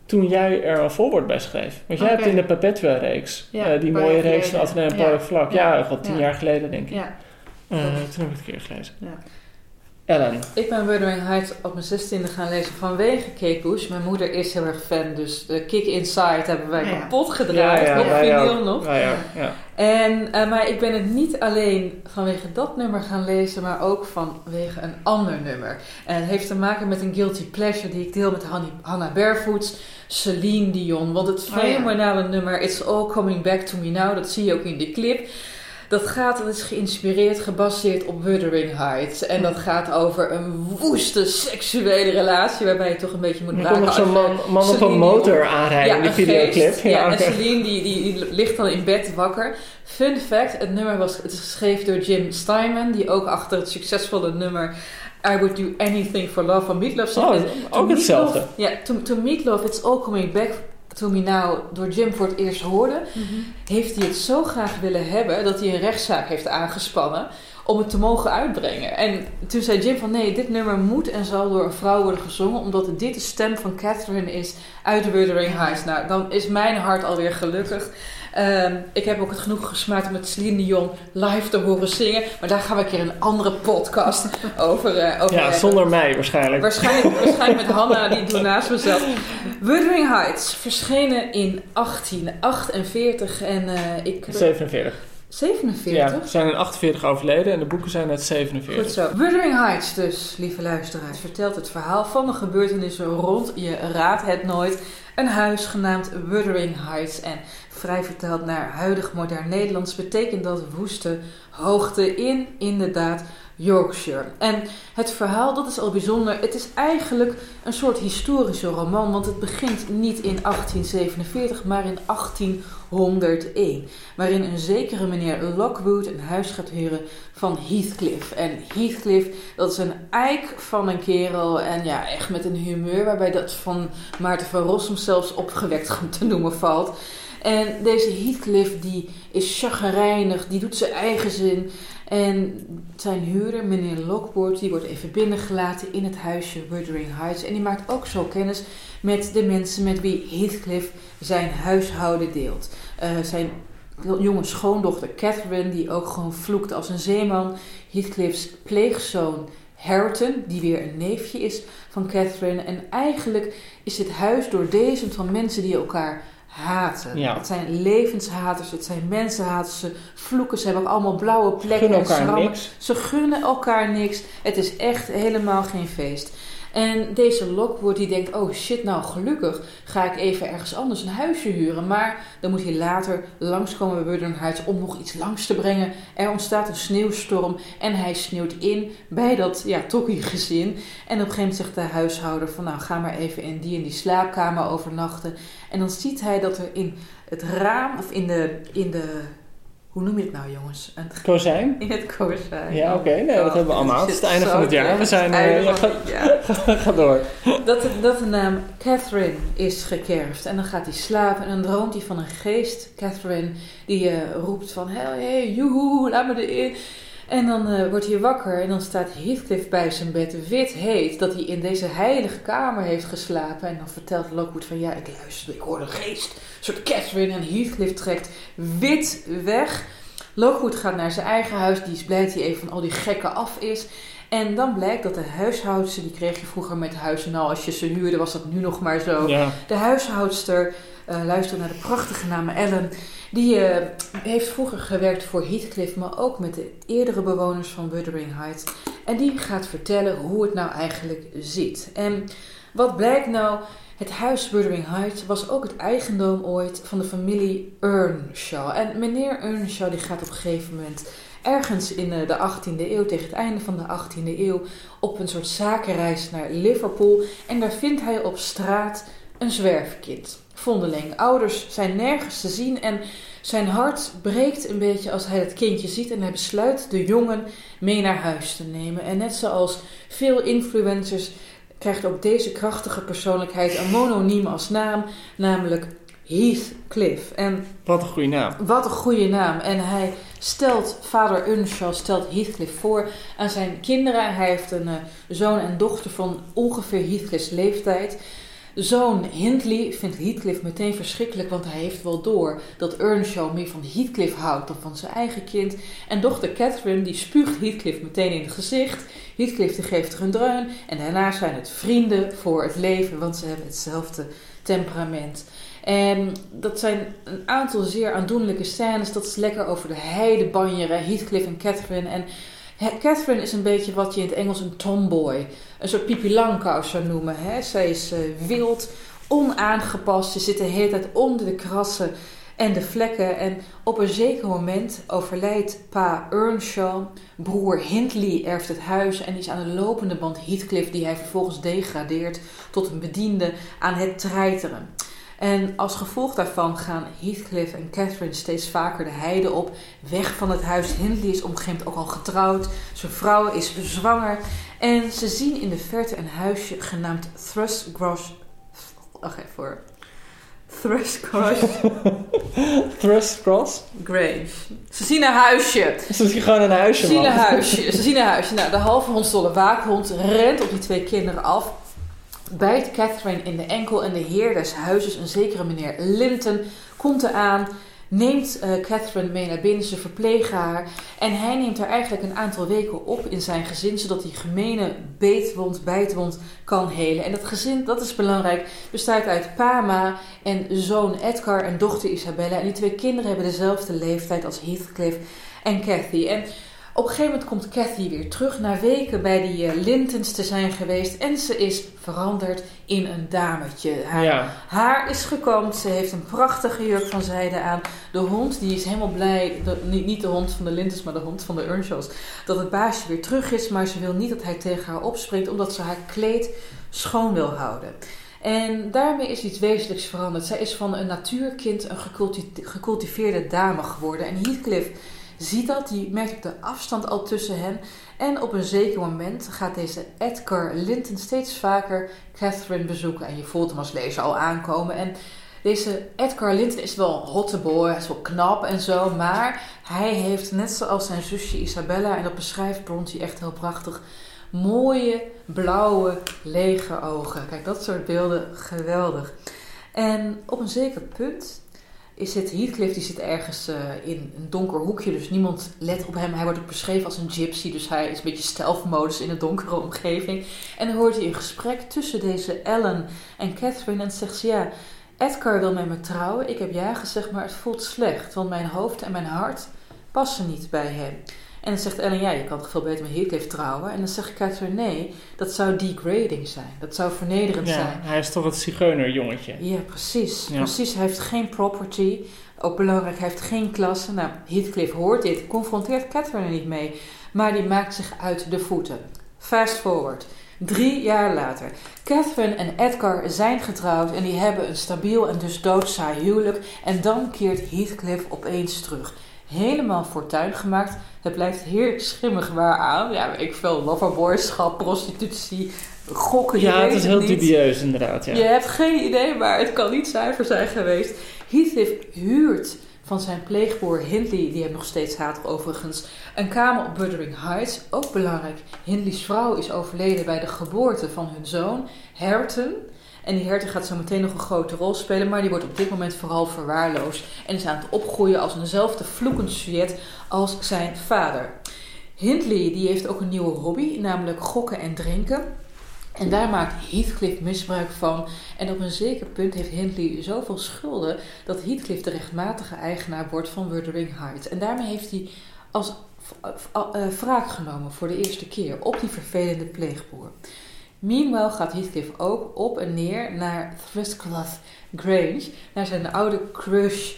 [SPEAKER 7] toen jij er een voorwoord bij schreef. Want jij hebt in de Perpetua-reeks,
[SPEAKER 8] Ja,
[SPEAKER 7] eh, die mooie reeks van. Atheneum en
[SPEAKER 8] Ja.
[SPEAKER 7] Vlak. Ja, wel tien
[SPEAKER 8] Ja.
[SPEAKER 7] jaar geleden denk ik.
[SPEAKER 8] Ja.
[SPEAKER 7] Eh, toen heb ik het een keer gelezen.
[SPEAKER 8] Ja.
[SPEAKER 7] Ellen.
[SPEAKER 6] Ik ben Wuthering Heights op mijn zestiende gaan lezen vanwege Kate Bush. Mijn moeder is heel erg fan, dus de Kick Inside hebben wij
[SPEAKER 8] Ja.
[SPEAKER 6] kapot gedraaid. op
[SPEAKER 7] wij
[SPEAKER 6] vinyl nog.
[SPEAKER 7] Ja.
[SPEAKER 6] En, eh, maar ik ben het niet alleen vanwege dat nummer gaan lezen, maar ook vanwege een ander nummer. En het heeft te maken met een guilty pleasure die ik deel met Hanni- Hannah Barefoots, Celine Dion. Want het
[SPEAKER 8] Oh ja.
[SPEAKER 6] fenomenale nummer It's All Coming Back to Me Now, dat zie je ook in die clip. Dat gaat, dat is geïnspireerd, gebaseerd op Wuthering Heights. En dat gaat over een woeste seksuele relatie waarbij je toch een beetje moet
[SPEAKER 7] Er komt
[SPEAKER 6] waken
[SPEAKER 7] nog zo'n man, man op een motor aanrijden in die
[SPEAKER 6] een
[SPEAKER 7] videoclip.
[SPEAKER 6] Ja, en. Celine die, die, die ligt dan in bed wakker. Fun fact, het nummer was, het is geschreven door Jim Steinman, die ook achter het succesvolle nummer I Would Do Anything for Love van Meatloaf zit.
[SPEAKER 7] Oh, ook hetzelfde.
[SPEAKER 6] Ja, toen, toen Meatloaf It's All Coming Back to Me Now door Jim voor het eerst hoorde, heeft hij het zo graag willen hebben dat hij een rechtszaak heeft aangespannen om het te mogen uitbrengen. En toen zei Jim van nee, dit nummer moet en zal door een vrouw worden gezongen, omdat dit de stem van Catherine is uit Wuthering Heights. Nou, dan is mijn hart alweer gelukkig. Ehm, ik heb ook het genoeg gesmaakt om met Celine Dion live te horen zingen. Maar daar gaan we een keer een andere podcast over, eh over
[SPEAKER 7] Ja,
[SPEAKER 6] hebben.
[SPEAKER 7] zonder mij waarschijnlijk.
[SPEAKER 6] Waarschijnlijk, waarschijnlijk met Hanna, die doet naast mezelf. Wuthering Heights, verschenen in 1848 en eh, ik...
[SPEAKER 7] 47.
[SPEAKER 6] 47?
[SPEAKER 7] Ja, ze zijn in 48 overleden en de boeken zijn uit 47.
[SPEAKER 6] Goed zo. Wuthering Heights dus, lieve luisteraars, vertelt het verhaal van de gebeurtenissen rond, je raadt het nooit, een huis genaamd Wuthering Heights. En vrij vertaald naar huidig modern Nederlands betekent dat woeste hoogte in, inderdaad, Yorkshire. En het verhaal, dat is al bijzonder. Het is eigenlijk een soort historische roman, want het begint niet in 1847, maar in 1801. Waarin een zekere meneer Lockwood een huis gaat huren van Heathcliff. En Heathcliff, dat is een eik van een kerel. En ja, echt met een humeur waarbij dat van Maarten van Rossum zelfs opgewekt te noemen valt. En deze Heathcliff die is chagrijnig, die doet zijn eigen zin. En zijn huurder, meneer Lockwood, die wordt even binnengelaten in het huisje Wuthering Heights. En die maakt ook zo kennis met de mensen met wie Heathcliff zijn huishouden deelt. Eh, zijn jonge schoondochter Catherine, die ook gewoon vloekt als een zeeman. Heathcliff's pleegzoon Hareton, die weer een neefje is van Catherine. En eigenlijk is dit huis doordesemd van mensen die elkaar haten.
[SPEAKER 7] Ja.
[SPEAKER 6] Het zijn levenshaters, het zijn mensenhaters. Ze vloeken, ze hebben ook allemaal blauwe plekken en schrammen.
[SPEAKER 7] niks.
[SPEAKER 6] Ze gunnen elkaar niks. Het is echt helemaal geen feest. En deze Lockwood die denkt, oh shit, nou gelukkig ga ik even ergens anders een huisje huren. Maar dan moet hij later langskomen bij Heights om nog iets langs te brengen. Er ontstaat een sneeuwstorm en hij sneeuwt in bij dat ja, tokkie gezin. En op een gegeven moment zegt de huishouder van, nou ga maar even in die en die slaapkamer overnachten. En dan ziet hij dat er in het raam, of in de, in de hoe noem je het nou jongens? Een,
[SPEAKER 7] Kozijn?
[SPEAKER 6] in het kozijn.
[SPEAKER 7] Ja, oké. Nee, dat
[SPEAKER 6] Oh,
[SPEAKER 7] hebben we allemaal. Het is het einde van het jaar. We zijn...
[SPEAKER 6] Het
[SPEAKER 7] eh,
[SPEAKER 6] het
[SPEAKER 7] ga, ga door.
[SPEAKER 6] dat, de, dat de naam Catherine is gekerfd. En dan gaat hij slapen en dan droomt hij van een geest, Catherine, die eh, roept van, hey, hey, joehoe, laat me erin. En dan eh, wordt hij wakker en dan staat Heathcliff bij zijn bed, wit heet, dat hij in deze heilige kamer heeft geslapen. En dan vertelt Lockwood van, ja, ik luister, ik hoor een geest, een soort Catherine. En Heathcliff trekt wit weg. Lockwood gaat naar zijn eigen huis, die is blij dat hij even van al die gekken af is. En dan blijkt dat de huishoudster, die kreeg je vroeger met huizen, nou als je ze huurde was dat nu nog maar zo.
[SPEAKER 7] Ja.
[SPEAKER 6] De huishoudster, eh luister naar de prachtige naam Ellen, die eh, heeft vroeger gewerkt voor Heathcliff, maar ook met de eerdere bewoners van Wuthering Heights. En die gaat vertellen hoe het nou eigenlijk zit. En wat blijkt nou? Het huis Wuthering Heights was ook het eigendom ooit van de familie Earnshaw. En meneer Earnshaw die gaat op een gegeven moment ergens in eh, de 18e eeuw, tegen het einde van de 18e eeuw, op een soort zakenreis naar Liverpool. En daar vindt hij op straat een zwerfkind. Vondeling. Ouders zijn nergens te zien en zijn hart breekt een beetje als hij het kindje ziet en hij besluit de jongen mee naar huis te nemen. En net zoals veel influencers krijgt ook deze krachtige persoonlijkheid een mononiem als naam, namelijk Heathcliff. En
[SPEAKER 7] Wat een goede naam.
[SPEAKER 6] wat een goede naam. En hij stelt, vader Earnshaw stelt Heathcliff voor aan zijn kinderen. Hij heeft een eh, zoon en dochter van ongeveer Heathcliff's leeftijd. Zoon Hindley vindt Heathcliff meteen verschrikkelijk, want hij heeft wel door dat Earnshaw meer van Heathcliff houdt dan van zijn eigen kind. En dochter Catherine die spuugt Heathcliff meteen in het gezicht. Heathcliff die geeft er een dreun en daarna zijn het vrienden voor het leven, want ze hebben hetzelfde temperament. En dat zijn een aantal zeer aandoenlijke scènes. Dat is lekker over de heide banjeren, Heathcliff en Catherine. En He- Catherine is een beetje wat je in het Engels een tomboy, een soort Pipi Langkous zou noemen. Hè? Zij is eh, wild, onaangepast, ze zit de hele tijd onder de krassen en de vlekken. En op een zeker moment overlijdt pa Earnshaw, broer Hindley erft het huis en is aan de lopende band Heathcliff, die hij vervolgens degradeert tot een bediende aan het treiteren. En als gevolg daarvan gaan Heathcliff en Catherine steeds vaker de heide op, weg van het huis. Hindley is moment ook al getrouwd, zijn vrouw is zwanger. En ze zien in de verte een huisje genaamd Thrustgrosh. Wacht even voor. Thrustgrosh
[SPEAKER 7] Thrust Cross.
[SPEAKER 6] Grave. Ze zien een huisje.
[SPEAKER 7] Ze zien gewoon een huisje,
[SPEAKER 6] Ze zien
[SPEAKER 7] man.
[SPEAKER 6] een huisje. Ze zien een huisje. Nou, de halve hondstolle waakhond rent op die twee kinderen af. Bijt Catherine in de enkel en de heer des huizes, een zekere meneer Linton, komt eraan. Neemt eh, Catherine mee naar binnen, ze verplegen haar. En hij neemt haar eigenlijk een aantal weken op in zijn gezin, zodat die gemene beetwond, bijtwond kan helen. En dat gezin, dat is belangrijk, bestaat uit pa, ma en zoon Edgar en dochter Isabella. En die twee kinderen hebben dezelfde leeftijd als Heathcliff en Cathy. En op een gegeven moment komt Cathy weer terug na weken bij die eh, Lintons te zijn geweest. En ze is veranderd in een dametje. Haar
[SPEAKER 7] Ja.
[SPEAKER 6] haar is gekomen. Ze heeft een prachtige jurk van zijde aan. De hond die is helemaal blij. de- niet, niet de hond van de Lintons, maar de hond van de Earnshaws. Dat het baasje weer terug is. Maar ze wil niet dat hij tegen haar opspringt. Omdat ze haar kleed schoon wil houden. En daarmee is iets wezenlijks veranderd. Zij is van een natuurkind een geculti- gecultiveerde dame geworden. En Heathcliff ziet dat, die merkt de afstand al tussen hen. En op een zeker moment gaat deze Edgar Linton steeds vaker Catherine bezoeken. En je voelt hem als lezer al aankomen. En deze Edgar Linton is wel een hotte boy, is wel knap en zo. Maar hij heeft, net zoals zijn zusje Isabella, en dat beschrijft Bronte echt heel prachtig, mooie, blauwe, lege ogen. Kijk, dat soort beelden, geweldig. En op een zeker punt is het Heathcliff, die zit ergens eh, in een donker hoekje, dus niemand let op hem. Hij wordt ook beschreven als een gypsy, dus hij is een beetje stealth-modus in een donkere omgeving. En dan hoort hij een gesprek tussen deze Ellen en Catherine en zegt ze, ja, Edgar wil met me trouwen. Ik heb ja gezegd, maar het voelt slecht, want mijn hoofd en mijn hart passen niet bij hem. En dan zegt Ellen, ja, je kan toch veel beter met Heathcliff trouwen? En dan zegt Catherine, nee, dat zou degrading zijn. Dat zou vernederend
[SPEAKER 7] Ja,
[SPEAKER 6] zijn.
[SPEAKER 7] hij is toch het zigeunerjongetje.
[SPEAKER 6] Ja, precies.
[SPEAKER 7] Ja.
[SPEAKER 6] Precies, hij heeft geen property. Ook belangrijk, hij heeft geen klasse. Nou, Heathcliff hoort dit, confronteert Catherine er niet mee. Maar die maakt zich uit de voeten. Fast forward. Drie jaar later. Catherine en Edgar zijn getrouwd en die hebben een stabiel en dus doodsaai huwelijk. En dan keert Heathcliff opeens terug. Helemaal fortuin gemaakt. Het blijft heerlijk schimmig waar aan. Ja, ik veel loverboyschap, prostitutie, gokken.
[SPEAKER 7] Ja, het is heel
[SPEAKER 6] niet.
[SPEAKER 7] dubieus inderdaad. Ja.
[SPEAKER 6] Je hebt geen idee, maar het kan niet zuiver zijn geweest. Heathcliff huurt van zijn pleegboer Hindley, die hem nog steeds haat overigens, een kamer op Wuthering Heights. Ook belangrijk, Hindley's vrouw is overleden bij de geboorte van hun zoon, Hareton. En die Hareton gaat zo meteen nog een grote rol spelen, maar die wordt op dit moment vooral verwaarloosd. En is aan het opgroeien als eenzelfde vloekend sujet als zijn vader. Hindley die heeft ook een nieuwe hobby, namelijk gokken en drinken. En daar maakt Heathcliff misbruik van. En op een zeker punt heeft Hindley zoveel schulden dat Heathcliff de rechtmatige eigenaar wordt van Wuthering Heights. En daarmee heeft hij als eh, eh, wraak genomen voor de eerste keer op die vervelende pleegboer. Meanwhile gaat Heathcliff ook op en neer naar Thrushcliffe Grange, naar zijn oude crush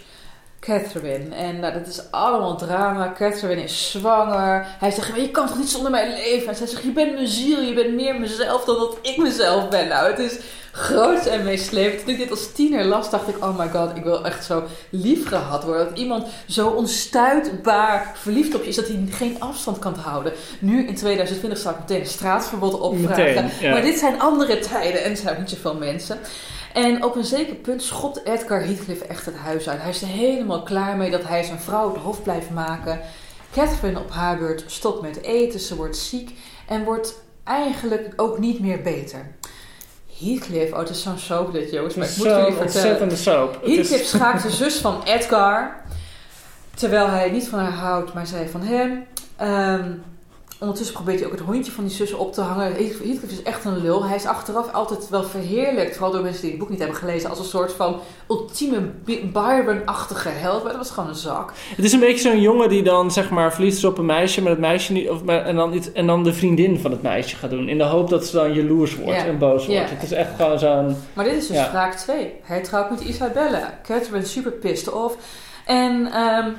[SPEAKER 6] Catherine. En nou, dat is allemaal drama. Catherine is zwanger. Hij zegt, maar je kan toch niet zonder mij leven? En zij zegt, je bent mijn ziel, je bent meer mezelf dan dat ik mezelf ben. Nou, het is groot en meeslepend. Toen ik dit als tiener las, dacht ik, oh my god, ik wil echt zo lief gehad worden. Dat iemand zo onstuitbaar verliefd op je is, dat hij geen afstand kan houden. Nu, in 2020, zou ik meteen een straatverbod opvragen.
[SPEAKER 7] Meteen, ja.
[SPEAKER 6] Maar dit zijn andere tijden en er zijn niet zoveel mensen. En op een zeker punt schopt Edgar Heathcliff echt het huis uit. Hij is er helemaal klaar mee dat hij zijn vrouw het hof blijft maken. Catherine op haar beurt stopt met eten, ze wordt ziek en wordt eigenlijk ook niet meer beter. Heathcliff, oh het is zo'n soap dit jongens, maar ik moet jullie vertellen.
[SPEAKER 7] ontzettende soap.
[SPEAKER 6] Heathcliff schaakt de zus van Edgar, terwijl hij niet van haar houdt, maar zij van hem. Ehm, ondertussen probeert hij ook het hondje van die zus op te hangen. Heathcliff is echt een lul. Hij is achteraf altijd wel verheerlijkt, vooral door mensen die het boek niet hebben gelezen, als een soort van ultieme By- Byron-achtige held. Maar dat was gewoon een zak.
[SPEAKER 7] Het is een beetje zo'n jongen die dan zeg maar verliefd is op een meisje, maar het meisje niet, of, maar, en, dan iets, en dan de vriendin van het meisje gaat doen. In de hoop dat ze dan jaloers wordt en boos wordt. Het is echt gewoon zo'n.
[SPEAKER 6] Maar dit is dus
[SPEAKER 7] Ja.
[SPEAKER 6] wraak 2. Hij trouwt met Isabella. Catherine is super pissed off. En ehm,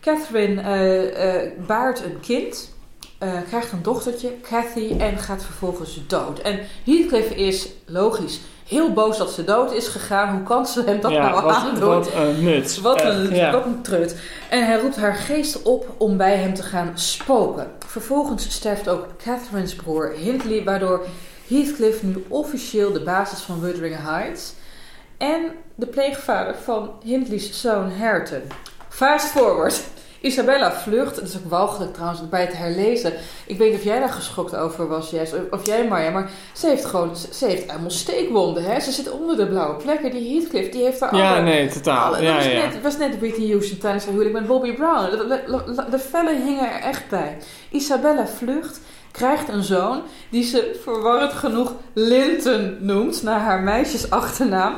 [SPEAKER 6] Catherine eh, eh, baart een kind. Eh, krijgt een dochtertje, Cathy, en gaat vervolgens dood. En Heathcliff is logisch heel boos dat ze dood is gegaan. Hoe kan ze hem dat
[SPEAKER 7] ja,
[SPEAKER 6] nou
[SPEAKER 7] wat,
[SPEAKER 6] aandoen?
[SPEAKER 7] wat een nut.
[SPEAKER 6] Wat een,
[SPEAKER 7] ja.
[SPEAKER 6] wat een trut. En hij roept haar geest op om bij hem te gaan spoken. Vervolgens sterft ook Catherine's broer Hindley, waardoor Heathcliff nu officieel de basis van Wuthering Heights en de pleegvader van Hindley's zoon Hareton. Fast forward. Isabella vlucht, dat is ook walgelijk trouwens bij het herlezen. Ik weet niet of jij daar geschokt over was, Jess, of- jij Marja, maar ze heeft gewoon, ze heeft helemaal steekwonden, hè? Ze zit onder de blauwe plekken. Die Heathcliff, die heeft daar
[SPEAKER 7] Ja,
[SPEAKER 6] alle-
[SPEAKER 7] nee, totaal.
[SPEAKER 6] alle-
[SPEAKER 7] Ja,
[SPEAKER 6] dat was,
[SPEAKER 7] ja.
[SPEAKER 6] net, was net Whitney Houston tijdens haar huwelijk met Bobby Brown. De, de, de- de vellen hingen er echt bij. Isabella vlucht, krijgt een zoon die ze verwarrend genoeg Linton noemt, naar haar meisjesachternaam.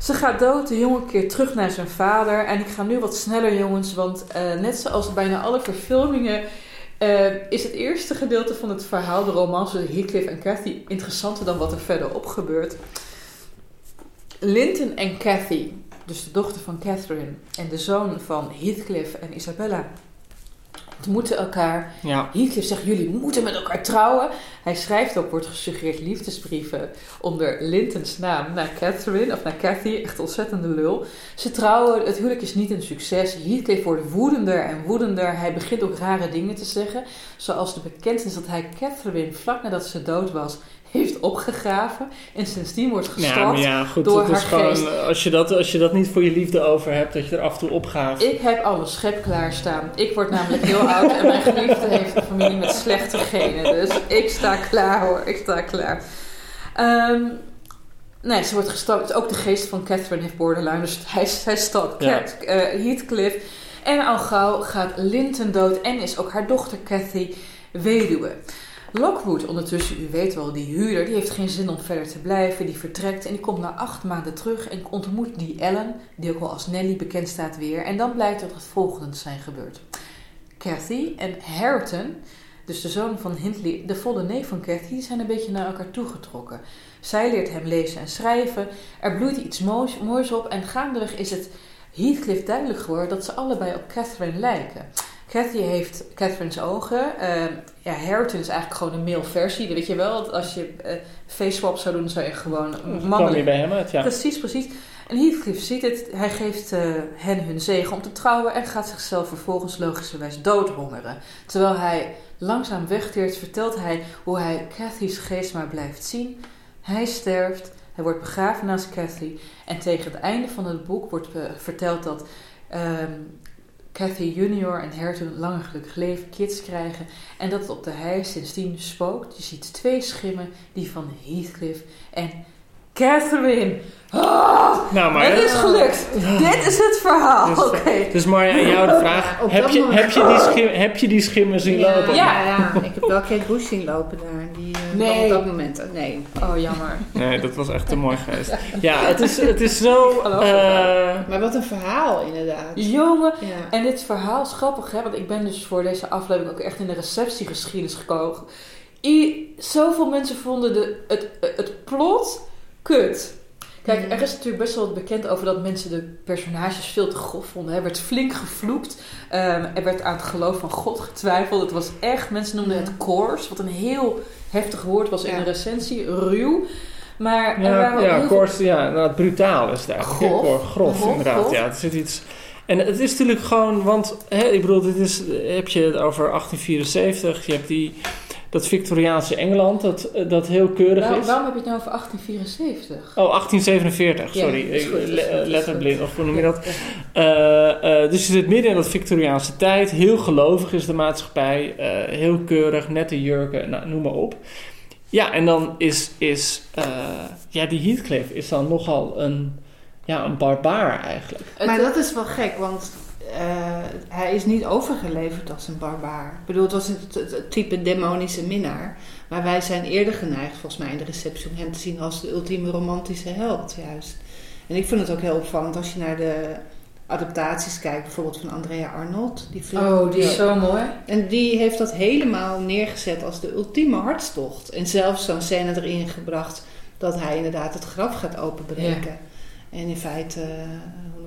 [SPEAKER 6] Ze gaat dood, de jongen keert terug naar zijn vader. En ik ga nu wat sneller, jongens, want eh, net zoals bijna alle verfilmingen. eh, is het eerste gedeelte van het verhaal, de romance tussen Heathcliff en Cathy, interessanter dan wat er verderop gebeurt. Linton en Cathy, dus de dochter van Catherine en de zoon van Heathcliff en Isabella, ontmoeten elkaar.
[SPEAKER 7] ja.
[SPEAKER 6] Heathcliff zegt, jullie moeten met elkaar trouwen. Hij schrijft ook, wordt gesuggereerd, liefdesbrieven onder Lintons naam naar Catherine, of naar Cathy, echt ontzettende lul. Ze trouwen, het huwelijk is niet een succes. Heathcliff wordt woedender en woedender. Hij begint ook rare dingen te zeggen, zoals de bekentenis dat hij Catherine, vlak nadat ze dood was, heeft opgegraven en sindsdien wordt gestalkt.
[SPEAKER 7] Ja, ja, goed.
[SPEAKER 6] door haar
[SPEAKER 7] gewoon,
[SPEAKER 6] geest.
[SPEAKER 7] als, je dat, als je dat niet voor je liefde over hebt, dat je er af en toe opgaat.
[SPEAKER 6] Ik heb al een schep klaarstaan. Ik word namelijk heel oud en mijn geliefde heeft een familie met slechte genen. Dus ik sta klaar hoor, ik sta klaar. Ehm, nee, ze wordt gestalkt. Ook de geest van Catherine heeft borderline, dus hij, hij stalkt
[SPEAKER 7] Ja.
[SPEAKER 6] Cat- eh, Heathcliff. En al gauw gaat Linton dood en is ook haar dochter Cathy weduwe. Lockwood, ondertussen, u weet wel, die huurder, die heeft geen zin om verder te blijven. Die vertrekt en die komt na acht maanden terug en ontmoet die Ellen, die ook wel als Nelly bekend staat weer. En dan blijkt dat het volgende zijn gebeurd. Cathy en Hareton, dus de zoon van Hindley, de volle neef van Cathy, die zijn een beetje naar elkaar toegetrokken. Zij leert hem lezen en schrijven. Er bloeit iets moois, moois op en gaandeweg is het Heathcliff duidelijk geworden dat ze allebei op Catherine lijken. Cathy heeft Catherine's ogen. eh, ja, Hareton is eigenlijk gewoon een male versie. Weet je wel, dat als je eh face swap zou doen, zou je gewoon
[SPEAKER 7] je
[SPEAKER 6] mannelijk
[SPEAKER 7] bij hem uit, ja.
[SPEAKER 6] Precies, precies. En Heathcliff ziet het, hij geeft uh, hen hun zegen om te trouwen en gaat zichzelf vervolgens logischerwijs doodhongeren. Terwijl hij langzaam wegteert, vertelt hij hoe hij Cathy's geest maar blijft zien. Hij sterft, hij wordt begraven naast Cathy en tegen het einde van het boek wordt uh, verteld dat um, Cathy junior en Hareton lang gelukkig leven, kids krijgen en dat het op de hei sindsdien spookt. Je ziet twee schimmen, die van Heathcliff en Catherine. Oh,
[SPEAKER 7] nou, maar,
[SPEAKER 6] het is gelukt. Dit is het verhaal. Dus, Oké.
[SPEAKER 7] Dus Marja, aan jou de vraag. heb, je, heb, je die schim, heb je die schimmen zien
[SPEAKER 8] ja,
[SPEAKER 7] lopen?
[SPEAKER 8] Ja, ja, ik heb wel Kate Bush zien lopen daar. Die, uh,
[SPEAKER 6] nee.
[SPEAKER 8] Op dat moment. Nee.
[SPEAKER 6] Oh, jammer.
[SPEAKER 7] Nee, dat was echt te mooi geweest. Ja, het is, het is zo... Uh,
[SPEAKER 8] maar wat een verhaal inderdaad.
[SPEAKER 6] Jongen. Ja. En dit verhaal is grappig, hè. Want ik ben dus voor deze aflevering ook echt in de receptiegeschiedenis gekomen. I, zoveel mensen vonden de, het, het plot kut. Kijk, er is natuurlijk best wel wat bekend over dat mensen de personages veel te grof vonden. Er werd flink gevloekt. Um, er werd aan het geloof van God getwijfeld. Het was echt, mensen noemden het coarse, wat een heel heftig woord was in
[SPEAKER 8] Ja.
[SPEAKER 6] de recensie, ruw. Maar er
[SPEAKER 7] ja,
[SPEAKER 6] ook
[SPEAKER 7] ja,
[SPEAKER 6] heel veel-
[SPEAKER 7] ja, nou, het brutaal is het eigenlijk.
[SPEAKER 6] Grof.
[SPEAKER 7] Grof, grof,
[SPEAKER 6] Grof,
[SPEAKER 7] inderdaad.
[SPEAKER 6] grof.
[SPEAKER 7] Ja, er zit iets... En het is natuurlijk gewoon, want hè, ik bedoel, dit is, heb je het over 1874, je hebt die, dat Victoriaanse Engeland, dat, dat heel keurig
[SPEAKER 6] Waar-
[SPEAKER 7] is.
[SPEAKER 6] waarom heb je het nou over 1874?
[SPEAKER 7] Oh, 1847,
[SPEAKER 6] Ja,
[SPEAKER 7] sorry.
[SPEAKER 6] goed, goed.
[SPEAKER 7] letterblind, of hoe noem je dat?
[SPEAKER 6] Ja.
[SPEAKER 7] Eh, eh, dus je zit midden in dat Victoriaanse tijd. Heel gelovig is de maatschappij. eh, heel keurig, nette jurken, nou, noem maar op. Ja, en dan is, is eh, ja, die Heathcliff is dan nogal een, ja, een barbaar eigenlijk.
[SPEAKER 8] Maar dat is wel gek, want eh, hij is niet overgeleverd als een barbaar. Ik bedoel, het was het, het- het type demonische minnaar. Maar wij zijn eerder geneigd, volgens mij in de receptie, om hem te zien als de ultieme romantische held, juist. En ik vind het ook heel opvallend als je naar de adaptaties kijkt, bijvoorbeeld van Andrea Arnold. Die film.
[SPEAKER 6] Oh, die is zo mooi.
[SPEAKER 8] En die heeft dat helemaal neergezet als de ultieme hartstocht. En zelfs zo'n scène erin gebracht dat hij inderdaad het graf gaat openbreken. En in feite, eh,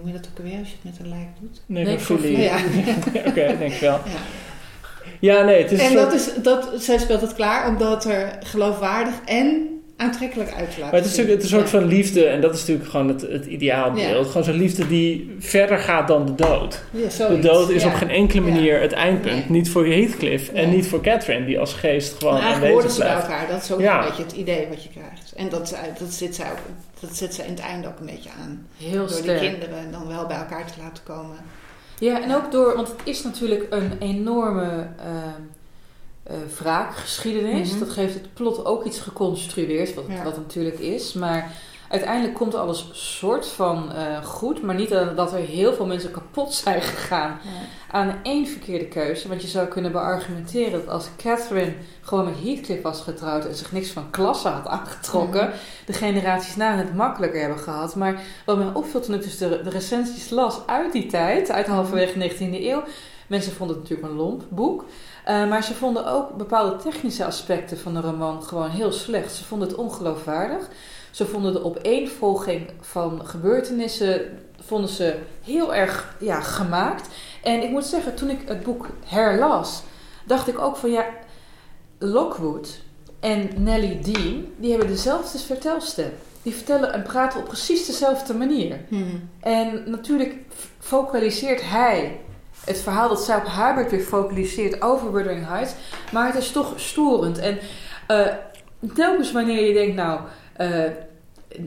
[SPEAKER 8] noem je dat ook alweer als je het met een lijk doet?
[SPEAKER 7] Necrofilie.
[SPEAKER 8] Ja.
[SPEAKER 7] Oké, denk ik wel.
[SPEAKER 8] Ja.
[SPEAKER 7] Ja, nee, het is...
[SPEAKER 8] En dat is, dat, zij speelt het klaar omdat er geloofwaardig en aantrekkelijk uit te laten
[SPEAKER 7] Maar het is natuurlijk het is een soort
[SPEAKER 8] Ja.
[SPEAKER 7] van liefde, en dat is natuurlijk gewoon het, het ideaalbeeld.
[SPEAKER 8] Ja.
[SPEAKER 7] Gewoon zo'n liefde die verder gaat dan de dood.
[SPEAKER 8] Ja,
[SPEAKER 7] De dood is
[SPEAKER 8] Ja.
[SPEAKER 7] op geen enkele
[SPEAKER 8] Ja.
[SPEAKER 7] manier het eindpunt.
[SPEAKER 8] Nee.
[SPEAKER 7] Niet voor Heathcliff en
[SPEAKER 8] Nee.
[SPEAKER 7] niet voor Catherine, die als geest gewoon
[SPEAKER 8] Maar eigenlijk hoorden
[SPEAKER 7] aanwezig
[SPEAKER 8] ze bij
[SPEAKER 7] blijft.
[SPEAKER 8] elkaar. Dat is ook
[SPEAKER 7] Ja.
[SPEAKER 8] een beetje het idee wat je krijgt. En dat, dat, zit zij ook, dat zet zij in het einde ook een beetje aan.
[SPEAKER 6] Heel
[SPEAKER 8] Door
[SPEAKER 6] sterk.
[SPEAKER 8] die kinderen dan wel bij elkaar te laten komen.
[SPEAKER 6] Ja, en ook door, want het is natuurlijk een enorme eh, wraakgeschiedenis.
[SPEAKER 8] Mhm.
[SPEAKER 6] Dat geeft het plot ook iets geconstrueerd, wat,
[SPEAKER 8] Ja.
[SPEAKER 6] wat het natuurlijk is. Maar uiteindelijk komt alles soort van eh, goed, maar niet dat er heel veel mensen kapot zijn gegaan aan één verkeerde keuze. Want je zou kunnen beargumenteren dat als Catherine gewoon met Heathcliff was getrouwd en zich niks van klasse had aangetrokken, de generaties na het makkelijker hebben gehad. Maar wat mij opviel toen ik dus de, de recensies las uit die tijd, uit halverwege 19e eeuw, mensen vonden het natuurlijk een lomp boek. eh, maar ze vonden ook bepaalde technische aspecten van de roman gewoon heel slecht. Ze vonden het ongeloofwaardig. Ze vonden de opeenvolging van gebeurtenissen vonden ze heel erg ja, gemaakt. En ik moet zeggen, toen ik het boek herlas, dacht ik ook van ja, Lockwood en Nellie Dean, die hebben dezelfde vertelstem. Die vertellen en praten op precies dezelfde manier. En natuurlijk focaliseert hij het verhaal dat zij op haar beurt weer focaliseert over Wuthering Heights. Maar het is toch storend. En eh, telkens wanneer je denkt, nou, eh,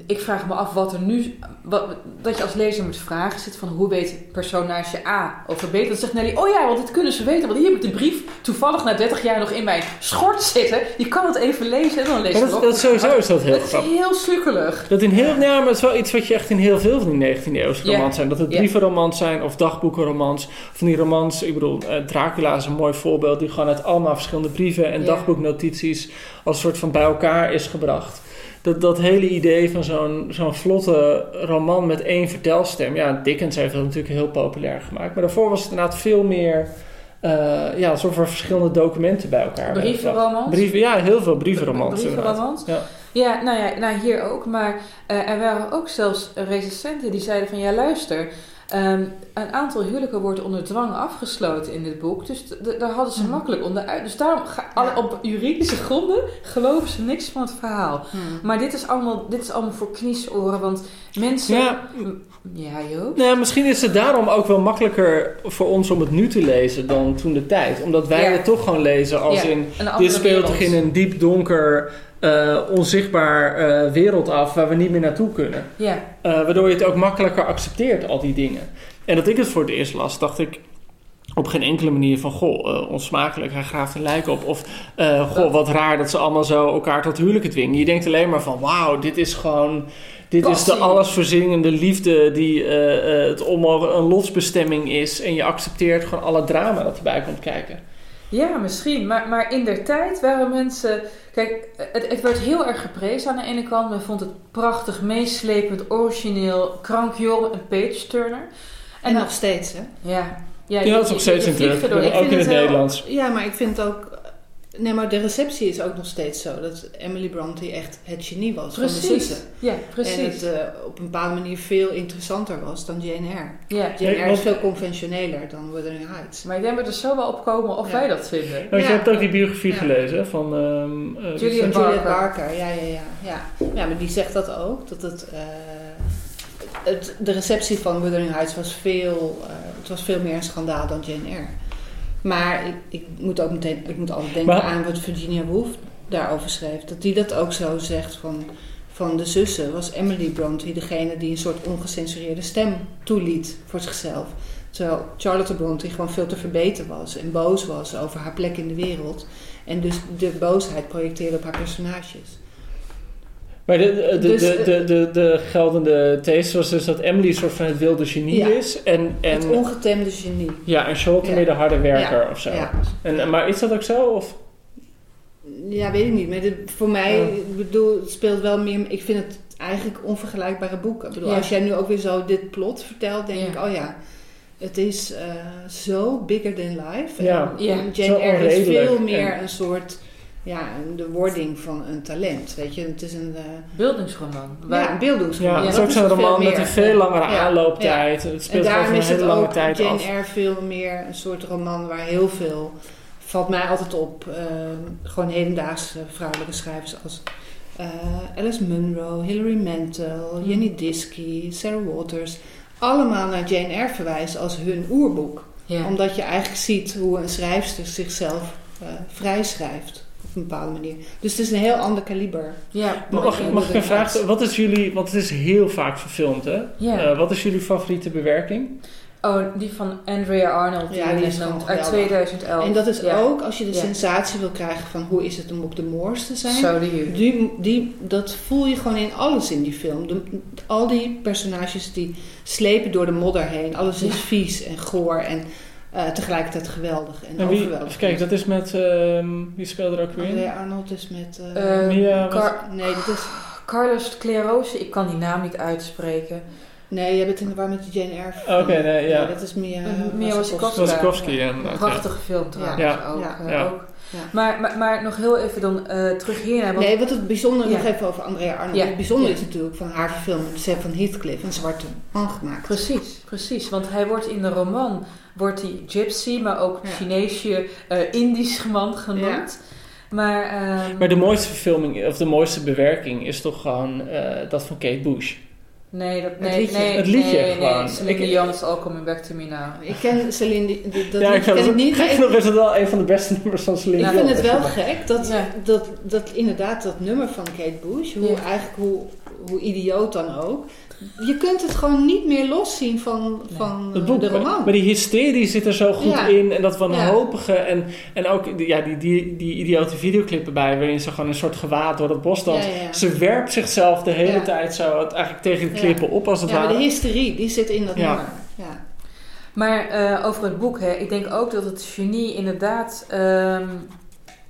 [SPEAKER 6] ik vraag me af wat er nu. Wat, dat je als lezer moet vragen zit van hoe weet personage A over B. Dan zegt Nelly, oh ja, want dit kunnen ze weten. Want hier heb ik de brief toevallig na 30 jaar nog in mijn schort zitten. Je kan het even lezen en dan lees je
[SPEAKER 7] Maar
[SPEAKER 6] het
[SPEAKER 7] dat, dat sowieso is dat heel
[SPEAKER 6] Het is heel sukkelig.
[SPEAKER 7] Dat in heel, ja, maar het is wel iets wat je echt in heel veel van die 19e eeuwse romans zijn. Dat het brievenromans zijn of dagboekenromans. Van die romans, ik bedoel, eh, Dracula is een mooi voorbeeld. Die gewoon uit allemaal verschillende brieven en dagboeknotities als soort van bij elkaar is gebracht. Dat, dat hele idee van zo'n zo'n vlotte roman met één vertelstem. Ja, Dickens heeft dat natuurlijk heel populair gemaakt. Maar daarvoor was het inderdaad veel meer... eh, ja, alsof er verschillende documenten bij elkaar.
[SPEAKER 6] Brievenromans.
[SPEAKER 7] Brieven, ja, heel veel brievenromans.
[SPEAKER 6] Brievenromans.
[SPEAKER 7] Ja.
[SPEAKER 6] Ja, nou ja, nou hier ook. Maar eh, er waren ook zelfs recensenten die zeiden van... Ja, luister, Ehm, een aantal huwelijken wordt onder dwang afgesloten in dit boek. Dus daar hadden ze
[SPEAKER 8] Mhm.
[SPEAKER 6] makkelijk onderuit. Dus daarom, ga,
[SPEAKER 8] Ja.
[SPEAKER 6] alle- op juridische gronden, geloven ze niks van het verhaal.
[SPEAKER 8] Hmm.
[SPEAKER 6] Maar dit is allemaal, dit is allemaal voor kniesoren, want mensen...
[SPEAKER 7] Ja.
[SPEAKER 6] Ja, Joop?
[SPEAKER 7] Nou, misschien is het daarom ook wel makkelijker voor ons om het nu te lezen dan toen de tijd. Omdat wij
[SPEAKER 6] Ja.
[SPEAKER 7] het toch gewoon lezen als in... Dit speelt zich in een diep donker, eh, onzichtbaar eh, wereld af waar we niet meer naartoe kunnen.
[SPEAKER 6] Ja,
[SPEAKER 7] Eh, waardoor je het ook makkelijker accepteert, al die dingen. En dat ik het voor het eerst las, dacht ik op geen enkele manier van... Goh, onsmakelijk, hij graaft een lijk op. Of, goh, wat raar dat ze allemaal zo elkaar tot huwelijken dwingen. Je denkt alleen maar van, wauw, dit is gewoon... Dit is de allesverzingende liefde die het onmogelijk een lotsbestemming is. En je accepteert gewoon alle drama dat erbij komt kijken.
[SPEAKER 6] Ja, misschien. Maar, maar in der tijd waren mensen... Kijk, het, het werd heel erg geprezen aan de ene kant. Men vond het prachtig, meeslepend, origineel, krankjong, een page-turner.
[SPEAKER 8] En nog steeds, hè?
[SPEAKER 6] Ja, ja,
[SPEAKER 7] Ja, dat is nog steeds in terug.
[SPEAKER 6] er.
[SPEAKER 7] Ook in het
[SPEAKER 8] heel-
[SPEAKER 7] Nederlands.
[SPEAKER 8] Ja, maar ik vind ook... Nee, maar de receptie is ook nog steeds zo. Dat Emily Bronte echt het genie was van de
[SPEAKER 6] Precies.
[SPEAKER 8] zussen.
[SPEAKER 6] Ja,
[SPEAKER 8] En
[SPEAKER 6] precies.
[SPEAKER 8] het eh, op een bepaalde manier veel interessanter was dan Jane Eyre.
[SPEAKER 6] ja.
[SPEAKER 8] Jane Eyre is veel conventioneler dan Wuthering Heights.
[SPEAKER 6] Maar ik denk dat we er zo wel op komen of
[SPEAKER 8] Ja.
[SPEAKER 6] wij dat vinden.
[SPEAKER 7] Want
[SPEAKER 8] Ja.
[SPEAKER 7] je hebt ook die biografie
[SPEAKER 8] Ja.
[SPEAKER 7] gelezen van... ehm, eh,
[SPEAKER 6] Julia
[SPEAKER 8] Van Juliet
[SPEAKER 6] Barker.
[SPEAKER 8] Barker, ja, ja, ja, ja. Ja, maar die zegt dat ook. Dat het, eh, het, de receptie van Wuthering Heights was veel, eh, het was veel meer een schandaal dan Jane Eyre. Maar ik, ik moet ook meteen, ik moet altijd denken
[SPEAKER 7] Maar-
[SPEAKER 8] aan wat Virginia Woolf daarover schreef. Dat die dat ook zo zegt van, van de zussen. Was Emily Bronte degene die een soort ongecensureerde stem toeliet voor zichzelf. Terwijl Charlotte Bronte gewoon veel te verbeten was en boos was over haar plek in de wereld. En dus de boosheid projecteerde op haar personages.
[SPEAKER 7] Maar de, de, de,
[SPEAKER 8] Dus,
[SPEAKER 7] de,
[SPEAKER 8] eh,
[SPEAKER 7] de, de, de geldende these was dus dat Emily een soort van het wilde genie
[SPEAKER 8] Ja.
[SPEAKER 7] is. En, en,
[SPEAKER 8] het ongetemde genie.
[SPEAKER 7] ja, en Charlotte
[SPEAKER 8] Ja.
[SPEAKER 7] meer de harde werker
[SPEAKER 8] Ja.
[SPEAKER 7] of zo.
[SPEAKER 8] Ja.
[SPEAKER 7] En, maar is dat ook zo? Of?
[SPEAKER 8] Ja, weet ik niet. Maar dit- voor mij,
[SPEAKER 7] Ja.
[SPEAKER 8] ik bedoel, het speelt wel meer... Ik vind het eigenlijk onvergelijkbare boeken. Ik bedoel,
[SPEAKER 6] Ja.
[SPEAKER 8] als jij nu ook weer zo dit plot vertelt, denk
[SPEAKER 6] Ja.
[SPEAKER 8] ik, oh ja... Het is eh, zo bigger than life.
[SPEAKER 7] Ja.
[SPEAKER 8] En,
[SPEAKER 6] Ja.
[SPEAKER 8] en
[SPEAKER 7] Zo
[SPEAKER 8] Jane Eyre is veel meer
[SPEAKER 7] en-
[SPEAKER 8] een soort... Ja, de wording van een talent, weet je. Het is een, eh
[SPEAKER 6] Beeldingsroman.
[SPEAKER 8] ja, een beeldingsroman.
[SPEAKER 7] Ja,
[SPEAKER 6] Ja,
[SPEAKER 7] het is ook zo'n roman met
[SPEAKER 8] meer.
[SPEAKER 7] een veel langere
[SPEAKER 8] Ja.
[SPEAKER 7] aanlooptijd. Het
[SPEAKER 8] En
[SPEAKER 7] speelt van een
[SPEAKER 8] is het
[SPEAKER 7] hele lange
[SPEAKER 8] ook
[SPEAKER 7] tijd
[SPEAKER 8] Jane
[SPEAKER 7] af.
[SPEAKER 8] Eyre veel meer een soort roman waar heel veel... Valt mij altijd op, eh, gewoon hedendaagse vrouwelijke schrijvers als eh, Alice Munro, Hilary Mantel, Jenny Diskey, Sarah Waters. Allemaal naar Jane Eyre verwijzen als hun oerboek.
[SPEAKER 6] Ja.
[SPEAKER 8] Omdat je eigenlijk ziet hoe een schrijfster zichzelf eh vrijschrijft. Op een bepaalde manier. Dus het is een heel ander kaliber.
[SPEAKER 6] Ja,
[SPEAKER 7] mag, mag ik een vraag stellen? Wat is jullie, want het is heel vaak verfilmd hè?
[SPEAKER 6] Ja.
[SPEAKER 7] Eh, wat is jullie favoriete bewerking?
[SPEAKER 6] Oh, die van Andrea Arnold, die
[SPEAKER 8] Ja, die is
[SPEAKER 6] noemt, uit
[SPEAKER 8] geweldig.
[SPEAKER 6] 2011.
[SPEAKER 8] En dat is
[SPEAKER 6] Ja.
[SPEAKER 8] ook als je de
[SPEAKER 6] Ja.
[SPEAKER 8] sensatie wil krijgen van hoe is het om op de moors te zijn.
[SPEAKER 6] Zo die hier.
[SPEAKER 8] Die, die, dat voel je gewoon in alles in die film. De- al die personages die slepen door de modder heen. Alles is
[SPEAKER 6] Ja.
[SPEAKER 8] vies en goor en eh, tegelijkertijd geweldig en,
[SPEAKER 7] En wie,
[SPEAKER 8] overweldigend.
[SPEAKER 7] even kijken, dat is met, ehm, wie speelde er ook weer in?
[SPEAKER 8] Andrea Arnold is met... eh,
[SPEAKER 6] Eh,
[SPEAKER 7] Mia,
[SPEAKER 6] Car-
[SPEAKER 8] nee, dat is,
[SPEAKER 6] Carlos Sclerose, ik kan die naam niet uitspreken.
[SPEAKER 8] nee, jij bent in de war met de Jane Eyre film.
[SPEAKER 7] Oké, nee, ja.
[SPEAKER 8] dat is Mia,
[SPEAKER 6] Mia
[SPEAKER 8] Wasikowska.
[SPEAKER 6] Wasikowska.
[SPEAKER 7] Wasikowski, ja,
[SPEAKER 6] Een prachtige film trouwens
[SPEAKER 7] Ja.
[SPEAKER 6] ook.
[SPEAKER 8] Ja.
[SPEAKER 6] eh,
[SPEAKER 7] Ja.
[SPEAKER 6] ook.
[SPEAKER 8] Ja.
[SPEAKER 6] Maar, maar, maar nog heel even dan eh, terug hiernaar. Want,
[SPEAKER 8] Nee, wat het bijzondere,
[SPEAKER 6] Ja.
[SPEAKER 8] nog even over Andrea Arnold.
[SPEAKER 6] Ja.
[SPEAKER 8] Het bijzondere
[SPEAKER 6] Ja.
[SPEAKER 8] is natuurlijk van haar heeft van Heathcliff een zwarte man gemaakt.
[SPEAKER 6] Precies, precies. Want hij wordt in de roman, wordt hij gypsy, maar ook
[SPEAKER 8] Ja.
[SPEAKER 6] Chineesje, eh Indisch man genoemd. Maar, ehm,
[SPEAKER 7] Maar de mooiste verfilming, of de mooiste bewerking is toch gewoon eh, dat van Kate Bush.
[SPEAKER 6] nee, dat,
[SPEAKER 8] Het
[SPEAKER 6] nee,
[SPEAKER 8] liedje.
[SPEAKER 6] nee,
[SPEAKER 7] Het liedje
[SPEAKER 6] nee,
[SPEAKER 7] gewoon.
[SPEAKER 6] Nee, Celine
[SPEAKER 7] Ik-
[SPEAKER 6] Dion is All Coming Back to Me Now.
[SPEAKER 8] Ik ken Celine, die- dat
[SPEAKER 7] ja, ik
[SPEAKER 8] ken ik
[SPEAKER 7] het
[SPEAKER 8] niet.
[SPEAKER 7] gek
[SPEAKER 8] ik-
[SPEAKER 7] genoeg is het wel een van de beste nummers van Celine
[SPEAKER 8] Ik
[SPEAKER 7] Dion.
[SPEAKER 8] vind het wel gek dat,
[SPEAKER 6] Ja.
[SPEAKER 8] dat, dat inderdaad dat nummer van Kate Bush, hoe,
[SPEAKER 6] Ja.
[SPEAKER 8] eigenlijk hoe, hoe idioot dan ook, je kunt het gewoon niet meer loszien van, van
[SPEAKER 7] Het
[SPEAKER 8] eh,
[SPEAKER 7] boek,
[SPEAKER 8] de roman.
[SPEAKER 7] maar die hysterie zit er zo goed
[SPEAKER 8] Ja.
[SPEAKER 7] in. En dat
[SPEAKER 8] Ja.
[SPEAKER 7] wanhopige. En, en ook die- ja, die, die, die idiote videoclip erbij. Waarin ze gewoon een soort gewaad door het bos danst.
[SPEAKER 8] Ja, ja, ja.
[SPEAKER 7] Ze werpt zichzelf de hele
[SPEAKER 8] Ja.
[SPEAKER 7] tijd zo het, eigenlijk tegen de
[SPEAKER 8] Ja.
[SPEAKER 7] klippen op als het
[SPEAKER 8] ja, maar
[SPEAKER 7] ware.
[SPEAKER 8] de hysterie, die zit in dat
[SPEAKER 7] Ja.
[SPEAKER 8] nummer. Ja.
[SPEAKER 6] Maar eh, over het boek, hè, ik denk ook dat het genie inderdaad ehm,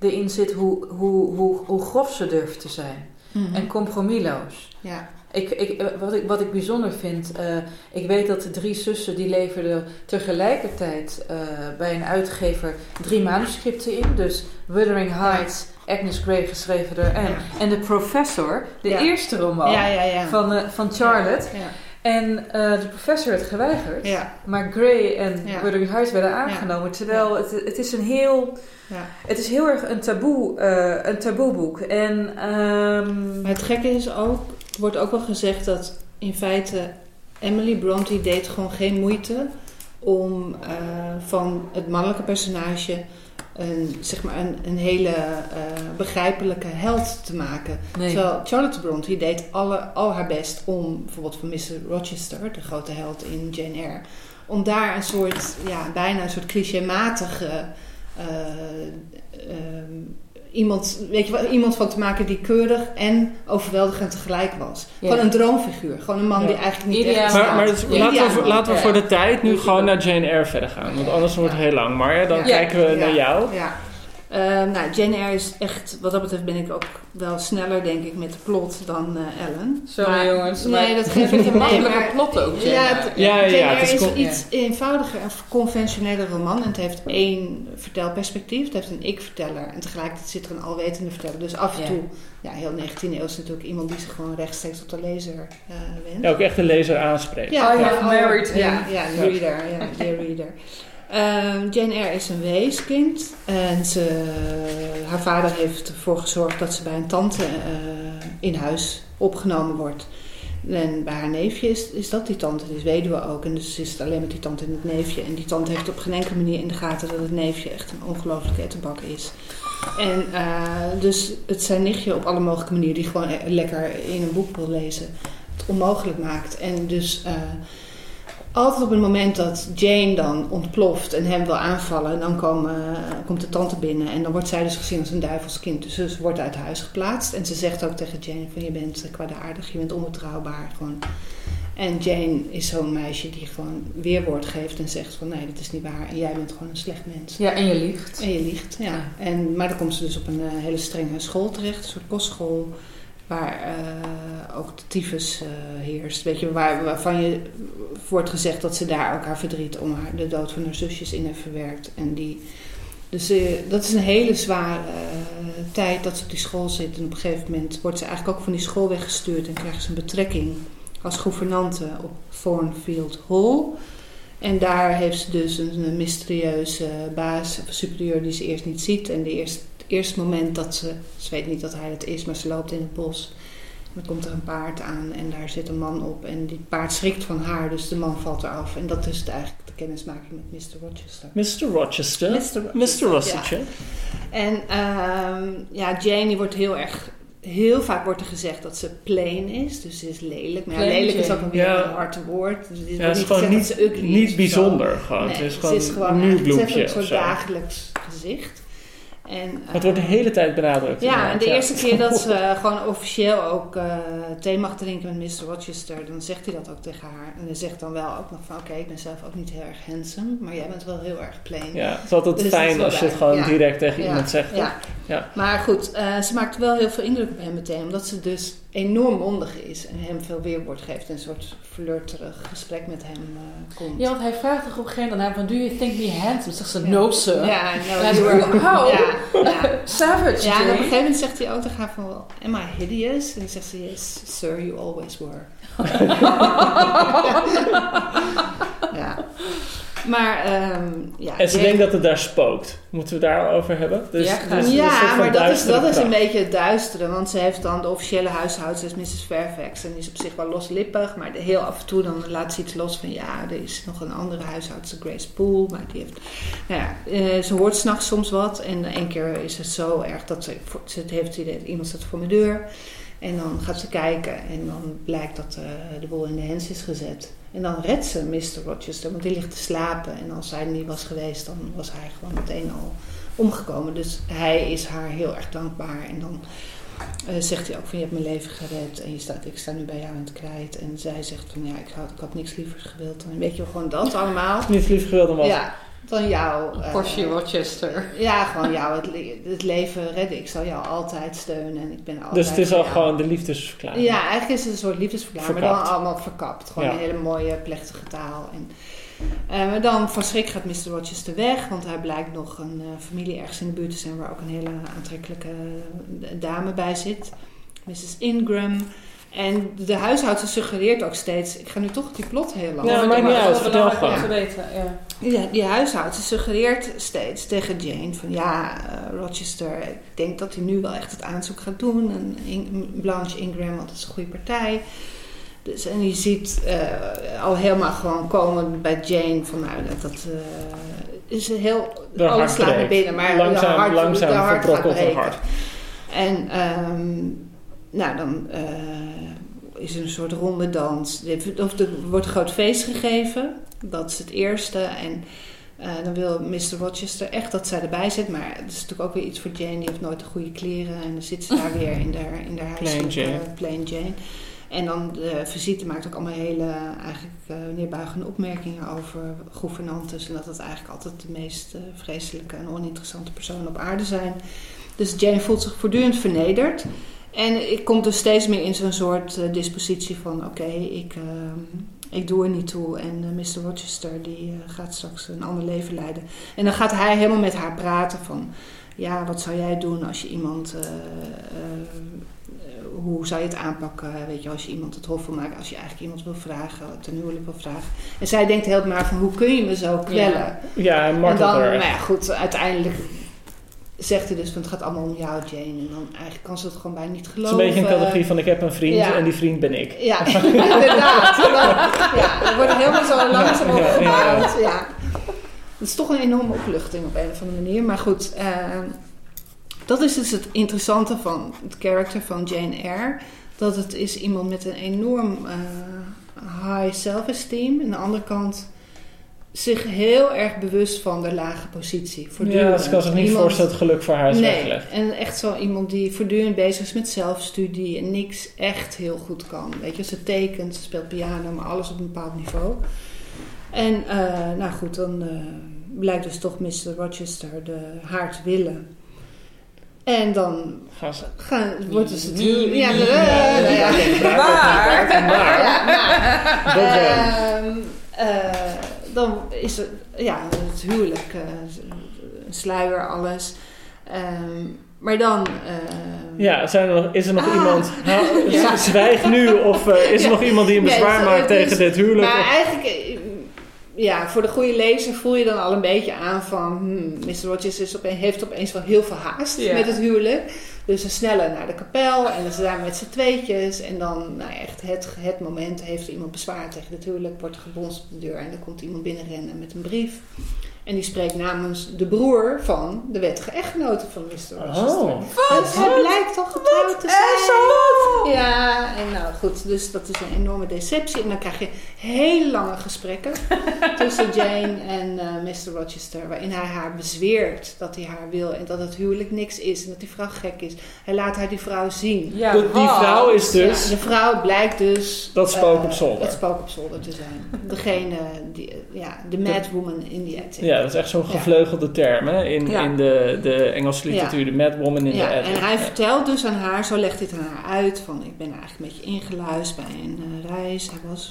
[SPEAKER 6] erin zit hoe, hoe, hoe, hoe grof ze durft te zijn.
[SPEAKER 8] Mhm.
[SPEAKER 6] En compromisloos.
[SPEAKER 8] ja.
[SPEAKER 6] Ik, ik, wat, ik, wat ik bijzonder vind, eh, ik weet dat de drie zussen die leverden tegelijkertijd eh, bij een uitgever drie manuscripten in. Dus Wuthering Heights, Agnes Grey geschreven door Anne.
[SPEAKER 8] Ja.
[SPEAKER 6] En The Professor, de
[SPEAKER 8] Ja.
[SPEAKER 6] eerste roman
[SPEAKER 8] ja,
[SPEAKER 6] van, eh, van Charlotte.
[SPEAKER 8] Ja.
[SPEAKER 6] En de professor werd geweigerd. Maar Gray en. Wuthering Heights werden aangenomen. Terwijl het, het is een heel...
[SPEAKER 8] Ja.
[SPEAKER 6] Het is heel erg een taboe, eh, een taboeboek. En... ehm,
[SPEAKER 8] Maar het gekke is ook, wordt ook wel gezegd dat in feite Emily Bronte deed gewoon geen moeite om eh, van het mannelijke personage een, zeg maar een, een hele eh, begrijpelijke held te maken.
[SPEAKER 6] nee.
[SPEAKER 8] Terwijl Charlotte Bronte deed alle, al haar best om bijvoorbeeld van Mr. Rochester, de grote held in Jane Eyre, om daar een soort, ja, bijna een soort clichématige ehm, iemand, weet je wel, iemand van te maken die keurig en overweldigend tegelijk was.
[SPEAKER 6] Ja.
[SPEAKER 8] Gewoon een droomfiguur. Gewoon een man
[SPEAKER 7] Ja.
[SPEAKER 8] die eigenlijk niet
[SPEAKER 6] Ideaal.
[SPEAKER 8] echt
[SPEAKER 7] Maar, maar dus
[SPEAKER 8] Ja.
[SPEAKER 7] laten, we, laten we voor de tijd nu gewoon naar Jane Eyre verder gaan. Want anders wordt het
[SPEAKER 8] Ja.
[SPEAKER 7] heel lang. Marja, dan
[SPEAKER 8] Ja.
[SPEAKER 7] kijken we
[SPEAKER 8] Ja.
[SPEAKER 7] naar jou.
[SPEAKER 8] Ja. Eh, nou, Jane Eyre is echt, wat dat betreft ben ik ook wel sneller, denk ik, met de plot dan eh, Ellen.
[SPEAKER 6] Sorry
[SPEAKER 8] Maar-
[SPEAKER 6] jongens.
[SPEAKER 8] Nee, dat geeft
[SPEAKER 6] niet een
[SPEAKER 8] Nee,
[SPEAKER 6] makkelijke
[SPEAKER 8] maar-
[SPEAKER 6] plot ook. Jane
[SPEAKER 8] Ja, het,
[SPEAKER 7] Ja, ja, ja, het is
[SPEAKER 8] is
[SPEAKER 7] con-
[SPEAKER 8] iets eenvoudiger, een conventionele roman. En het heeft één vertelperspectief. Het heeft een ik-verteller. En tegelijkertijd zit er een alwetende verteller. Dus af en
[SPEAKER 6] Ja.
[SPEAKER 8] toe, ja, heel 19e eeuw is natuurlijk iemand die zich gewoon rechtstreeks tot de lezer eh wendt.
[SPEAKER 7] Ja, ook echt de lezer aanspreken.
[SPEAKER 6] I have
[SPEAKER 8] oh,
[SPEAKER 6] married him.
[SPEAKER 8] Ja, ja, de reader. Ja, dear reader. Ehm, Jane Eyre is een weeskind. En ze, haar vader heeft ervoor gezorgd dat ze bij een tante eh, in huis opgenomen wordt. En bij haar neefje is, is dat die tante, die is weduwe ook. En dus is het alleen met die tante en het neefje. En die tante heeft op geen enkele manier in de gaten dat het neefje echt een ongelooflijke ettenbak is. En eh, dus het zijn nichtje op alle mogelijke manieren die gewoon eh, lekker in een boek wil lezen. Het onmogelijk maakt. En dus eh, altijd op het moment dat Jane dan ontploft en hem wil aanvallen, dan komen, komt de tante binnen. En dan wordt zij dus gezien als een duivelskind. Dus ze wordt uit huis geplaatst. En ze zegt ook tegen Jane van je bent eh, kwaadaardig, je bent onbetrouwbaar. Gewoon. En Jane is zo'n meisje die gewoon weerwoord geeft en zegt van nee, dat is niet waar. En jij bent gewoon een slecht mens.
[SPEAKER 6] Ja, en je liegt.
[SPEAKER 8] En je liegt, ja. En, maar dan komt ze dus op een eh, hele strenge school terecht, een soort kostschool, waar eh, ook de tyfus eh, heerst. Weet je, waar, waarvan je wordt gezegd dat ze daar ook haar verdriet om haar, de dood van haar zusjes in heeft verwerkt. En die, dus eh, dat is een hele zware tijd dat ze op die school zit. En op een gegeven moment wordt ze eigenlijk ook van die school weggestuurd en krijgt ze een betrekking als gouvernante op Thornfield Hall. En daar heeft ze dus een, een mysterieuze baas of superieur die ze eerst niet ziet. En de eerste, eerste moment dat ze, ze weet niet dat hij het is, maar ze loopt in het bos. En dan komt er een paard aan en daar zit een man op. En die paard schrikt van haar, dus de man valt eraf. En dat is het eigenlijk de kennismaking met Mr. Rochester.
[SPEAKER 7] Mr. Rochester.
[SPEAKER 8] Mr.
[SPEAKER 7] Mr. Rochester.
[SPEAKER 8] En ehm, ja, Jane die wordt heel erg... Heel vaak wordt er gezegd dat ze plain is, dus ze is lelijk. Maar ja, lelijk is ook alweer
[SPEAKER 7] Ja.
[SPEAKER 8] een hard woord. Dus het
[SPEAKER 7] Ja,
[SPEAKER 8] wordt
[SPEAKER 7] het is
[SPEAKER 8] niet
[SPEAKER 7] gewoon niet,
[SPEAKER 8] is
[SPEAKER 7] bijzonder. Gewoon.
[SPEAKER 8] Nee,
[SPEAKER 7] het is gewoon
[SPEAKER 8] is gewoon
[SPEAKER 7] een
[SPEAKER 8] ze heeft
[SPEAKER 7] muurbloempje
[SPEAKER 8] een soort dagelijks gezicht. En,
[SPEAKER 7] het wordt de hele tijd benadrukt.
[SPEAKER 8] ja, en de eerste keer dat ze gewoon officieel ook eh, thee mag drinken met Mr. Rochester, dan zegt hij dat ook tegen haar. En hij zegt dan wel ook nog van, oké, ik ben zelf ook niet heel erg handsome, maar jij bent wel heel erg plain.
[SPEAKER 7] Ja, het is altijd
[SPEAKER 8] Dus
[SPEAKER 7] fijn als je het gewoon direct tegen iemand zegt.
[SPEAKER 8] Ja. Maar goed, eh, ze maakt wel heel veel indruk op hem meteen, omdat ze dus enorm mondig is en hem veel weerwoord geeft en een soort flirterig gesprek met hem eh, komt.
[SPEAKER 6] Ja, want hij vraagt toch op een gegeven moment van, do you think me handsome? Zegt ze, no sir.
[SPEAKER 8] Ja, no, you are-. Ja, ja.
[SPEAKER 6] Savage,
[SPEAKER 8] Ja, en op een gegeven moment zegt hij ook van, well, am I hideous? En dan zegt ze, yes, sir, you always were. ja. Maar, ehm ja.
[SPEAKER 7] En ze denkt dat het daar spookt. Moeten we het daarover hebben? Dus,
[SPEAKER 6] Ja,
[SPEAKER 7] dus
[SPEAKER 8] ja, maar dat is, dat is een beetje het duistere. Want ze heeft dan de officiële huishoudster, is Mrs. Fairfax. En die is op zich wel loslippig. Maar de- heel af en toe dan laat ze iets los van... Ja, er is nog een andere huishoudster, Grace Poole. Maar die heeft... Nou ja, eh, ze hoort s'nachts soms wat. En één keer is het zo erg dat ze... heeft het idee dat iemand staat voor mijn deur. En dan gaat ze kijken. En dan blijkt dat eh, de boel in de hens is gezet. En dan redt ze Mr. Rochester. Want die ligt te slapen. En als hij er niet was geweest, dan was hij gewoon meteen al omgekomen. Dus hij is haar heel erg dankbaar. En dan eh, zegt hij ook van je hebt mijn leven gered en je staat, ik sta nu bij jou in het krijt. En zij zegt van ja, ik had, ik had niks liever gewild. En weet je wel, gewoon dat allemaal.
[SPEAKER 7] Niet lief gewild dan wat.
[SPEAKER 8] Ja, dan jou. eh,
[SPEAKER 6] Porsche Rochester.
[SPEAKER 8] ja, gewoon jou het, le- het leven redden. Ik zal jou altijd steunen en ik ben altijd
[SPEAKER 7] Dus het is al
[SPEAKER 8] jou.
[SPEAKER 7] gewoon de liefdesverklaring.
[SPEAKER 8] Ja, eigenlijk is het een soort liefdesverklaring, maar dan allemaal verkapt. Gewoon
[SPEAKER 7] Ja.
[SPEAKER 8] een hele mooie, plechtige taal. En, eh, maar dan van schrik gaat Mr. Rochester weg, want hij blijkt nog een eh, familie ergens in de buurt te zijn waar ook een hele aantrekkelijke dame bij zit. Mrs. Ingram. En de huishoudster suggereert ook steeds... Ik ga nu toch die plot heel lang.
[SPEAKER 7] Ja,
[SPEAKER 6] maar
[SPEAKER 7] maakt niet uit.
[SPEAKER 6] wel
[SPEAKER 7] Vertel gewoon.
[SPEAKER 6] te weten, ja.
[SPEAKER 8] Ja, die huishoudster suggereert steeds tegen Jane van ja, eh, Rochester, ik denk dat hij nu wel echt het aanzoek gaat doen. En In- Blanche Ingram, want dat is een goede partij. Dus, en je ziet eh, al helemaal gewoon komen bij Jane van nou, dat, dat eh, is een heel,
[SPEAKER 7] De
[SPEAKER 8] alles slaat naar binnen, maar
[SPEAKER 7] Langzaam-
[SPEAKER 8] de hart,
[SPEAKER 7] langzaam
[SPEAKER 8] de hart gaat breken. En ehm, nou, dan eh, is er een soort ronde dans. Of er wordt een groot feest gegeven. Dat is het eerste. En eh, dan wil Mr. Rochester echt dat zij erbij zit. Maar het is natuurlijk ook weer iets voor Jane. Die heeft nooit de goede kleren. En dan zit ze daar weer in haar, in haar
[SPEAKER 7] Plain Jane.
[SPEAKER 8] plain Jane. En dan de visite maakt ook allemaal hele eigenlijk eh, neerbuigende opmerkingen over gouvernantes. En dat het eigenlijk altijd de meest vreselijke en oninteressante personen op aarde zijn. Dus Jane voelt zich voortdurend vernederd. En ik kom dus steeds meer in zo'n soort eh, dispositie van... oké, ik, ehm, ik doe er niet toe. En eh, Mr. Rochester die eh, gaat straks een ander leven leiden. En dan gaat hij helemaal met haar praten van... ja, wat zou jij doen als je iemand... eh, eh, hoe zou je het aanpakken, weet je, als je iemand het hof wil maken, als je eigenlijk iemand wil vragen, ten huwelijk wil vragen. En zij denkt heel maar van, hoe kun je me zo kwellen?
[SPEAKER 7] Ja,
[SPEAKER 8] En
[SPEAKER 7] martelt
[SPEAKER 8] dan, nou ja, goed, uiteindelijk zegt hij dus van het gaat allemaal om jou, Jane. En dan eigenlijk kan ze het gewoon bijna niet
[SPEAKER 7] Het is
[SPEAKER 8] geloven.
[SPEAKER 7] een beetje een categorie van ik heb een vriend
[SPEAKER 8] Ja.
[SPEAKER 7] en die vriend ben ik.
[SPEAKER 8] Ja, inderdaad. Dan, ja, dan wordt het helemaal zo langzaam
[SPEAKER 7] ja,
[SPEAKER 8] opgebouwd. Ja, Het is toch een enorme opluchting op een of andere manier. Maar goed, eh, dat is dus het interessante van het karakter van Jane Eyre. Dat het is iemand met een enorm eh, high self-esteem. Aan de andere kant zich heel erg bewust van de lage positie.
[SPEAKER 7] Ja, ze kan zich niet
[SPEAKER 8] Iemand-
[SPEAKER 7] voorstellen dat het geluk voor haar is
[SPEAKER 8] nee,
[SPEAKER 7] weggelegd.
[SPEAKER 8] en echt zo iemand die voortdurend bezig is met zelfstudie en niks echt heel goed kan. Weet je, ze tekent, ze speelt piano, maar alles op een bepaald niveau. En eh, nou goed, dan eh, blijkt dus toch Mr. Rochester de, haar te willen. En dan
[SPEAKER 7] Gaan
[SPEAKER 8] wordt dus het
[SPEAKER 6] Nee,
[SPEAKER 8] huwelijk-
[SPEAKER 6] nee,
[SPEAKER 8] Ja.
[SPEAKER 6] Maar-
[SPEAKER 7] Maar,
[SPEAKER 8] Ja, maar, dan is het, ja, het huwelijk, eh, een sluier, alles. Ehm, maar dan... ehm,
[SPEAKER 7] Ja, zijn er nog, is er nog
[SPEAKER 8] Ah.
[SPEAKER 7] iemand... Nou,
[SPEAKER 8] Ja.
[SPEAKER 7] Zwijg nu of eh, is er
[SPEAKER 8] Ja.
[SPEAKER 7] nog iemand die een bezwaar maakt tegen
[SPEAKER 8] is-
[SPEAKER 7] dit huwelijk?
[SPEAKER 8] Maar
[SPEAKER 7] Of-
[SPEAKER 8] eigenlijk, eh, ja, voor de goede lezer voel je dan al een beetje aan van... Hmm, Mr. Rogers is opeen, heeft opeens wel heel veel haast
[SPEAKER 6] Ja.
[SPEAKER 8] met het huwelijk. Dus ze snellen naar de kapel en ze zijn met z'n tweetjes. En dan, nou echt het, het moment, heeft iemand bezwaar tegen het huwelijk. Wordt er gebonst op de deur en dan komt iemand binnenrennen met een brief. En die spreekt namens de broer van de wettige echtgenote van Mr. Rochester.
[SPEAKER 7] Oh.
[SPEAKER 8] Dus hij blijkt toch getrouwd te zijn. Ja, en nou goed, dus dat is een enorme deceptie. En dan krijg je hele lange gesprekken tussen Jane en eh, Mr. Rochester. Waarin hij haar bezweert dat hij haar wil en dat het huwelijk niks is. En dat die vrouw gek is. Hij laat haar die vrouw zien.
[SPEAKER 6] Ja,
[SPEAKER 7] De- die
[SPEAKER 6] wat?
[SPEAKER 7] vrouw is dus...
[SPEAKER 8] Ja, de vrouw blijkt dus...
[SPEAKER 7] Dat spook
[SPEAKER 8] eh,
[SPEAKER 7] op zolder.
[SPEAKER 8] Dat spook op zolder te zijn. Degene, die, eh, ja, de mad woman in die attic.
[SPEAKER 7] Ja, dat is echt zo'n gevleugelde term hè? In,
[SPEAKER 8] Ja.
[SPEAKER 7] in de, de Engelse literatuur. De mad woman in
[SPEAKER 8] Ja,
[SPEAKER 7] de
[SPEAKER 8] en
[SPEAKER 7] attic.
[SPEAKER 8] hij vertelt dus aan haar, zo legt hij het aan haar uit, van ik ben eigenlijk een beetje ingeluisterd bij een eh, reis. Hij was,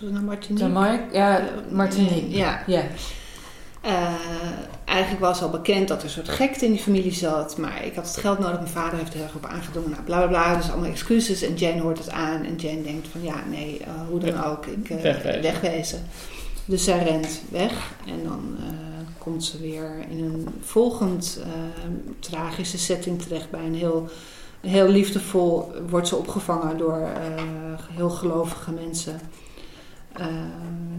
[SPEAKER 8] was naar Martinique?
[SPEAKER 6] Jamaica? Ja, Martinique.
[SPEAKER 8] Ja,
[SPEAKER 6] Ja.
[SPEAKER 8] eh, eigenlijk was al bekend dat er een soort gekte in die familie zat, maar ik had het geld nodig, mijn vader heeft er heel erg op aangedrongen, nou, bla bla bla, dus allemaal excuses. En Jane hoort het aan en Jane denkt van ja, nee, eh, hoe dan ook, ik eh,
[SPEAKER 7] Wegwezen.
[SPEAKER 8] wegwezen. Dus zij rent weg en dan eh, komt ze weer in een volgend eh, tragische setting terecht bij een heel, heel liefdevol, wordt ze opgevangen door eh, heel gelovige mensen.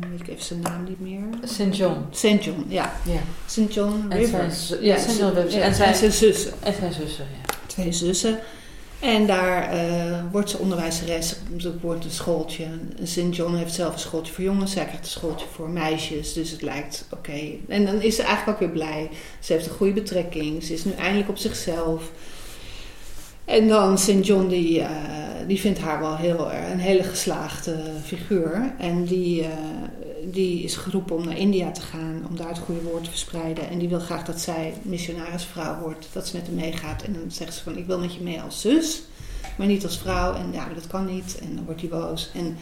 [SPEAKER 8] Weet ik even zijn naam niet meer.
[SPEAKER 6] St. John.
[SPEAKER 8] St. John, ja.
[SPEAKER 6] Ja.
[SPEAKER 8] St. John
[SPEAKER 6] En
[SPEAKER 8] River.
[SPEAKER 6] zijn, ja, St. John En zijn,
[SPEAKER 8] zijn zussen.
[SPEAKER 6] en zijn zussen, ja.
[SPEAKER 8] Twee zussen. En daar eh, wordt ze onderwijzeres. Er wordt een schooltje. St. John heeft zelf een schooltje voor jongens. Zij krijgt een schooltje voor meisjes. Dus het lijkt oké. En dan is ze eigenlijk ook weer blij. Ze heeft een goede betrekking. Ze is nu eindelijk op zichzelf. En dan St. John, die, eh, die vindt haar wel heel, erg een hele geslaagde figuur. En die, eh, die is geroepen om naar India te gaan, om daar het goede woord te verspreiden. En die wil graag dat zij missionarisvrouw wordt, dat ze met hem meegaat. En dan zegt ze van, ik wil met je mee als zus, maar niet als vrouw. En ja, dat kan niet. En dan wordt hij boos. En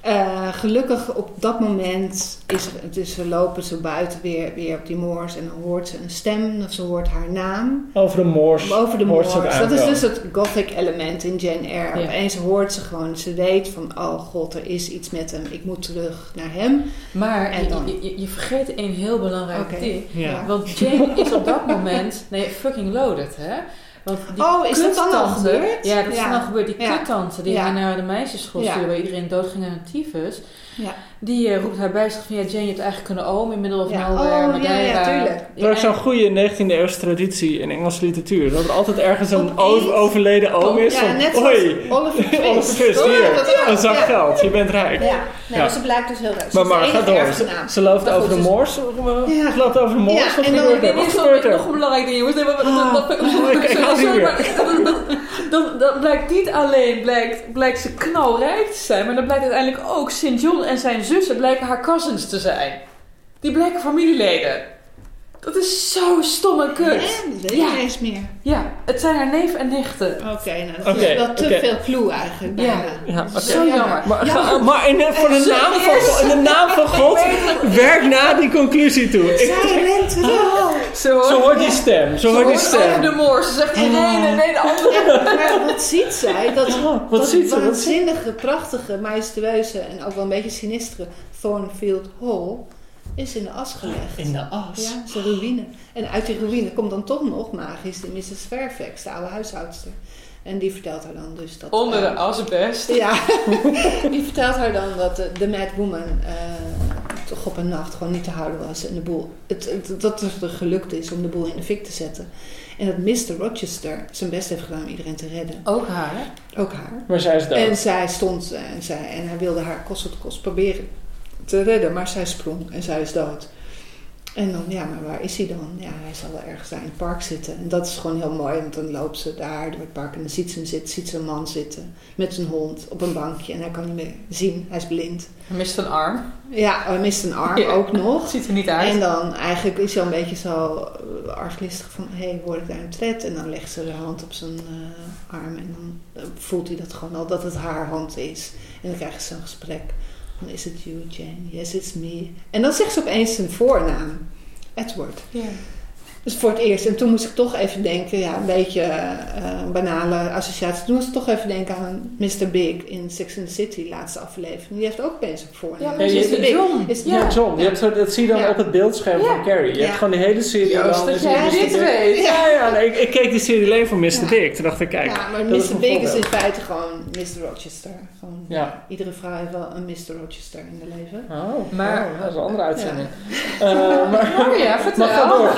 [SPEAKER 8] Eh, gelukkig op dat moment is er, dus ze lopen ze buiten weer, weer op die moors en dan hoort ze een stem of ze hoort haar naam.
[SPEAKER 7] Over de moors.
[SPEAKER 8] Over de moors. Dat is dus het gothic element in Jane Eyre.
[SPEAKER 6] Ja.
[SPEAKER 8] Opeens hoort ze gewoon, ze weet van, oh god, er is iets met hem. Ik moet terug naar hem.
[SPEAKER 6] Maar
[SPEAKER 8] En
[SPEAKER 6] je,
[SPEAKER 8] dan?
[SPEAKER 6] je, je, je vergeet een heel belangrijk ding.
[SPEAKER 7] Ja.
[SPEAKER 6] Want Jane is op dat moment, nee, fucking loaded, hè? Die
[SPEAKER 8] Oh, is dat dan al gebeurd?
[SPEAKER 6] Ja, dat is dan al gebeurd. Die
[SPEAKER 8] Ja.
[SPEAKER 6] kuttante die hij naar de meisjesschool stuurde, waar iedereen doodging aan tyfus,
[SPEAKER 8] Ja.
[SPEAKER 6] Die eh, roept haar bij zich van, ja, Jane, je hebt eigenlijk kunnen oom in middle of
[SPEAKER 8] Ja.
[SPEAKER 6] nowhere,
[SPEAKER 8] Oh, ja,
[SPEAKER 6] Madeira.
[SPEAKER 8] ja, tuurlijk.
[SPEAKER 7] Dat is zo'n goede 19e eeuwse traditie in Engelse literatuur. Dat er altijd ergens een overleden oom is
[SPEAKER 8] Ja,
[SPEAKER 7] van...
[SPEAKER 8] net zoals
[SPEAKER 7] Hoi,
[SPEAKER 8] Oliver Twist.
[SPEAKER 7] Oliver Twist,
[SPEAKER 8] Oh, ja,
[SPEAKER 7] hier, een zak
[SPEAKER 8] ja.
[SPEAKER 7] geld, je bent rijk.
[SPEAKER 8] Ja, nee,
[SPEAKER 7] Ja.
[SPEAKER 8] maar ze blijkt dus heel rijk. Ze
[SPEAKER 7] Maar maar, ga
[SPEAKER 8] enige
[SPEAKER 7] door.
[SPEAKER 8] erfgenaam.
[SPEAKER 7] Ze, loopt over de
[SPEAKER 8] dus-
[SPEAKER 7] moors. eh,
[SPEAKER 8] Ja.
[SPEAKER 7] Ze loopt over de moors.
[SPEAKER 8] Ja,
[SPEAKER 7] Wat
[SPEAKER 8] en dan-
[SPEAKER 7] gebeurt er?
[SPEAKER 6] Dit
[SPEAKER 7] Wat
[SPEAKER 6] is
[SPEAKER 7] gebeurt
[SPEAKER 6] nog,
[SPEAKER 7] er?
[SPEAKER 6] nog een belangrijk ding, jongens. Nee, maar-
[SPEAKER 7] Ah. Oh,
[SPEAKER 6] maar- Dan, dan blijkt niet alleen blijkt, blijkt ze knalrijk te zijn, maar dan blijkt uiteindelijk ook St. John en zijn zussen blijken haar cousins te zijn. Die blijken familieleden. Dat is zo stom en kut.
[SPEAKER 8] Ja, dat weet ik
[SPEAKER 6] Ja.
[SPEAKER 8] niet eens meer.
[SPEAKER 6] Ja, het zijn haar neef en nichten.
[SPEAKER 8] Oké, nou dat is wel te veel clue eigenlijk.
[SPEAKER 6] Ja.
[SPEAKER 8] bijna.
[SPEAKER 7] Ja, oké.
[SPEAKER 6] Zo jammer.
[SPEAKER 7] Maar,
[SPEAKER 8] Ja,
[SPEAKER 7] maar in de, voor de naam van, in de naam van God, werk na die conclusie toe. Ik,
[SPEAKER 8] Zij rent terug.
[SPEAKER 6] Zo,
[SPEAKER 7] zo hoort die stem, zo
[SPEAKER 6] Ze
[SPEAKER 7] hoort die stem.
[SPEAKER 6] de moor. Ze zegt nee, nee, nee, de andere.
[SPEAKER 8] Maar wat ziet zij? Dat,
[SPEAKER 7] wat
[SPEAKER 8] dat
[SPEAKER 7] ziet ze? Wat
[SPEAKER 8] waanzinnige, prachtige, majestueuze en ook wel een beetje sinistere Thornfield Hall is in de as gelegd.
[SPEAKER 7] In de as.
[SPEAKER 8] Ja, is een ruïne. En uit die ruïne komt dan toch nog magisch de Mrs. Fairfax, de oude huishoudster. En die vertelt haar dan dus dat...
[SPEAKER 6] Onder de
[SPEAKER 8] eh,
[SPEAKER 6] asbest.
[SPEAKER 8] Ja, die vertelt haar dan dat de, de Mad Woman eh, toch op een nacht gewoon niet te houden was. En de boel, het, het- dat het er gelukt is om de boel in de fik te zetten. En dat Mr. Rochester zijn best heeft gedaan om iedereen te redden.
[SPEAKER 6] Ook haar.
[SPEAKER 8] Ook haar.
[SPEAKER 7] Maar zij is dood.
[SPEAKER 8] En zij stond eh, en, zij, en hij wilde haar kost wat kost proberen te redden, maar zij sprong en zij is dood. En dan, ja, maar waar is hij dan? Ja, hij zal wel ergens daar in het park zitten. En dat is gewoon heel mooi, want dan loopt ze daar door het park en dan ziet ze hem zitten, ziet ze een man zitten met zijn hond op een bankje en hij kan niet meer zien, hij is blind.
[SPEAKER 6] Hij mist een arm.
[SPEAKER 8] Ja, hij mist een arm
[SPEAKER 6] Ja.
[SPEAKER 8] ook nog.
[SPEAKER 6] Ziet er niet uit.
[SPEAKER 8] En dan eigenlijk is hij al een beetje zo uh, arglistig van... hé, hey, word ik daar een tred? En dan legt ze de hand op zijn eh, arm en dan eh, voelt hij dat gewoon al dat het haar hand is. En dan krijgen ze een gesprek. Is het you, Jane? Yes, it's me. En dan zegt ze opeens zijn voornaam. Edward.
[SPEAKER 6] Ja.
[SPEAKER 8] Dus voor het eerst. En toen moest ik toch even denken, ja, een beetje eh, een banale associatie. Toen moest ik toch even denken aan Mr. Big in Sex and the City, laatste aflevering. Die heeft ook een voornaam.
[SPEAKER 6] Ja,
[SPEAKER 7] Ja, je-
[SPEAKER 8] Big.
[SPEAKER 6] John.
[SPEAKER 8] Is-
[SPEAKER 7] Ja, John. Je hebt zo, dat zie je dan
[SPEAKER 8] Ja.
[SPEAKER 7] op het beeldscherm
[SPEAKER 6] Ja.
[SPEAKER 7] van Carrie. Je
[SPEAKER 8] Ja.
[SPEAKER 7] hebt gewoon die hele serie dan.
[SPEAKER 6] dat jij
[SPEAKER 7] Mr.
[SPEAKER 6] dit weet.
[SPEAKER 7] Ja, ja. nee, ik, ik keek die serie alleen van Mr.
[SPEAKER 8] Ja.
[SPEAKER 7] Big. Toen dacht ik, kijk.
[SPEAKER 8] ja, maar Mr. Big is in feite gewoon Mr. Rochester. Gewoon,
[SPEAKER 7] Ja.
[SPEAKER 8] Iedere vrouw heeft wel een Mr. Rochester in haar leven.
[SPEAKER 7] Oh,
[SPEAKER 6] Maar-
[SPEAKER 7] oh, dat is een andere uitzending. Eh, maar,
[SPEAKER 6] Oh ja, vertel.
[SPEAKER 7] maar ga door.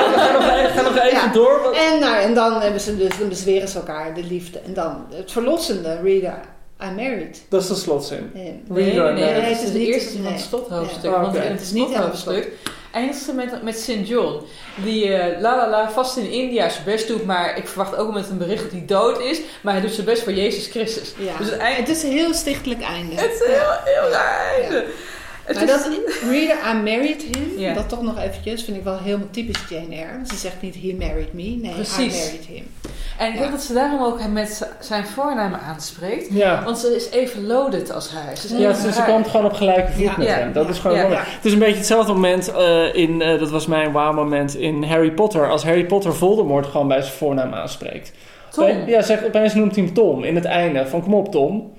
[SPEAKER 7] Ga, ga nog, even-
[SPEAKER 8] Ja.
[SPEAKER 7] door. want-
[SPEAKER 8] En, nou, en dan hebben ze dus, dan bezweren ze elkaar de liefde. En dan het verlossende, Rita, I married.
[SPEAKER 7] Dat is de slotzin.
[SPEAKER 6] Nee, nee, nee,
[SPEAKER 8] het
[SPEAKER 6] is
[SPEAKER 8] is
[SPEAKER 6] de eerste van
[SPEAKER 8] nee.
[SPEAKER 6] het slothoofdstuk.
[SPEAKER 7] Ja. Oh,
[SPEAKER 6] Want
[SPEAKER 8] Het
[SPEAKER 6] het
[SPEAKER 8] is niet
[SPEAKER 6] slothoofdstuk eindigt ze met, met St. John. Die eh, la la la vast in India zijn best doet. Maar ik verwacht ook met een bericht dat hij dood is. Maar hij doet zijn best voor Jezus Christus.
[SPEAKER 8] ja.
[SPEAKER 6] Dus het eind...
[SPEAKER 8] het is een heel stichtelijk einde.
[SPEAKER 6] Het is een heel, heel raar einde. Het
[SPEAKER 8] maar
[SPEAKER 6] is-
[SPEAKER 8] dat Reader, I married him, dat toch nog eventjes, vind ik wel helemaal typisch Jane Eyre. Ze zegt niet he married me, nee, I married him.
[SPEAKER 6] En ik
[SPEAKER 8] Ja.
[SPEAKER 6] denk dat ze daarom ook hem met zijn voornaam aanspreekt.
[SPEAKER 7] Ja.
[SPEAKER 6] Want ze is even loaded als hij. Ze
[SPEAKER 7] Ja,
[SPEAKER 6] even
[SPEAKER 7] ze, komt gewoon op gelijke voet
[SPEAKER 8] Ja.
[SPEAKER 7] met
[SPEAKER 6] Ja.
[SPEAKER 7] hem. Dat
[SPEAKER 8] Ja.
[SPEAKER 7] is gewoon
[SPEAKER 6] Ja.
[SPEAKER 7] mooi.
[SPEAKER 8] Ja.
[SPEAKER 7] Het is een beetje hetzelfde moment eh, in, eh, dat was mijn wow-moment in Harry Potter. Als Harry Potter Voldemort gewoon bij zijn voornaam aanspreekt.
[SPEAKER 6] Tom.
[SPEAKER 7] Ja, zeg, opeens noemt hij hem Tom in het einde. Van kom op Tom.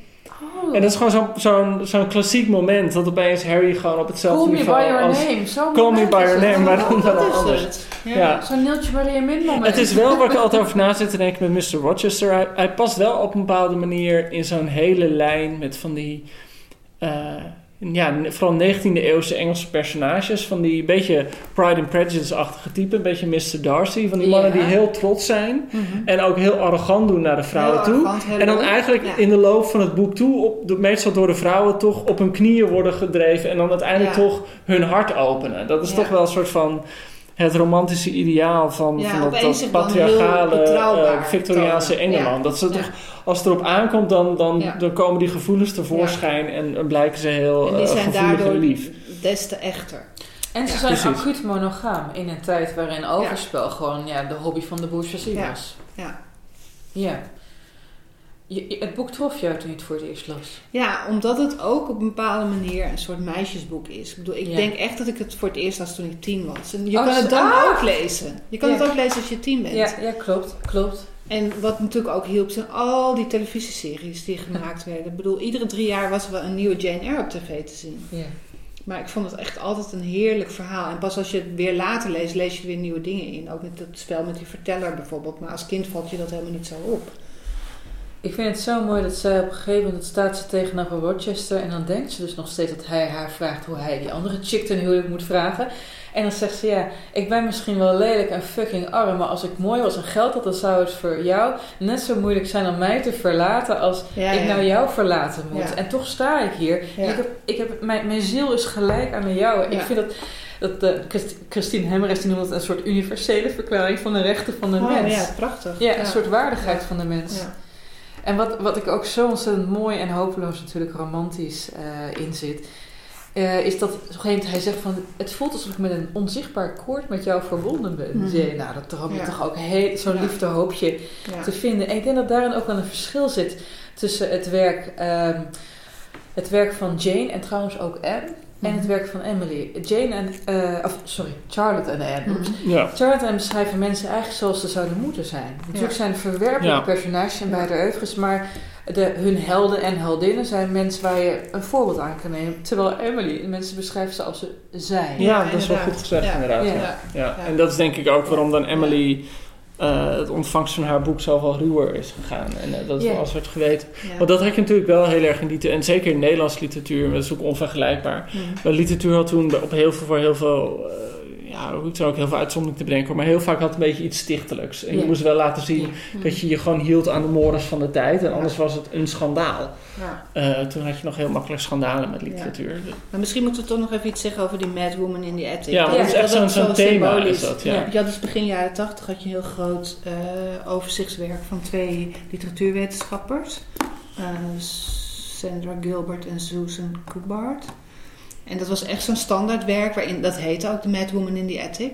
[SPEAKER 7] En dat is gewoon zo'n zo'n zo'n klassiek moment. Dat opeens Harry gewoon op hetzelfde
[SPEAKER 6] Call me by
[SPEAKER 7] niveau
[SPEAKER 6] your
[SPEAKER 7] als...
[SPEAKER 6] name.
[SPEAKER 7] Call me by your name, maar dan,
[SPEAKER 8] is
[SPEAKER 7] anders.
[SPEAKER 8] het.
[SPEAKER 7] Ja.
[SPEAKER 6] Zo'n Neeltje Maria Min moment.
[SPEAKER 7] Het is wel waar ik altijd over na zit te denken met Mr. Rochester. Hij, hij past wel op een bepaalde manier in zo'n hele lijn met van die... eh, ja, vooral 19e eeuwse Engelse personages. Van die beetje Pride and Prejudice-achtige type. Een beetje Mr. Darcy. Van die mannen die heel trots zijn.
[SPEAKER 8] Mhm.
[SPEAKER 7] En ook heel arrogant doen naar de vrouwen
[SPEAKER 8] Heel
[SPEAKER 7] toe.
[SPEAKER 8] arrogant,
[SPEAKER 7] En dan eigenlijk
[SPEAKER 8] Ja.
[SPEAKER 7] in de loop van het boek toe, op, meestal door de vrouwen, toch op hun knieën worden gedreven. En dan uiteindelijk
[SPEAKER 8] Ja.
[SPEAKER 7] toch hun hart openen. Dat is toch wel een soort van het romantische ideaal van,
[SPEAKER 8] Ja,
[SPEAKER 7] van dat, patriarchale eh, Victoriaanse. Engeland.
[SPEAKER 8] Ja.
[SPEAKER 7] Dat ze
[SPEAKER 8] Ja.
[SPEAKER 7] toch, als het erop aankomt, dan, dan,
[SPEAKER 8] Ja.
[SPEAKER 7] dan komen die gevoelens tevoorschijn en, en blijken ze heel
[SPEAKER 8] En die
[SPEAKER 7] eh,
[SPEAKER 8] zijn
[SPEAKER 7] gevoelig
[SPEAKER 8] daardoor
[SPEAKER 7] en lief.
[SPEAKER 8] des te echter.
[SPEAKER 6] En ze
[SPEAKER 8] Ja,
[SPEAKER 6] zijn
[SPEAKER 7] precies.
[SPEAKER 6] acuut monogaam in een tijd waarin overspel gewoon ja, de hobby van de bourgeoisie
[SPEAKER 8] Ja.
[SPEAKER 6] was.
[SPEAKER 8] Ja.
[SPEAKER 6] Ja. Je, het boek trof jou toen je het voor het eerst las.
[SPEAKER 8] Ja, omdat het ook op een bepaalde manier een soort meisjesboek is. Ik bedoel, ik
[SPEAKER 6] Ja.
[SPEAKER 8] denk echt dat ik het voor het eerst las toen ik tien was. En je
[SPEAKER 6] Oh,
[SPEAKER 8] kan het dan
[SPEAKER 6] ah!
[SPEAKER 8] ook lezen. Je kan
[SPEAKER 6] Ja.
[SPEAKER 8] het ook lezen als je tien bent.
[SPEAKER 6] Ja, ja klopt, klopt.
[SPEAKER 8] En wat natuurlijk ook hielp, zijn al die televisieseries die gemaakt werden. Ik bedoel, iedere drie jaar was er wel een nieuwe Jane Eyre op tv te zien.
[SPEAKER 6] Ja.
[SPEAKER 8] Maar ik vond het echt altijd een heerlijk verhaal. En pas als je het weer later leest, lees je er weer nieuwe dingen in. Ook met het spel met die verteller bijvoorbeeld. Maar als kind valt je dat helemaal niet zo op.
[SPEAKER 6] Ik vind het zo mooi dat zij op een gegeven moment staat ze tegenover Rochester en dan denkt ze dus nog steeds dat hij haar vraagt hoe hij die andere chick ten huwelijk moet vragen. En dan zegt ze ja, ik ben misschien wel lelijk en fucking arm, maar als ik mooi was en geld had, dan zou het voor jou net zo moeilijk zijn om mij te verlaten als
[SPEAKER 8] Ja,
[SPEAKER 6] ik
[SPEAKER 8] ja.
[SPEAKER 6] nou jou verlaten moet.
[SPEAKER 8] Ja.
[SPEAKER 6] En toch sta ik hier. Ik heb, ik heb, mijn, mijn ziel is gelijk aan de jouwe. Ik vind dat, dat Christ- Christine Hemmeres noemt het een soort universele verklaring van de rechten van de
[SPEAKER 8] Oh,
[SPEAKER 6] mens.
[SPEAKER 8] ja, prachtig.
[SPEAKER 6] Ja, een soort waardigheid van de mens.
[SPEAKER 8] Ja.
[SPEAKER 6] En wat, wat ik ook zo ontzettend mooi en hopeloos natuurlijk romantisch eh in zit, eh, is dat op een gegeven moment hij zegt van, het voelt alsof ik met een onzichtbaar koord met jou verbonden ben. Jay, nou, dat droom je
[SPEAKER 8] Ja.
[SPEAKER 6] toch ook heel, zo'n
[SPEAKER 8] Ja.
[SPEAKER 6] liefdehoopje
[SPEAKER 8] Ja.
[SPEAKER 6] te vinden. En ik denk dat daarin ook wel een verschil zit tussen het werk, ehm, het werk van Jane en trouwens ook Anne. En het werk van Emily. Jane en, eh, of sorry, Charlotte en Anne.
[SPEAKER 8] Mhm.
[SPEAKER 7] Ja.
[SPEAKER 6] Charlotte en Anne beschrijven mensen eigenlijk zoals ze zouden moeten zijn. Natuurlijk
[SPEAKER 8] Ja.
[SPEAKER 6] zijn verwerpelijke
[SPEAKER 7] Ja.
[SPEAKER 6] personages in beide oeuvres, maar de, hun helden en heldinnen zijn mensen waar je een voorbeeld aan kan nemen. Terwijl Emily, mensen beschrijven ze als ze zijn.
[SPEAKER 7] Ja, dat is wel goed gezegd
[SPEAKER 8] Ja.
[SPEAKER 7] inderdaad.
[SPEAKER 6] Ja.
[SPEAKER 7] Ja.
[SPEAKER 8] Ja.
[SPEAKER 7] Ja.
[SPEAKER 8] Ja.
[SPEAKER 7] En dat is denk ik ook waarom dan Emily eh, het ontvangst van haar boek zoveel ruwer is gegaan. En eh, dat is
[SPEAKER 6] Ja.
[SPEAKER 7] wel als werd geweten. Want dat had je natuurlijk wel heel erg in die... En zeker in Nederlandse literatuur, dat is ook onvergelijkbaar. Maar literatuur had toen op heel veel, voor heel veel... eh, ja, hoeft er ook heel veel uitzondering te bedenken. Maar heel vaak had het een beetje iets stichtelijks. En
[SPEAKER 6] Ja.
[SPEAKER 7] je moest wel laten zien
[SPEAKER 6] Ja.
[SPEAKER 7] dat je je gewoon hield aan de mores van de tijd. En anders was het een schandaal.
[SPEAKER 8] Ja.
[SPEAKER 7] Eh, toen had je nog heel makkelijk schandalen met literatuur.
[SPEAKER 8] Maar misschien moeten we toch nog even iets zeggen over die Mad Woman in the Attic.
[SPEAKER 7] Ja,
[SPEAKER 6] dat is
[SPEAKER 7] echt zo'n
[SPEAKER 8] zo
[SPEAKER 7] thema is dat, ja.
[SPEAKER 6] Ja.
[SPEAKER 8] Ja, dus begin jaren tachtig had je een heel groot eh, overzichtswerk van twee literatuurwetenschappers. Eh, Sandra Gilbert en Susan Kubart. En dat was echt zo'n standaardwerk, waarin, dat heette ook The Mad Woman in the Attic.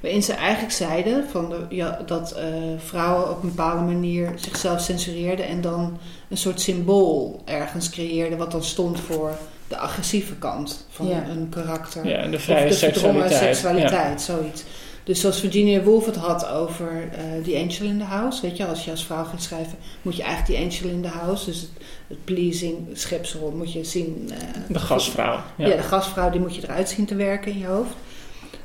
[SPEAKER 8] Waarin ze eigenlijk zeiden van de, ja, dat eh, vrouwen op een bepaalde manier zichzelf censureerden en dan een soort symbool ergens creëerden, wat dan stond voor de agressieve kant van
[SPEAKER 6] Ja.
[SPEAKER 8] een karakter.
[SPEAKER 7] Ja, en de vrije
[SPEAKER 8] of de
[SPEAKER 7] seksualiteit.
[SPEAKER 8] seksualiteit, zoiets. Dus zoals Virginia Woolf het had over eh The Angel in the House. Weet je, als je als vrouw gaat schrijven, moet je eigenlijk die Angel in the House, dus het, het pleasing schepsel, moet je zien. eh,
[SPEAKER 7] De gastvrouw.
[SPEAKER 8] ja.
[SPEAKER 7] Ja.
[SPEAKER 8] de gastvrouw, die moet je eruit zien te werken in je hoofd.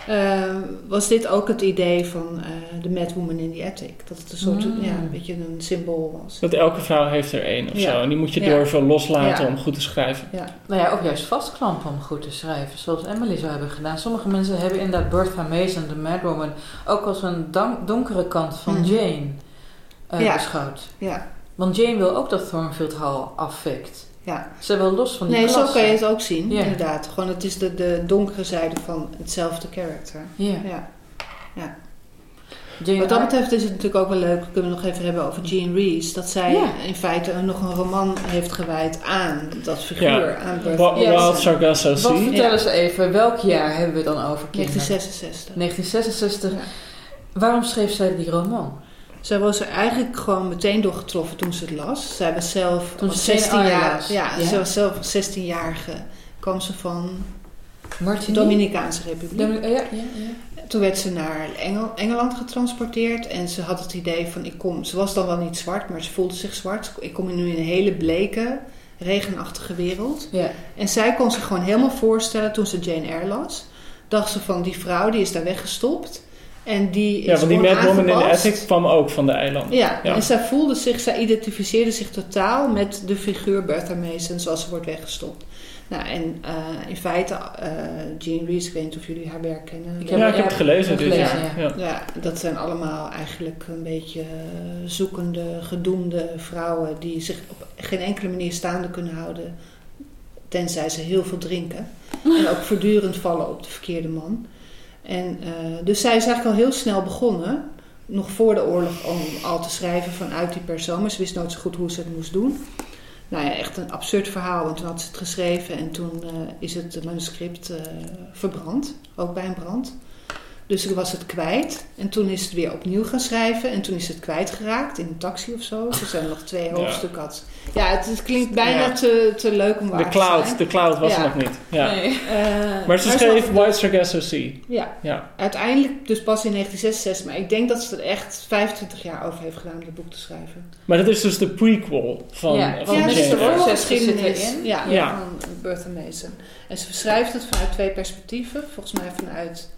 [SPEAKER 8] Eh, was dit ook het idee van eh de Mad Woman in the Attic? Dat het een soort,
[SPEAKER 6] Mm.
[SPEAKER 8] ja, een beetje een symbool was.
[SPEAKER 7] Dat elke vrouw heeft er één of
[SPEAKER 8] Ja.
[SPEAKER 7] zo. En die moet je
[SPEAKER 8] Ja.
[SPEAKER 7] durven loslaten
[SPEAKER 8] Ja.
[SPEAKER 7] om goed te schrijven.
[SPEAKER 8] Ja,
[SPEAKER 6] Nou ja, of juist vastklampen om goed te schrijven, zoals Emily zou hebben gedaan. Sommige mensen hebben inderdaad Bertha Mason, de Mad Woman, ook als een donkere kant van
[SPEAKER 8] Mhm.
[SPEAKER 6] Jane eh,
[SPEAKER 8] Ja.
[SPEAKER 6] beschouwd.
[SPEAKER 8] ja,
[SPEAKER 6] Want Jane wil ook dat Thornfield Hall afvikt.
[SPEAKER 8] ja.
[SPEAKER 6] Ze wil los van die
[SPEAKER 8] Nee, zo kan je het ook zien, inderdaad. Gewoon, het is de, de donkere zijde van hetzelfde karakter.
[SPEAKER 6] Ja.
[SPEAKER 8] Ja.
[SPEAKER 6] Jane
[SPEAKER 8] Wat dat betreft is het natuurlijk ook wel leuk, kunnen we nog even hebben over Jean Rees. Dat zij
[SPEAKER 6] Ja.
[SPEAKER 8] in feite nog een roman heeft gewijd aan dat figuur,
[SPEAKER 7] Ja.
[SPEAKER 8] aan Mason.
[SPEAKER 7] Sargasso
[SPEAKER 6] Wat vertel eens even, welk jaar hebben we dan over kinderen?
[SPEAKER 8] 1966.
[SPEAKER 6] 1966.
[SPEAKER 8] Ja.
[SPEAKER 6] Waarom schreef zij die roman?
[SPEAKER 8] Zij was er eigenlijk gewoon meteen door getroffen toen ze het las. Zij was zelf
[SPEAKER 6] Toen
[SPEAKER 8] als
[SPEAKER 6] ze Jane
[SPEAKER 8] 16
[SPEAKER 6] Eyre
[SPEAKER 8] jaar.
[SPEAKER 6] las.
[SPEAKER 8] Ja,
[SPEAKER 6] Ja.
[SPEAKER 8] ze was zelf als 16-jarige. kwam ze van de
[SPEAKER 6] Martinique?
[SPEAKER 8] Dominicaanse Republiek.
[SPEAKER 6] Domin- ja, ja, ja.
[SPEAKER 8] Toen werd ze naar Engel, Engeland getransporteerd en ze had het idee van ik kom. Ze was dan wel niet zwart, maar ze voelde zich zwart. Ik kom nu in een hele bleke, regenachtige wereld.
[SPEAKER 6] ja.
[SPEAKER 8] En zij kon zich gewoon helemaal voorstellen toen ze Jane Eyre las. Dacht ze van die vrouw die is daar weggestopt. En die
[SPEAKER 7] Ja,
[SPEAKER 8] is
[SPEAKER 7] want die Mad Woman in. Attic kwam ook van de eilanden.
[SPEAKER 8] Ja,
[SPEAKER 7] Ja.
[SPEAKER 8] en zij voelde zich, zij identificeerde zich totaal met de figuur Bertha Mason zoals ze wordt weggestopt. Nou, en eh, in feite, eh Jean Rees, ik weet niet of jullie haar werk kennen.
[SPEAKER 6] Ik
[SPEAKER 7] Ja,
[SPEAKER 6] heb-
[SPEAKER 7] ik heb het gelezen. Dus,
[SPEAKER 6] gelezen,
[SPEAKER 7] ja.
[SPEAKER 6] ja.
[SPEAKER 7] Ja.
[SPEAKER 8] Ja, dat zijn allemaal eigenlijk een beetje zoekende, gedoemde vrouwen die zich op geen enkele manier staande kunnen houden, tenzij ze heel veel drinken. En ook voortdurend vallen op de verkeerde man. En, eh, dus zij is eigenlijk al heel snel begonnen, nog voor de oorlog, om al te schrijven vanuit die persoon. Maar ze wist nooit zo goed hoe ze het moest doen. Nou ja, echt een absurd verhaal, want toen had ze het geschreven en toen eh, is het manuscript eh, verbrand, ook bij een brand. Dus ik was het kwijt. En toen is het weer opnieuw gaan schrijven. En toen is het kwijtgeraakt in een taxi of zo. Er zijn nog twee hoofdstukken. had. Ja, het, het klinkt bijna
[SPEAKER 7] Ja.
[SPEAKER 8] te, te leuk om waar
[SPEAKER 7] De
[SPEAKER 8] te
[SPEAKER 7] cloud,
[SPEAKER 8] zijn.
[SPEAKER 7] de cloud was
[SPEAKER 8] Ja.
[SPEAKER 7] er nog niet. Ja.
[SPEAKER 6] Nee.
[SPEAKER 8] Eh,
[SPEAKER 7] Maar ze
[SPEAKER 8] is
[SPEAKER 7] schreef White Sargasso Sea.
[SPEAKER 8] Ja,
[SPEAKER 7] Ja.
[SPEAKER 8] uiteindelijk dus pas in 1966. Maar ik denk dat ze er echt 25 jaar over heeft gedaan om het boek te schrijven.
[SPEAKER 7] Maar dat is dus de prequel van,
[SPEAKER 6] Ja,
[SPEAKER 7] van
[SPEAKER 8] ja, dus de geschiedenis ja,
[SPEAKER 7] Ja.
[SPEAKER 8] van Bertha Mason. En ze beschrijft het vanuit twee perspectieven. Volgens mij vanuit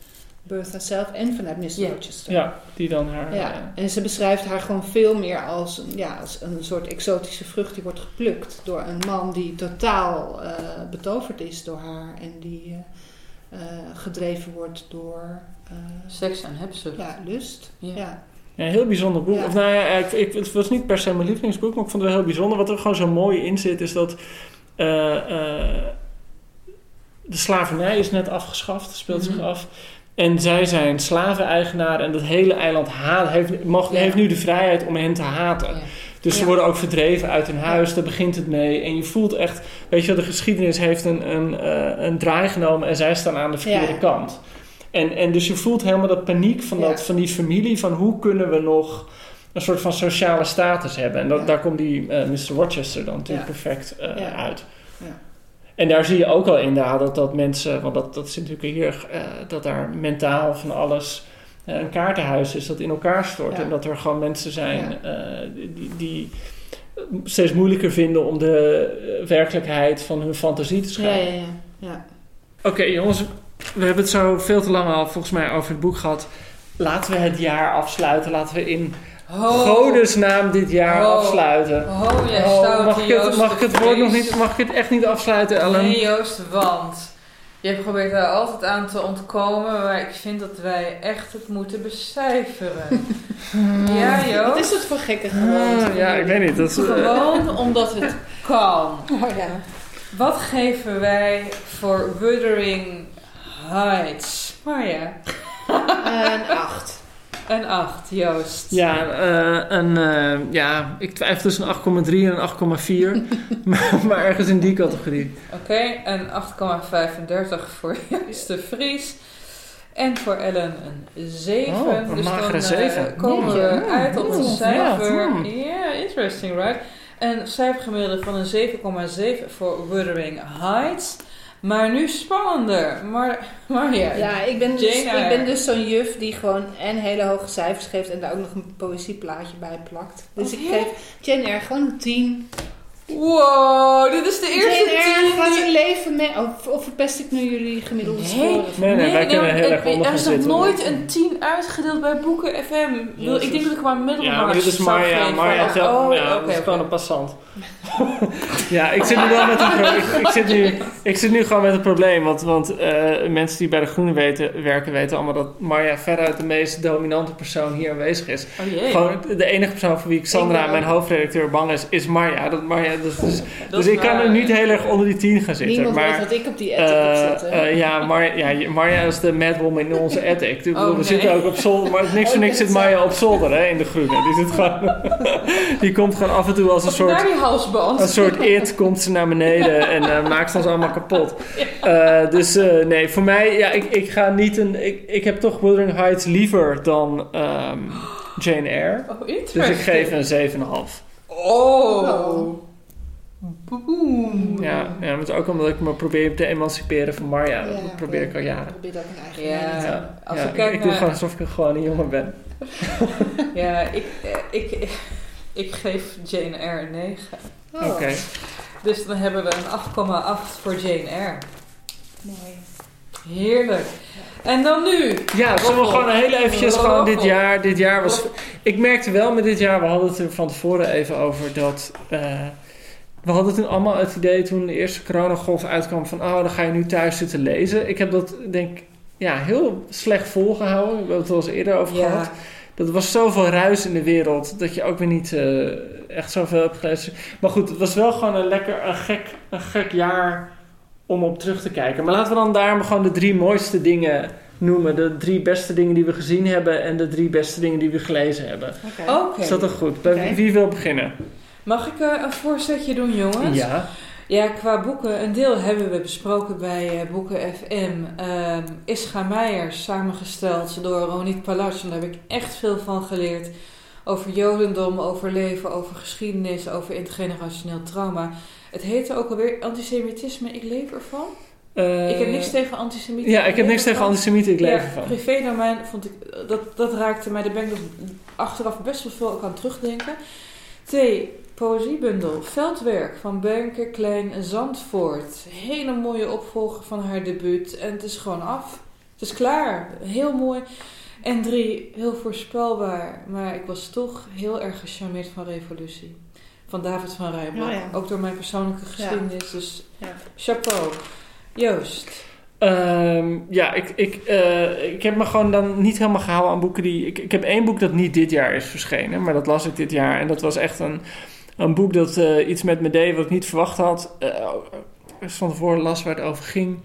[SPEAKER 8] Bertha zelf en vanuit Mr.
[SPEAKER 6] Ja.
[SPEAKER 8] Rochester.
[SPEAKER 7] Ja, die dan haar...
[SPEAKER 8] Ja, en ze beschrijft haar gewoon veel meer als, een- ja, als een soort exotische vrucht die wordt geplukt door een man die totaal eh, betoverd is door haar en die eh, eh, gedreven wordt door eh,
[SPEAKER 6] Seks en hebzucht.
[SPEAKER 8] ja, lust.
[SPEAKER 6] Ja.
[SPEAKER 8] Ja.
[SPEAKER 7] Ja, een heel bijzonder boek.
[SPEAKER 8] Ja.
[SPEAKER 7] Of nou ja, ik, ik, het was niet per se mijn lievelingsboek, maar ik vond het wel heel bijzonder. Wat er gewoon zo mooi in zit, is dat eh, eh, de slavernij is net afgeschaft, speelt zich
[SPEAKER 6] Mhm.
[SPEAKER 7] af. En zij zijn slaveneigenaar en dat hele eiland haat, heeft, mag,
[SPEAKER 6] Ja.
[SPEAKER 7] heeft nu de vrijheid om hen te haten.
[SPEAKER 6] Ja.
[SPEAKER 7] Dus ze worden ook verdreven uit hun huis, daar begint het mee. En je voelt echt, weet je wel, de geschiedenis heeft een, een, eh, een draai genomen en zij staan aan de verkeerde kant. En, en dus je voelt helemaal dat paniek van, dat, van die familie, van hoe kunnen we nog een soort van sociale status hebben. En dat, daar komt die eh, Mr. Rochester dan natuurlijk perfect eh, uit.
[SPEAKER 8] Ja.
[SPEAKER 7] En daar zie je ook al inderdaad dat, dat mensen, want dat, dat is natuurlijk hier, eh, dat daar mentaal van alles eh, een kaartenhuis is dat in elkaar stort.
[SPEAKER 8] Ja.
[SPEAKER 7] En dat er gewoon mensen zijn eh, die, die steeds moeilijker vinden om de werkelijkheid van hun fantasie te schrijven.
[SPEAKER 8] ja, ja, ja.
[SPEAKER 7] Oké jongens, we hebben het zo veel te lang al volgens mij over het boek gehad. Laten we het jaar afsluiten. Laten we in
[SPEAKER 6] Ho,
[SPEAKER 7] godesnaam dit jaar
[SPEAKER 6] Ho.
[SPEAKER 7] afsluiten.
[SPEAKER 6] ho, jij
[SPEAKER 7] Oh, mag, ik het, mag ik het woord nog niet, mag ik het echt niet afsluiten, Ellen?
[SPEAKER 6] Nee, Joost, want je probeert daar altijd aan te ontkomen, maar ik vind dat wij echt het moeten becijferen. ja, Joost?
[SPEAKER 8] Wat is het voor gekke gewoonte?
[SPEAKER 7] Ah, ja, ik weet niet. Dat is, eh,
[SPEAKER 6] Gewoon omdat het kan.
[SPEAKER 8] Oh, ja.
[SPEAKER 6] Wat geven wij voor Wuthering Heights? Marja,
[SPEAKER 8] Een acht.
[SPEAKER 6] Een 8, Joost.
[SPEAKER 7] ja, eh, een, eh, ja, ik twijfel tussen een 8,3 en een 8,4. maar, maar ergens in die categorie.
[SPEAKER 6] Oké, een 8,35 voor Joost de Vries. En voor Ellen een 7.
[SPEAKER 7] Oh, een
[SPEAKER 6] dus
[SPEAKER 7] magere
[SPEAKER 6] dan eh,
[SPEAKER 7] zeven.
[SPEAKER 6] komen we uit op een
[SPEAKER 7] Hmm,
[SPEAKER 6] cijfer.
[SPEAKER 7] ja, hmm.
[SPEAKER 6] Ja, interesting, right? Een cijfergemiddelde van een 7,7 voor Wuthering Heights. Maar nu spannender. Maar, maar ja,
[SPEAKER 8] Ja, ik ben, dus,
[SPEAKER 6] Jane
[SPEAKER 8] ik ben dus zo'n juf die gewoon en hele hoge cijfers geeft en daar ook nog een poëzieplaatje bij plakt. Dus
[SPEAKER 6] Oh,
[SPEAKER 8] ik geef Jane Eyre gewoon een 10.
[SPEAKER 6] Wow, dit is de eerste
[SPEAKER 8] Jane Eyre
[SPEAKER 6] tien
[SPEAKER 8] gaat leven mee. Of, of verpest ik nu jullie gemiddelde
[SPEAKER 6] Nee.
[SPEAKER 8] score?
[SPEAKER 7] Nee, nee, wij kunnen heel
[SPEAKER 6] het-
[SPEAKER 7] erg onder
[SPEAKER 6] Er is nog nooit een 10 uitgedeeld bij Boeken FM. Ik denk dat ik maar middelbaar
[SPEAKER 7] Ja, maar dit is Marja. Marja
[SPEAKER 6] Oh, oh,
[SPEAKER 7] ja,
[SPEAKER 6] oké,
[SPEAKER 7] dat is gewoon een passant. ja, ik zit nu wel met een. Ik, ik, zit nu, ik zit nu gewoon met een probleem. Want, want eh, mensen die bij de Groene weten, werken weten allemaal dat Marja veruit de meest dominante persoon hier aanwezig is.
[SPEAKER 6] Oh jee.
[SPEAKER 7] Gewoon de enige persoon voor wie ik Sandra,
[SPEAKER 8] Ik ben
[SPEAKER 7] mijn hoofdredacteur, bang is, is Marja. Dat Marja dus dus,
[SPEAKER 6] Dat
[SPEAKER 7] dus ik kan er niet heel erg onder die tien gaan zitten.
[SPEAKER 8] Niemand
[SPEAKER 7] maar,
[SPEAKER 8] weet wat ik op die ethic op
[SPEAKER 7] eh, eh, ja, Mar ja, Marja is de madwoman in onze attic. Bedoel,
[SPEAKER 6] Oh,
[SPEAKER 7] we
[SPEAKER 6] nee.
[SPEAKER 7] zitten ook op zolder, maar niks voor
[SPEAKER 8] Oh,
[SPEAKER 7] niks
[SPEAKER 8] dat
[SPEAKER 7] zit Marja op zolder hè, in de groene. Die, zit gewoon, die komt gewoon af en toe als een soort,
[SPEAKER 6] Naar die
[SPEAKER 7] een soort it, komt ze naar beneden en eh, maakt ons allemaal kapot. Eh, dus eh, nee, voor mij, ja, ik, ik ga niet een, ik, ik heb toch Wuthering Heights liever dan ehm, Jane Eyre.
[SPEAKER 6] Oh,
[SPEAKER 7] Dus ik geef een 7,5.
[SPEAKER 6] Oh. Boom.
[SPEAKER 7] Ja, ja, maar het is ook omdat ik me probeer te emanciperen van Marja.
[SPEAKER 8] Ja,
[SPEAKER 7] Dat probeer ik al jaren.
[SPEAKER 8] probeer ook een eigen
[SPEAKER 6] Ja. Als
[SPEAKER 7] ja,
[SPEAKER 6] we kijken
[SPEAKER 7] ik doe
[SPEAKER 6] naar-
[SPEAKER 7] gewoon alsof ik gewoon een jongen ben.
[SPEAKER 6] Ja, ik, ik, ik, geef Jane Eyre een 9.
[SPEAKER 8] Oh,
[SPEAKER 7] Oké.
[SPEAKER 6] Dus dan hebben we een 8,8 voor Jane Eyre.
[SPEAKER 8] mooi.
[SPEAKER 6] Heerlijk. En dan nu.
[SPEAKER 7] Ja, zullen we gewoon heel eventjes gewoon dit jaar... Dit jaar was... Ik merkte wel met dit jaar, we hadden het er van tevoren even over dat... eh, we hadden toen allemaal het idee toen de eerste coronagolf uitkwam van... Oh, dan ga je nu thuis zitten lezen. Ik heb dat denk ik ja, heel slecht volgehouden. We hebben het al eens eerder over gehad. Dat was zoveel ruis in de wereld dat je ook weer niet eh, echt zoveel hebt gelezen. Maar goed, het was wel gewoon een lekker, een gek, een gek jaar om op terug te kijken. Maar laten we dan daarom gewoon de drie mooiste dingen noemen. De drie beste dingen die we gezien hebben en de drie beste dingen die we gelezen hebben.
[SPEAKER 8] Oké.
[SPEAKER 6] Oké.
[SPEAKER 7] Is dat toch goed? Bij. Wie wil beginnen?
[SPEAKER 6] Mag ik eh, een voorzetje doen, jongens?
[SPEAKER 7] Ja.
[SPEAKER 6] Ja, qua boeken, een deel hebben we besproken bij uh, Boeken FM. Uh, Ischa Meijers, samengesteld door Ronit Palach. En daar heb ik echt veel van geleerd. Over jodendom, over leven, over geschiedenis, over intergenerationeel trauma. Het heette ook alweer Antisemitisme, ik leef ervan. Uh, ik heb niks tegen antisemieten.
[SPEAKER 7] Ja, ik heb niks tegen antisemieten, ik leef
[SPEAKER 6] ja,
[SPEAKER 7] ervan.
[SPEAKER 6] Privé-domein vond ik, dat, dat raakte mij, daar ben ik nog achteraf best wel veel ook aan terugdenken. Twee, poëziebundel Veldwerk van Benke Klein Zandvoort. Hele mooie opvolger van haar debuut en het is gewoon af. Het is klaar, heel mooi. En drie, heel voorspelbaar, maar ik was toch heel erg gecharmeerd van Revolutie. Van David van Rijbroek.
[SPEAKER 8] Oh ja.
[SPEAKER 6] Ook door mijn persoonlijke geschiedenis. Dus chapeau. Joost.
[SPEAKER 7] Um, ja, ik, ik, uh, ik heb me gewoon dan niet helemaal gehouden aan boeken die... Ik, ik heb één boek dat niet dit jaar is verschenen, maar dat las ik dit jaar. En dat was echt een, een boek dat uh, iets met me deed wat ik niet verwacht had. Uh, van tevoren las waar het over ging.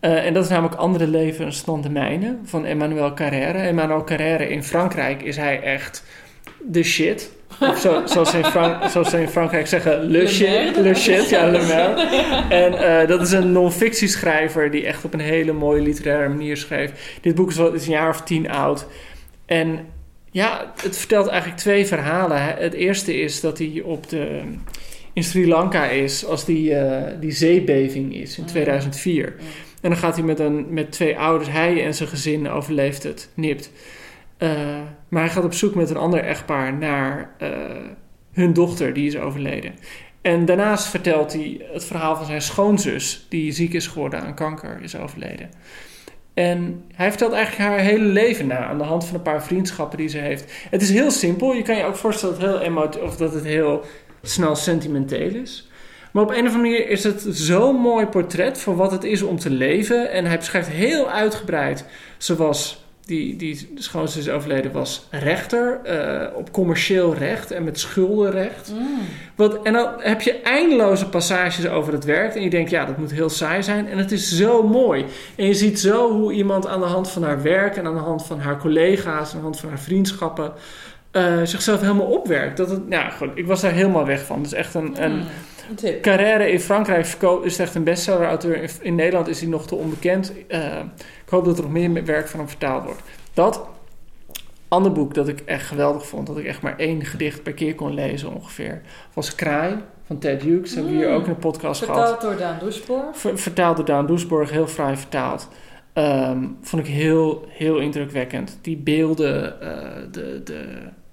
[SPEAKER 7] en dat is namelijk Andere Levens dan de mijne van Emmanuel Carrère. Emmanuel Carrère in Frankrijk is hij echt de shit. Of zo, zoals, ze in Frank, zoals ze in Frankrijk zeggen, le,
[SPEAKER 6] Le
[SPEAKER 7] shit. Le shit, ja, le. En eh, dat is een non-fictieschrijver die echt op een hele mooie literaire manier schreef. Dit boek is, wel, is een jaar of tien oud. En ja, het vertelt eigenlijk twee verhalen. Het eerste is dat hij op de, in Sri Lanka is als die, eh, die zeebeving is in 2004. En dan gaat hij met, een, met twee ouders, hij en zijn gezin overleeft het, nipt. Uh, maar hij gaat op zoek met een ander echtpaar naar uh, hun dochter, die is overleden. En daarnaast vertelt hij het verhaal van zijn schoonzus, die ziek is geworden aan kanker, is overleden. En hij vertelt eigenlijk haar hele leven na aan de hand van een paar vriendschappen die ze heeft. Het is heel simpel. Je kan je ook voorstellen dat het heel, emo- of dat het heel snel sentimenteel is. Maar op een of andere manier is het zo'n mooi portret van wat het is om te leven. En hij beschrijft heel uitgebreid zoals die, die schoonzus is overleden was rechter uh, op commercieel recht en met schuldenrecht.
[SPEAKER 6] Mm.
[SPEAKER 7] Wat, en dan heb je eindeloze passages over het werk en je denkt, ja, dat moet heel saai zijn. En het is zo mooi. En je ziet zo hoe iemand aan de hand van haar werk en aan de hand van haar collega's, aan de hand van haar vriendschappen, uh, zichzelf helemaal opwerkt. Dat het, ja, goed, ik was daar helemaal weg van. Het is echt een, een
[SPEAKER 6] Mm. Tip.
[SPEAKER 7] Carrère in Frankrijk is echt een bestseller-auteur. In, in Nederland is hij nog te onbekend. Uh, ik hoop dat er nog meer werk van hem vertaald wordt. Dat. Ander boek dat ik echt geweldig vond, dat ik echt maar één gedicht per keer kon lezen ongeveer, was Kraai van Ted Hughes. Dat hebben we hier
[SPEAKER 6] Mm.
[SPEAKER 7] ook in een podcast gehad.
[SPEAKER 6] Vertaald door Daan Doespoor.
[SPEAKER 7] Ver- vertaald door Daan Doesborg, heel fraai vertaald. Um, vond ik heel, heel indrukwekkend. Die beelden, uh, de, de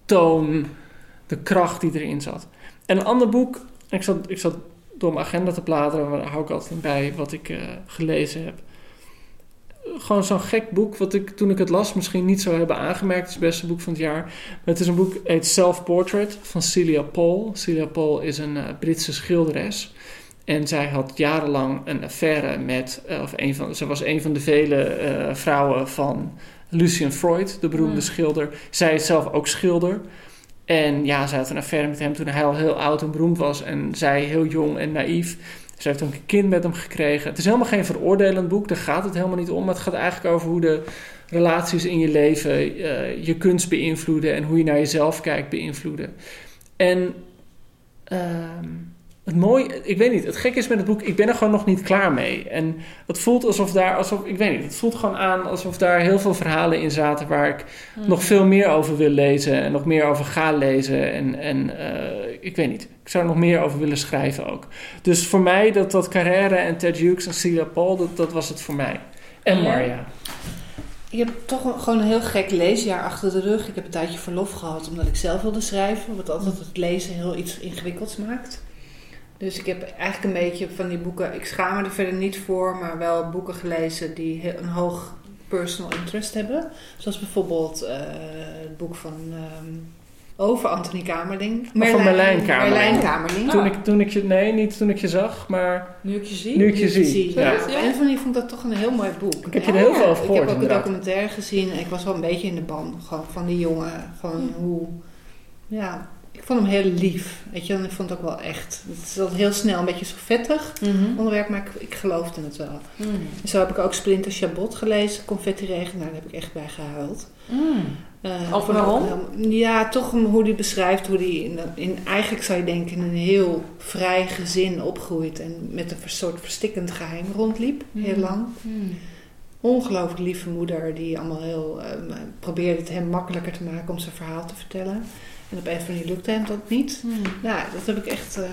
[SPEAKER 7] toon, de kracht die erin zat. En een ander boek, ik zat, ik zat door mijn agenda te bladeren, maar daar hou ik altijd bij wat ik uh, gelezen heb. Gewoon zo'n gek boek, wat ik toen ik het las misschien niet zou hebben aangemerkt. Het is het beste boek van het jaar. Maar het is een boek, het heet Self Portrait van Celia Paul. Celia Paul is een uh, Britse schilderes. En zij had jarenlang een affaire met, uh, of een van, ze was een van de vele uh, vrouwen van Lucian Freud, de beroemde mm. schilder. Zij is zelf ook schilder. En ja, zij had een affaire met hem toen hij al heel oud en beroemd was. En zij heel jong en naïef. Ze heeft een kind met hem gekregen. Het is helemaal geen veroordelend boek, daar gaat het helemaal niet om. Maar het gaat eigenlijk over hoe de relaties in je leven uh, je kunst beïnvloeden. En hoe je naar jezelf kijkt beïnvloeden. En uh, het mooie, ik weet niet, het gek is met het boek, ik ben er gewoon nog niet klaar mee. En het voelt alsof daar, alsof, ik weet niet, het voelt gewoon aan alsof daar heel veel verhalen in zaten waar ik mm. nog veel meer over wil lezen en nog meer over ga lezen. En, en uh, ik weet niet, ik zou er nog meer over willen schrijven ook. Dus voor mij, dat, dat Carrère en Ted Hughes en Celia Paul, dat, dat was het voor mij. En
[SPEAKER 8] Ja.
[SPEAKER 7] Marja.
[SPEAKER 8] Ik heb toch gewoon een heel gek leesjaar achter de rug. Ik heb een tijdje verlof gehad omdat ik zelf wilde schrijven. Wat altijd het lezen heel iets ingewikkelds maakt. Dus ik heb eigenlijk een beetje van die boeken... Ik schaam me er verder niet voor, maar wel boeken gelezen die een hoog personal interest hebben. Zoals bijvoorbeeld eh, het boek van... ehm, over Anthony Kamerling.
[SPEAKER 7] van Marlijn Kamerling.
[SPEAKER 8] Marlijn Kamerling.
[SPEAKER 7] Toen, ik, toen ik je, nee, niet toen ik je zag, maar
[SPEAKER 6] Nu ik je zie.
[SPEAKER 7] nu ik je zie.
[SPEAKER 8] zie.
[SPEAKER 7] Ja.
[SPEAKER 8] Ja. Of andere manier vond ik dat toch een heel mooi boek.
[SPEAKER 7] Ik heb je er heel veel over
[SPEAKER 8] Ik
[SPEAKER 7] gehoord,
[SPEAKER 8] heb ook een documentaire gezien en ik was wel een beetje in de band gewoon van die jongen. Van hoe, ja, ik vond hem heel lief. Weet je, en ik vond het ook wel echt. Het is altijd heel snel een beetje zo vettig
[SPEAKER 6] Mhm.
[SPEAKER 8] onderwerp, maar ik, ik geloofde het wel.
[SPEAKER 6] Mm.
[SPEAKER 8] En zo heb ik ook Splinter Chabot gelezen, Confetti Regen. Nou, daar heb ik echt bij gehuild.
[SPEAKER 6] Mm.
[SPEAKER 8] Eh,
[SPEAKER 6] Over waarom?
[SPEAKER 8] Ja, toch om hoe hij beschrijft hoe hij in, in, eigenlijk zou je denken, in een heel vrij gezin opgroeit en met een soort verstikkend geheim rondliep, heel
[SPEAKER 6] Mm.
[SPEAKER 8] lang.
[SPEAKER 6] Mm.
[SPEAKER 8] Ongelooflijk lieve moeder die allemaal heel ehm, probeerde het hem makkelijker te maken om zijn verhaal te vertellen. En op een andere manier lukte hem dat niet.
[SPEAKER 6] Mm.
[SPEAKER 8] Nou, dat heb ik echt. eh,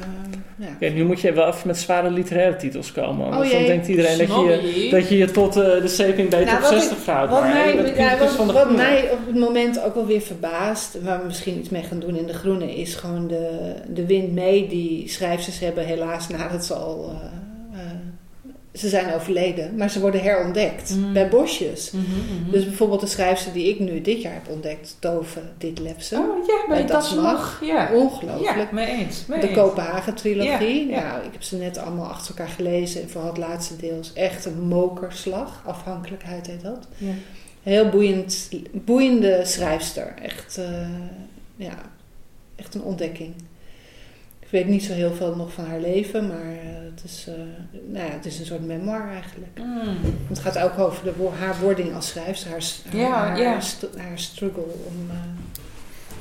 [SPEAKER 8] ja.
[SPEAKER 7] Nu moet je wel even met zware literaire titels komen. Anders
[SPEAKER 8] Oh
[SPEAKER 7] dan denkt iedereen dat je, dat je je tot eh, de bij
[SPEAKER 8] Nou,
[SPEAKER 7] top
[SPEAKER 8] wat
[SPEAKER 7] 60
[SPEAKER 8] ik-
[SPEAKER 7] vrouwt.
[SPEAKER 8] Wat,
[SPEAKER 7] maar
[SPEAKER 8] mij, ja, wat,
[SPEAKER 7] van de
[SPEAKER 8] wat
[SPEAKER 7] Groene.
[SPEAKER 8] mij op het moment ook wel weer verbaast, waar we misschien iets mee gaan doen in de Groene, is gewoon de, de wind mee die schrijfsters hebben, helaas nadat ze al. eh, ze zijn overleden, maar ze worden herontdekt
[SPEAKER 6] Mm.
[SPEAKER 8] bij bosjes.
[SPEAKER 6] Mhm, mhm.
[SPEAKER 8] Dus bijvoorbeeld de schrijfster die ik nu dit jaar heb ontdekt, Tove Ditlevsen.
[SPEAKER 6] Oh ja, bij dat mag. Ja.
[SPEAKER 8] Ongelooflijk.
[SPEAKER 6] Ja, mee eens. Mee
[SPEAKER 8] De. Kopenhagen-trilogie.
[SPEAKER 6] Ja, ja.
[SPEAKER 8] Nou, ik heb ze net allemaal achter elkaar gelezen. En vooral het laatste deel is echt een mokerslag. Afhankelijkheid heet dat.
[SPEAKER 6] Ja.
[SPEAKER 8] Heel boeiend, boeiende schrijfster. Echt, eh, ja, echt een ontdekking. Ik weet niet zo heel veel nog van haar leven, maar eh, het, is, eh, nou ja, het is een soort memoir eigenlijk.
[SPEAKER 6] Mm.
[SPEAKER 8] Het gaat ook over de, haar wording als schrijfster, haar, haar,
[SPEAKER 6] Ja,
[SPEAKER 8] haar,
[SPEAKER 6] ja.
[SPEAKER 8] st- haar struggle om eh,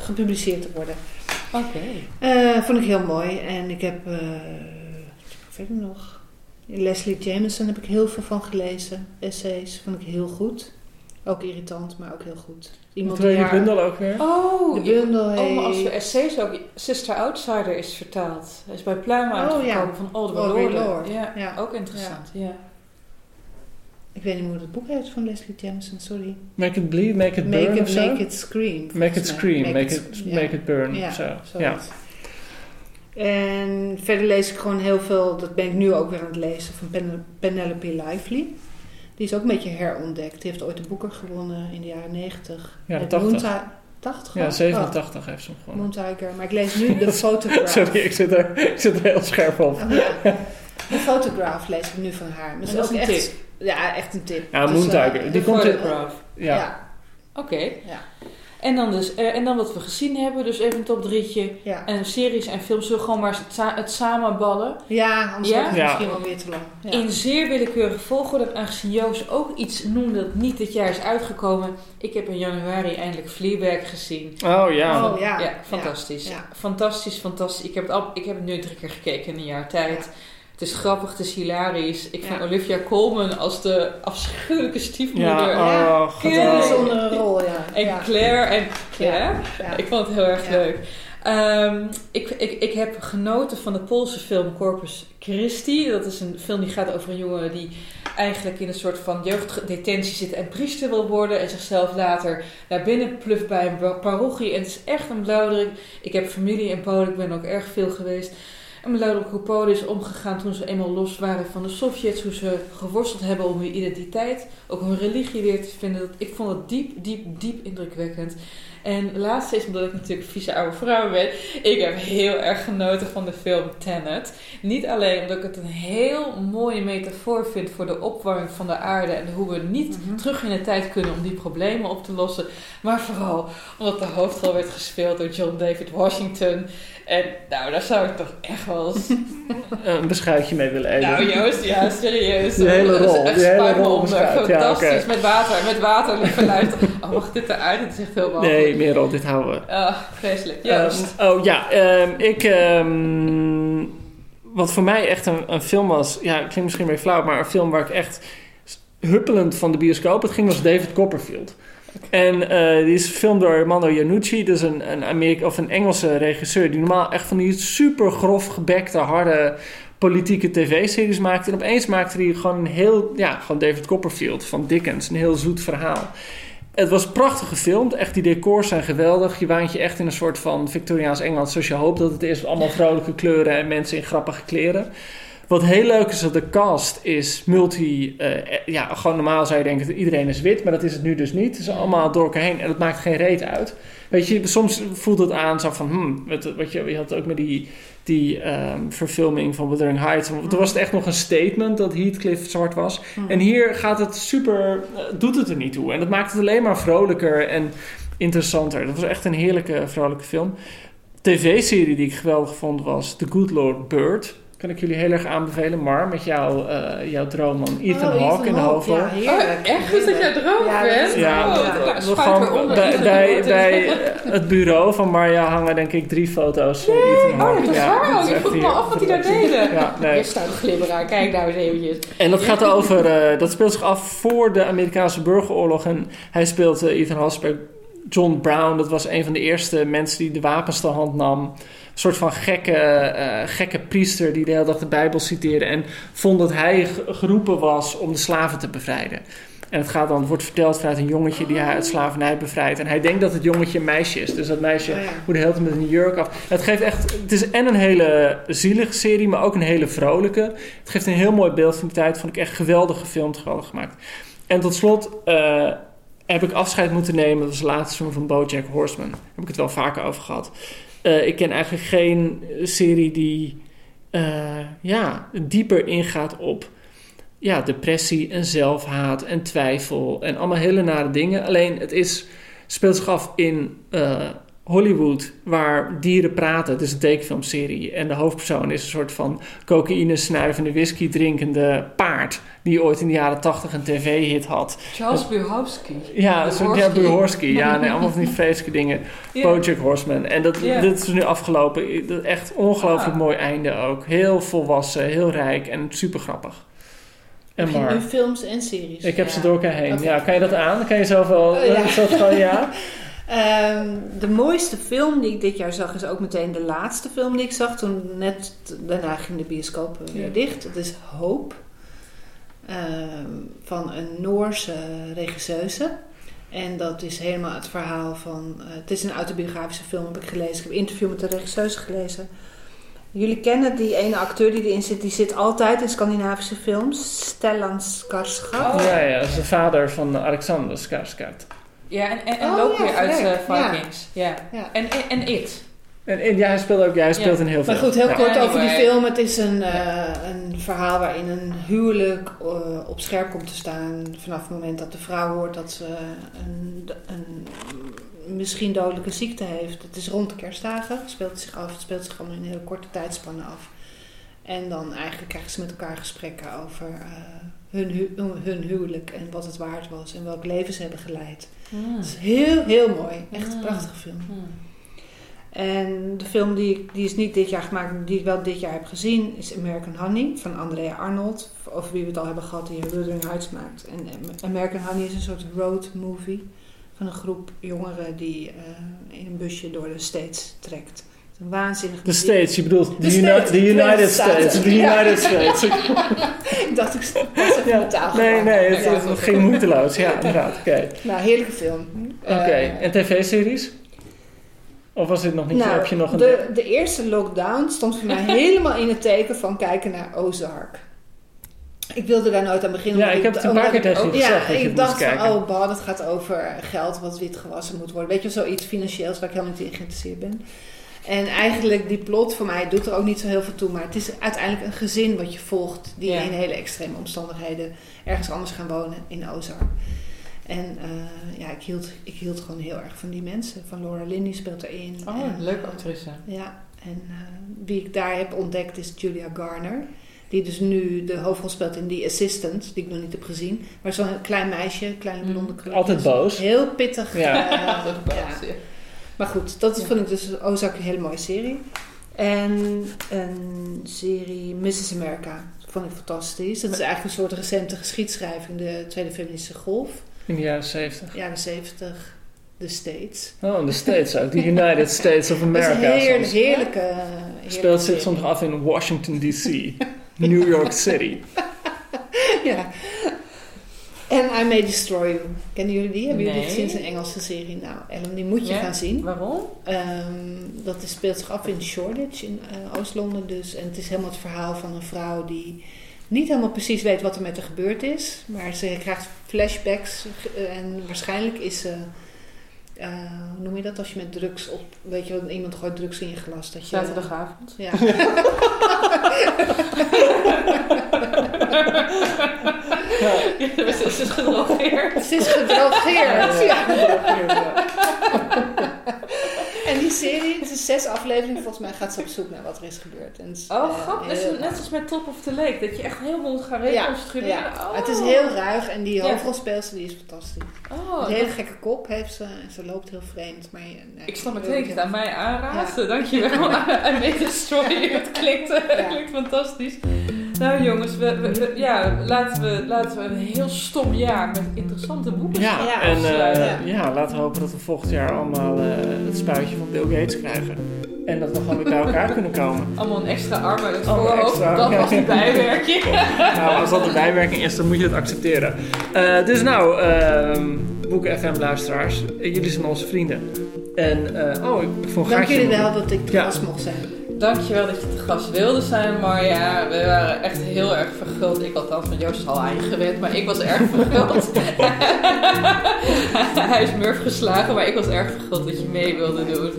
[SPEAKER 8] gepubliceerd te worden.
[SPEAKER 6] Oké.
[SPEAKER 8] Vond ik heel mooi. En ik heb, verder nog? Leslie Jameson heb ik heel veel van gelezen. Essays vond ik heel goed. Ook irritant, maar ook heel goed. Iemand die
[SPEAKER 7] die
[SPEAKER 8] haar-
[SPEAKER 7] bundel ook weer?
[SPEAKER 6] Oh,
[SPEAKER 8] De bundel
[SPEAKER 6] Oh, maar als je essays ook... Sister Outsider is vertaald. Hij is bij Pluim
[SPEAKER 8] Oh,
[SPEAKER 6] uitgekomen
[SPEAKER 8] ja.
[SPEAKER 6] van Lorde.
[SPEAKER 8] Lorde.
[SPEAKER 6] Ja,
[SPEAKER 8] Ja.
[SPEAKER 6] ook interessant. Ja.
[SPEAKER 8] Ik weet niet meer hoe het boek heet van Leslie Jameson, sorry.
[SPEAKER 7] Make it bleed, make it burn
[SPEAKER 8] Make it,
[SPEAKER 7] zo?
[SPEAKER 8] make it scream.
[SPEAKER 7] Make it scream, make it, make it burn
[SPEAKER 8] Ja,
[SPEAKER 7] of zo. Ja.
[SPEAKER 8] En verder lees ik gewoon heel veel, dat ben ik nu ook weer aan het lezen, van Pen- Penelope Lively. Die is ook een beetje herontdekt. Die heeft ooit de Boeker gewonnen in de jaren 90.
[SPEAKER 7] Ja,
[SPEAKER 8] Met
[SPEAKER 7] 80.
[SPEAKER 8] Moon Ti- 80?
[SPEAKER 7] Ja,
[SPEAKER 8] Oh,
[SPEAKER 7] 87 heeft ze hem gewonnen.
[SPEAKER 8] Moon Tiger. Maar ik lees nu de Photograph.
[SPEAKER 7] Sorry, ik zit, er, ik zit er heel scherp op.
[SPEAKER 8] Oh, ja. De Photograph lees ik nu van haar. Ze
[SPEAKER 6] dat is een
[SPEAKER 8] echt,
[SPEAKER 6] tip.
[SPEAKER 8] Ja, echt een tip.
[SPEAKER 7] Ja,
[SPEAKER 8] Dus,
[SPEAKER 7] Die komt in...
[SPEAKER 6] photograph.
[SPEAKER 7] Ja.
[SPEAKER 8] Ja,
[SPEAKER 6] Oké.
[SPEAKER 8] ja,
[SPEAKER 6] En, dan dus, eh, en dan wat we gezien hebben. Dus even een top drietje.
[SPEAKER 8] ja.
[SPEAKER 6] En series en films. Zullen we gewoon maar het, sa- het samenballen.
[SPEAKER 8] Ja, anders
[SPEAKER 6] Ja?
[SPEAKER 8] wordt het
[SPEAKER 7] Ja.
[SPEAKER 8] misschien wel weer te lang. Ja.
[SPEAKER 6] In zeer willekeurige volgorde, aangezien Joost ook iets noemde dat niet dit jaar is uitgekomen. Ik heb in januari eindelijk Fleabag gezien.
[SPEAKER 7] Oh ja.
[SPEAKER 8] Oh, ja.
[SPEAKER 6] Ja, fantastisch.
[SPEAKER 8] Ja.
[SPEAKER 6] Fantastisch, fantastisch. Ik heb, het al, ik heb het nu drie keer gekeken in een jaar tijd. Het is grappig, het is hilarisch. Ik
[SPEAKER 8] Ja.
[SPEAKER 6] vind Olivia Colman als de afschuwelijke stiefmoeder.
[SPEAKER 7] Ja, oh, geweldig.
[SPEAKER 8] bijzondere rol, ja.
[SPEAKER 6] En
[SPEAKER 8] ja.
[SPEAKER 6] Claire en... Ja,
[SPEAKER 8] Ja.
[SPEAKER 6] ik vond het heel erg
[SPEAKER 8] Ja.
[SPEAKER 6] leuk. Ehm, ik, ik, ik heb genoten van de Poolse film Corpus Christi. Dat is een film die gaat over een jongen die eigenlijk in een soort van jeugddetentie zit en priester wil worden. En zichzelf later naar binnen pluft bij een pa- parochie. En het is echt een blauwdruk. Ik heb familie in Polen, ik ben ook erg veel geweest. En blauwdruk hoe Polen is omgegaan toen ze eenmaal los waren van de Sovjets. Hoe ze geworsteld hebben om hun identiteit, ook hun religie weer te vinden. Ik vond het diep, diep, diep indrukwekkend. En laatste is omdat ik natuurlijk vieze oude vrouw ben. Ik heb heel erg genoten van de film Tenet. Niet alleen omdat ik het een heel mooie metafoor vind voor de opwarming van de aarde en hoe we niet
[SPEAKER 8] Mhm.
[SPEAKER 6] terug in de tijd kunnen om die problemen op te lossen. Maar vooral omdat de hoofdrol werd gespeeld door John David Washington. En nou, daar zou ik toch echt wel eens...
[SPEAKER 7] Een beschuitje mee willen eten.
[SPEAKER 6] Nou Joost, ja, serieus.
[SPEAKER 7] Die hele rol,
[SPEAKER 6] Echt
[SPEAKER 7] die hele rol. Ja,
[SPEAKER 6] Fantastisch,
[SPEAKER 7] oké.
[SPEAKER 6] met water, met water, lieve luister. Oh, mag dit eruit? Het is echt heel warm.
[SPEAKER 7] nee, Merel, dit houden we.
[SPEAKER 6] Ah, vreselijk. Joost.
[SPEAKER 7] Ehm, oh ja, ehm, ik. ehm, wat voor mij echt een, een film was. Ja, het klinkt misschien weer flauw, maar een film waar ik echt huppelend van de bioscoop. Het ging was David Copperfield. En eh, die is gefilmd door Mando Iannucci. Dat is een, een, Amerika of een Engelse regisseur die normaal echt van die super grof gebekte, harde politieke tv-series maakte. En opeens maakte hij gewoon een heel, ja, gewoon David Copperfield van Dickens. Een heel zoet verhaal. Het was prachtig gefilmd. Echt, die decors zijn geweldig. Je waant je echt in een soort van Victoriaans Engeland zoals je hoopt dat het is. Allemaal vrolijke kleuren en mensen in grappige kleren. Wat heel leuk is dat de cast is multi... eh, ja, gewoon normaal zou je denken dat iedereen is wit. Maar dat is het nu dus niet. Het is allemaal door elkaar heen. En dat maakt geen reet uit. Weet je, soms voelt het aan zo van... Hmm, wat, wat je, je had ook met die, die ehm, verfilming van Wuthering Heights. Toen was het echt nog een statement dat Heathcliff zwart was. En hier gaat het super, eh, doet het er niet toe. En dat maakt het alleen maar vrolijker en interessanter. Dat was echt een heerlijke, vrolijke film. tv-serie die ik geweldig vond was The Good Lord Bird. Kan ik jullie heel erg aanbevelen. Maar met jou, eh, jouw droomman Ethan
[SPEAKER 8] Oh,
[SPEAKER 7] Hawke in de.
[SPEAKER 8] Ja, heerlijk.
[SPEAKER 6] Oh, echt? Is dat jouw droom,
[SPEAKER 8] Ja,
[SPEAKER 6] Ben?
[SPEAKER 8] dat is-
[SPEAKER 7] Ja,
[SPEAKER 6] Oh,
[SPEAKER 8] ja.
[SPEAKER 6] nou,
[SPEAKER 7] We gaan bij, bij, bij eh, het bureau van Marja hangen denk ik drie foto's van Ethan
[SPEAKER 6] Oh,
[SPEAKER 7] Hawke.
[SPEAKER 6] dat is
[SPEAKER 7] Ja,
[SPEAKER 6] waar
[SPEAKER 7] dat is
[SPEAKER 6] Ik vroeg me af wat die daar deden.
[SPEAKER 7] Ja, nee.
[SPEAKER 6] Hier staat een glimmer aan. Kijk nou eens eventjes.
[SPEAKER 7] En dat gaat over, eh, dat speelt zich af voor de Amerikaanse burgeroorlog. En hij speelt Ethan Hawke John Brown. Dat was een van de eerste mensen die de wapens ter hand nam. Een soort van gekke, eh, gekke priester die de hele dag de Bijbel citeerde. En vond dat hij geroepen was om de slaven te bevrijden. En het, gaat dan, het wordt verteld vanuit een jongetje die hij uit slavernij bevrijdt. En hij denkt dat het jongetje een meisje is. Dus dat meisje
[SPEAKER 8] Oh ja.
[SPEAKER 7] moet de hele tijd met een jurk af. Het geeft echt. Het is en een hele zielige serie, maar ook een hele vrolijke. Het geeft een heel mooi beeld van die tijd. Vond ik echt geweldig gefilmd, geweldig gemaakt. En tot slot eh, heb ik afscheid moeten nemen. Dat was de laatste seizoen van BoJack Horseman. Daar heb ik het wel vaker over gehad. Eh, ik ken eigenlijk geen serie die eh, ja, dieper ingaat op ja, depressie en zelfhaat en twijfel en allemaal hele nare dingen. Alleen het is, speelt zich af in eh, Hollywood, waar dieren praten. Het is een tekenfilmserie. En de hoofdpersoon is een soort van cocaïne snuivende, whisky drinkende paard. Die ooit in de jaren tachtig een tv-hit had.
[SPEAKER 6] Charles Bukowski.
[SPEAKER 7] Ja, zo'n ja. Ja, nee, allemaal van die vreselijke dingen. Bojack Horseman. En dat, dit is nu afgelopen. Dat- Echt ongelooflijk
[SPEAKER 6] Ah.
[SPEAKER 7] mooi einde ook. Heel volwassen, heel rijk en super grappig. En maar.
[SPEAKER 8] films en series.
[SPEAKER 7] Ik heb ze door elkaar heen. Ja, kan je dat aan? Kan je zelf wel...
[SPEAKER 8] Oh, ja.
[SPEAKER 7] eh, zo van, ja?
[SPEAKER 8] Ehm, de mooiste film die ik dit jaar zag is ook meteen de laatste film die ik zag. Toen net daarna ging de bioscoop weer
[SPEAKER 7] Ja.
[SPEAKER 8] dicht. Dat is Hope. Ehm, van een Noorse regisseuse. En dat is helemaal het verhaal van... eh, het is een autobiografische film, heb ik gelezen. Ik heb een interview met de regisseuse gelezen. Jullie kennen die ene acteur die erin zit. Die zit altijd in Scandinavische films. Stellan Skarsgård.
[SPEAKER 6] Oh.
[SPEAKER 7] Ja, ja. Dat is de vader van Alexander Skarsgård.
[SPEAKER 6] Ja, en, en, en
[SPEAKER 8] Oh,
[SPEAKER 6] Loki
[SPEAKER 8] ja,
[SPEAKER 6] uit.
[SPEAKER 8] Ja.
[SPEAKER 6] Vikings. Ja.
[SPEAKER 8] Ja.
[SPEAKER 6] En, en, en It.
[SPEAKER 7] En, en ja, hij speelt ook... Ja, hij speelt
[SPEAKER 6] Ja.
[SPEAKER 7] in heel veel.
[SPEAKER 8] Maar goed, heel
[SPEAKER 7] Ja.
[SPEAKER 8] kort over die film. Het is een, eh, een verhaal waarin een huwelijk eh, op scherp komt te staan. Vanaf het moment dat de vrouw hoort dat ze een, een misschien dodelijke ziekte heeft. Het is rond de kerstdagen. Het speelt zich af. Het speelt zich allemaal in een hele korte tijdspanne af. En dan eigenlijk krijgen ze met elkaar gesprekken over eh, hun, hu- hun huwelijk en wat het waard was en welk leven ze hebben geleid. Het is heel, heel mooi. Echt een
[SPEAKER 6] Mm.
[SPEAKER 8] prachtige film.
[SPEAKER 6] Hmm.
[SPEAKER 8] En de film die, ik- die is niet dit jaar gemaakt, maar die ik wel dit jaar heb gezien, is American Honey van Andrea Arnold. Over wie we het al hebben gehad, die Wuthering Heights maakt. En eh, American Honey is een soort road movie van een groep jongeren die eh, in een busje door de States trekt. Een waanzinnig
[SPEAKER 7] De States, je bedoelt de, United States. De
[SPEAKER 8] Ja.
[SPEAKER 7] United States.
[SPEAKER 8] Ik dacht, ik even
[SPEAKER 7] Ja.
[SPEAKER 8] taal
[SPEAKER 7] Nee, nee, het,
[SPEAKER 8] Ja.
[SPEAKER 7] het ging moeiteloos. Ja, inderdaad. Oké.
[SPEAKER 8] Nou, heerlijke film.
[SPEAKER 7] Oké,
[SPEAKER 8] Eh,
[SPEAKER 7] en tv-series? Of was dit nog niet?
[SPEAKER 8] Nou,
[SPEAKER 7] heb je nog een...
[SPEAKER 8] de, de eerste lockdown stond voor mij helemaal in het teken van kijken naar Ozark. Ik wilde daar nooit aan beginnen.
[SPEAKER 7] Ja, ik heb het een paar keer
[SPEAKER 8] ik-
[SPEAKER 7] tegen je
[SPEAKER 8] Ja,
[SPEAKER 7] gezegd je
[SPEAKER 8] ik dacht van, oh bah, dat gaat over geld wat wit gewassen moet worden. Weet je, wel, zoiets financieels waar ik helemaal niet in geïnteresseerd ben. En eigenlijk, die plot voor mij doet er ook niet zo heel veel toe. Maar het is uiteindelijk een gezin wat je volgt. Die
[SPEAKER 6] Ja.
[SPEAKER 8] in hele extreme omstandigheden ergens anders gaan wonen in Ozark. En eh, ja, ik hield, ik hield gewoon heel erg van die mensen. Van Laura Linney speelt erin.
[SPEAKER 6] Oh,
[SPEAKER 8] En,
[SPEAKER 6] leuke actrice.
[SPEAKER 8] ja, en eh, wie ik daar heb ontdekt is Julia Garner. Die dus nu de hoofdrol speelt in The Assistant, die ik nog niet heb gezien. Maar zo'n klein meisje, kleine
[SPEAKER 6] Mm.
[SPEAKER 8] blonde krulletjes.
[SPEAKER 7] Altijd boos.
[SPEAKER 8] Heel pittig.
[SPEAKER 7] Ja.
[SPEAKER 8] eh, ja. Maar goed, dat
[SPEAKER 6] Ja.
[SPEAKER 8] vond ik dus Ozark een hele mooie serie. En een serie Mrs. America vond ik fantastisch. Dat is eigenlijk een soort recente geschiedschrijving, de Tweede Feministische Golf.
[SPEAKER 7] In de jaren 70.
[SPEAKER 8] Jaren 70, de States.
[SPEAKER 7] Oh, de States ook. De United States of
[SPEAKER 8] Dat is
[SPEAKER 7] America.
[SPEAKER 8] een heerlijk,
[SPEAKER 7] soms.
[SPEAKER 8] heerlijke, heerlijke
[SPEAKER 7] Speelt zich soms af in Washington D.C. New York City.
[SPEAKER 8] Ja. En I May Destroy You. Kennen jullie die? Hebben jullie
[SPEAKER 6] Nee.
[SPEAKER 8] gezien? Het is een Engelse serie. Nou, Ellen, die moet je
[SPEAKER 6] Ja?
[SPEAKER 8] gaan zien.
[SPEAKER 6] Waarom?
[SPEAKER 8] Ehm, dat is, speelt zich af in Shoreditch, in eh, Oost-Londen dus. En het is helemaal het verhaal van een vrouw die niet helemaal precies weet wat er met haar gebeurd is. Maar ze krijgt flashbacks. eh, En waarschijnlijk is ze... eh, hoe noem je dat als je met drugs op... Weet je wel, iemand gooit drugs in je glas. Dat je,
[SPEAKER 6] Zaterdagavond.
[SPEAKER 8] Ja.
[SPEAKER 6] Ze is gedrogeerd.
[SPEAKER 8] Het is gedrogeerd. Ja. En die miniserie. Het is zes afleveringen. Volgens mij gaat ze op zoek naar wat er is gebeurd. En het is,
[SPEAKER 6] Oh,
[SPEAKER 8] eh,
[SPEAKER 6] grappig.
[SPEAKER 8] heel
[SPEAKER 6] Net, net als met Top of the Lake. Dat je echt helemaal moet gaan
[SPEAKER 8] Ja,
[SPEAKER 6] reconstrueren.
[SPEAKER 8] ja.
[SPEAKER 6] Oh.
[SPEAKER 8] Het is heel ruig en die
[SPEAKER 6] Ja.
[SPEAKER 8] hoofdrolspeelster die is fantastisch.
[SPEAKER 6] Oh,
[SPEAKER 8] een hele
[SPEAKER 6] dat-
[SPEAKER 8] gekke kop heeft ze en ze loopt heel vreemd. Maar, nee,
[SPEAKER 6] ik snap meteen dat het aan mij aanraadt.
[SPEAKER 8] Ja.
[SPEAKER 6] Dankjewel. I made a story. Het klinkt,
[SPEAKER 8] Ja.
[SPEAKER 6] klinkt fantastisch. Nou jongens, we, we- we- ja, laten, we, laten we een heel stom jaar met interessante boeken
[SPEAKER 7] Ja,
[SPEAKER 8] Ja,
[SPEAKER 7] en eh,
[SPEAKER 6] ja.
[SPEAKER 7] ja. laten we hopen dat we volgend jaar allemaal eh, het spuitje van Bill Gates krijgen. En dat we gewoon weer bij elkaar kunnen komen.
[SPEAKER 6] Allemaal een extra
[SPEAKER 7] Allemaal
[SPEAKER 6] voorhoofd.
[SPEAKER 7] extra,
[SPEAKER 6] Dat was de bijwerking.
[SPEAKER 7] Nou, als dat de bijwerking is, dan moet je het accepteren. Eh, dus nou, ehm Boeken FM luisteraars, jullie zijn onze vrienden. En, eh, oh, ik, vond
[SPEAKER 8] Dank jullie wel dat ik
[SPEAKER 7] Ja.
[SPEAKER 8] gast mocht zijn.
[SPEAKER 6] Dankjewel dat je te gast wilde zijn, Marja. We waren echt heel erg verguld. Ik althans, met Joost is al aan je gewend, maar ik was erg verguld. Hij is murf geslagen, maar ik was erg verguld dat je mee wilde doen.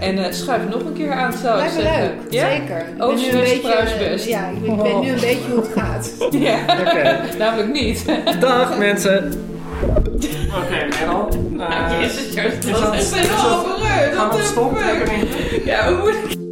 [SPEAKER 6] En eh, schuif nog een keer aan, zou ik zeggen.
[SPEAKER 8] leuk,
[SPEAKER 6] Ja?
[SPEAKER 8] zeker. Ben nu een beetje. Ja, ik, weet nu een beetje hoe het gaat.
[SPEAKER 6] Ja,
[SPEAKER 7] Oké,
[SPEAKER 6] namelijk niet.
[SPEAKER 7] dag mensen. Oké, Merel. Eh,
[SPEAKER 6] Jezus, Joost,
[SPEAKER 7] is
[SPEAKER 6] dat is helemaal verleurd.
[SPEAKER 7] Gaan we het stoppen?
[SPEAKER 6] Ja, hoe moet ik...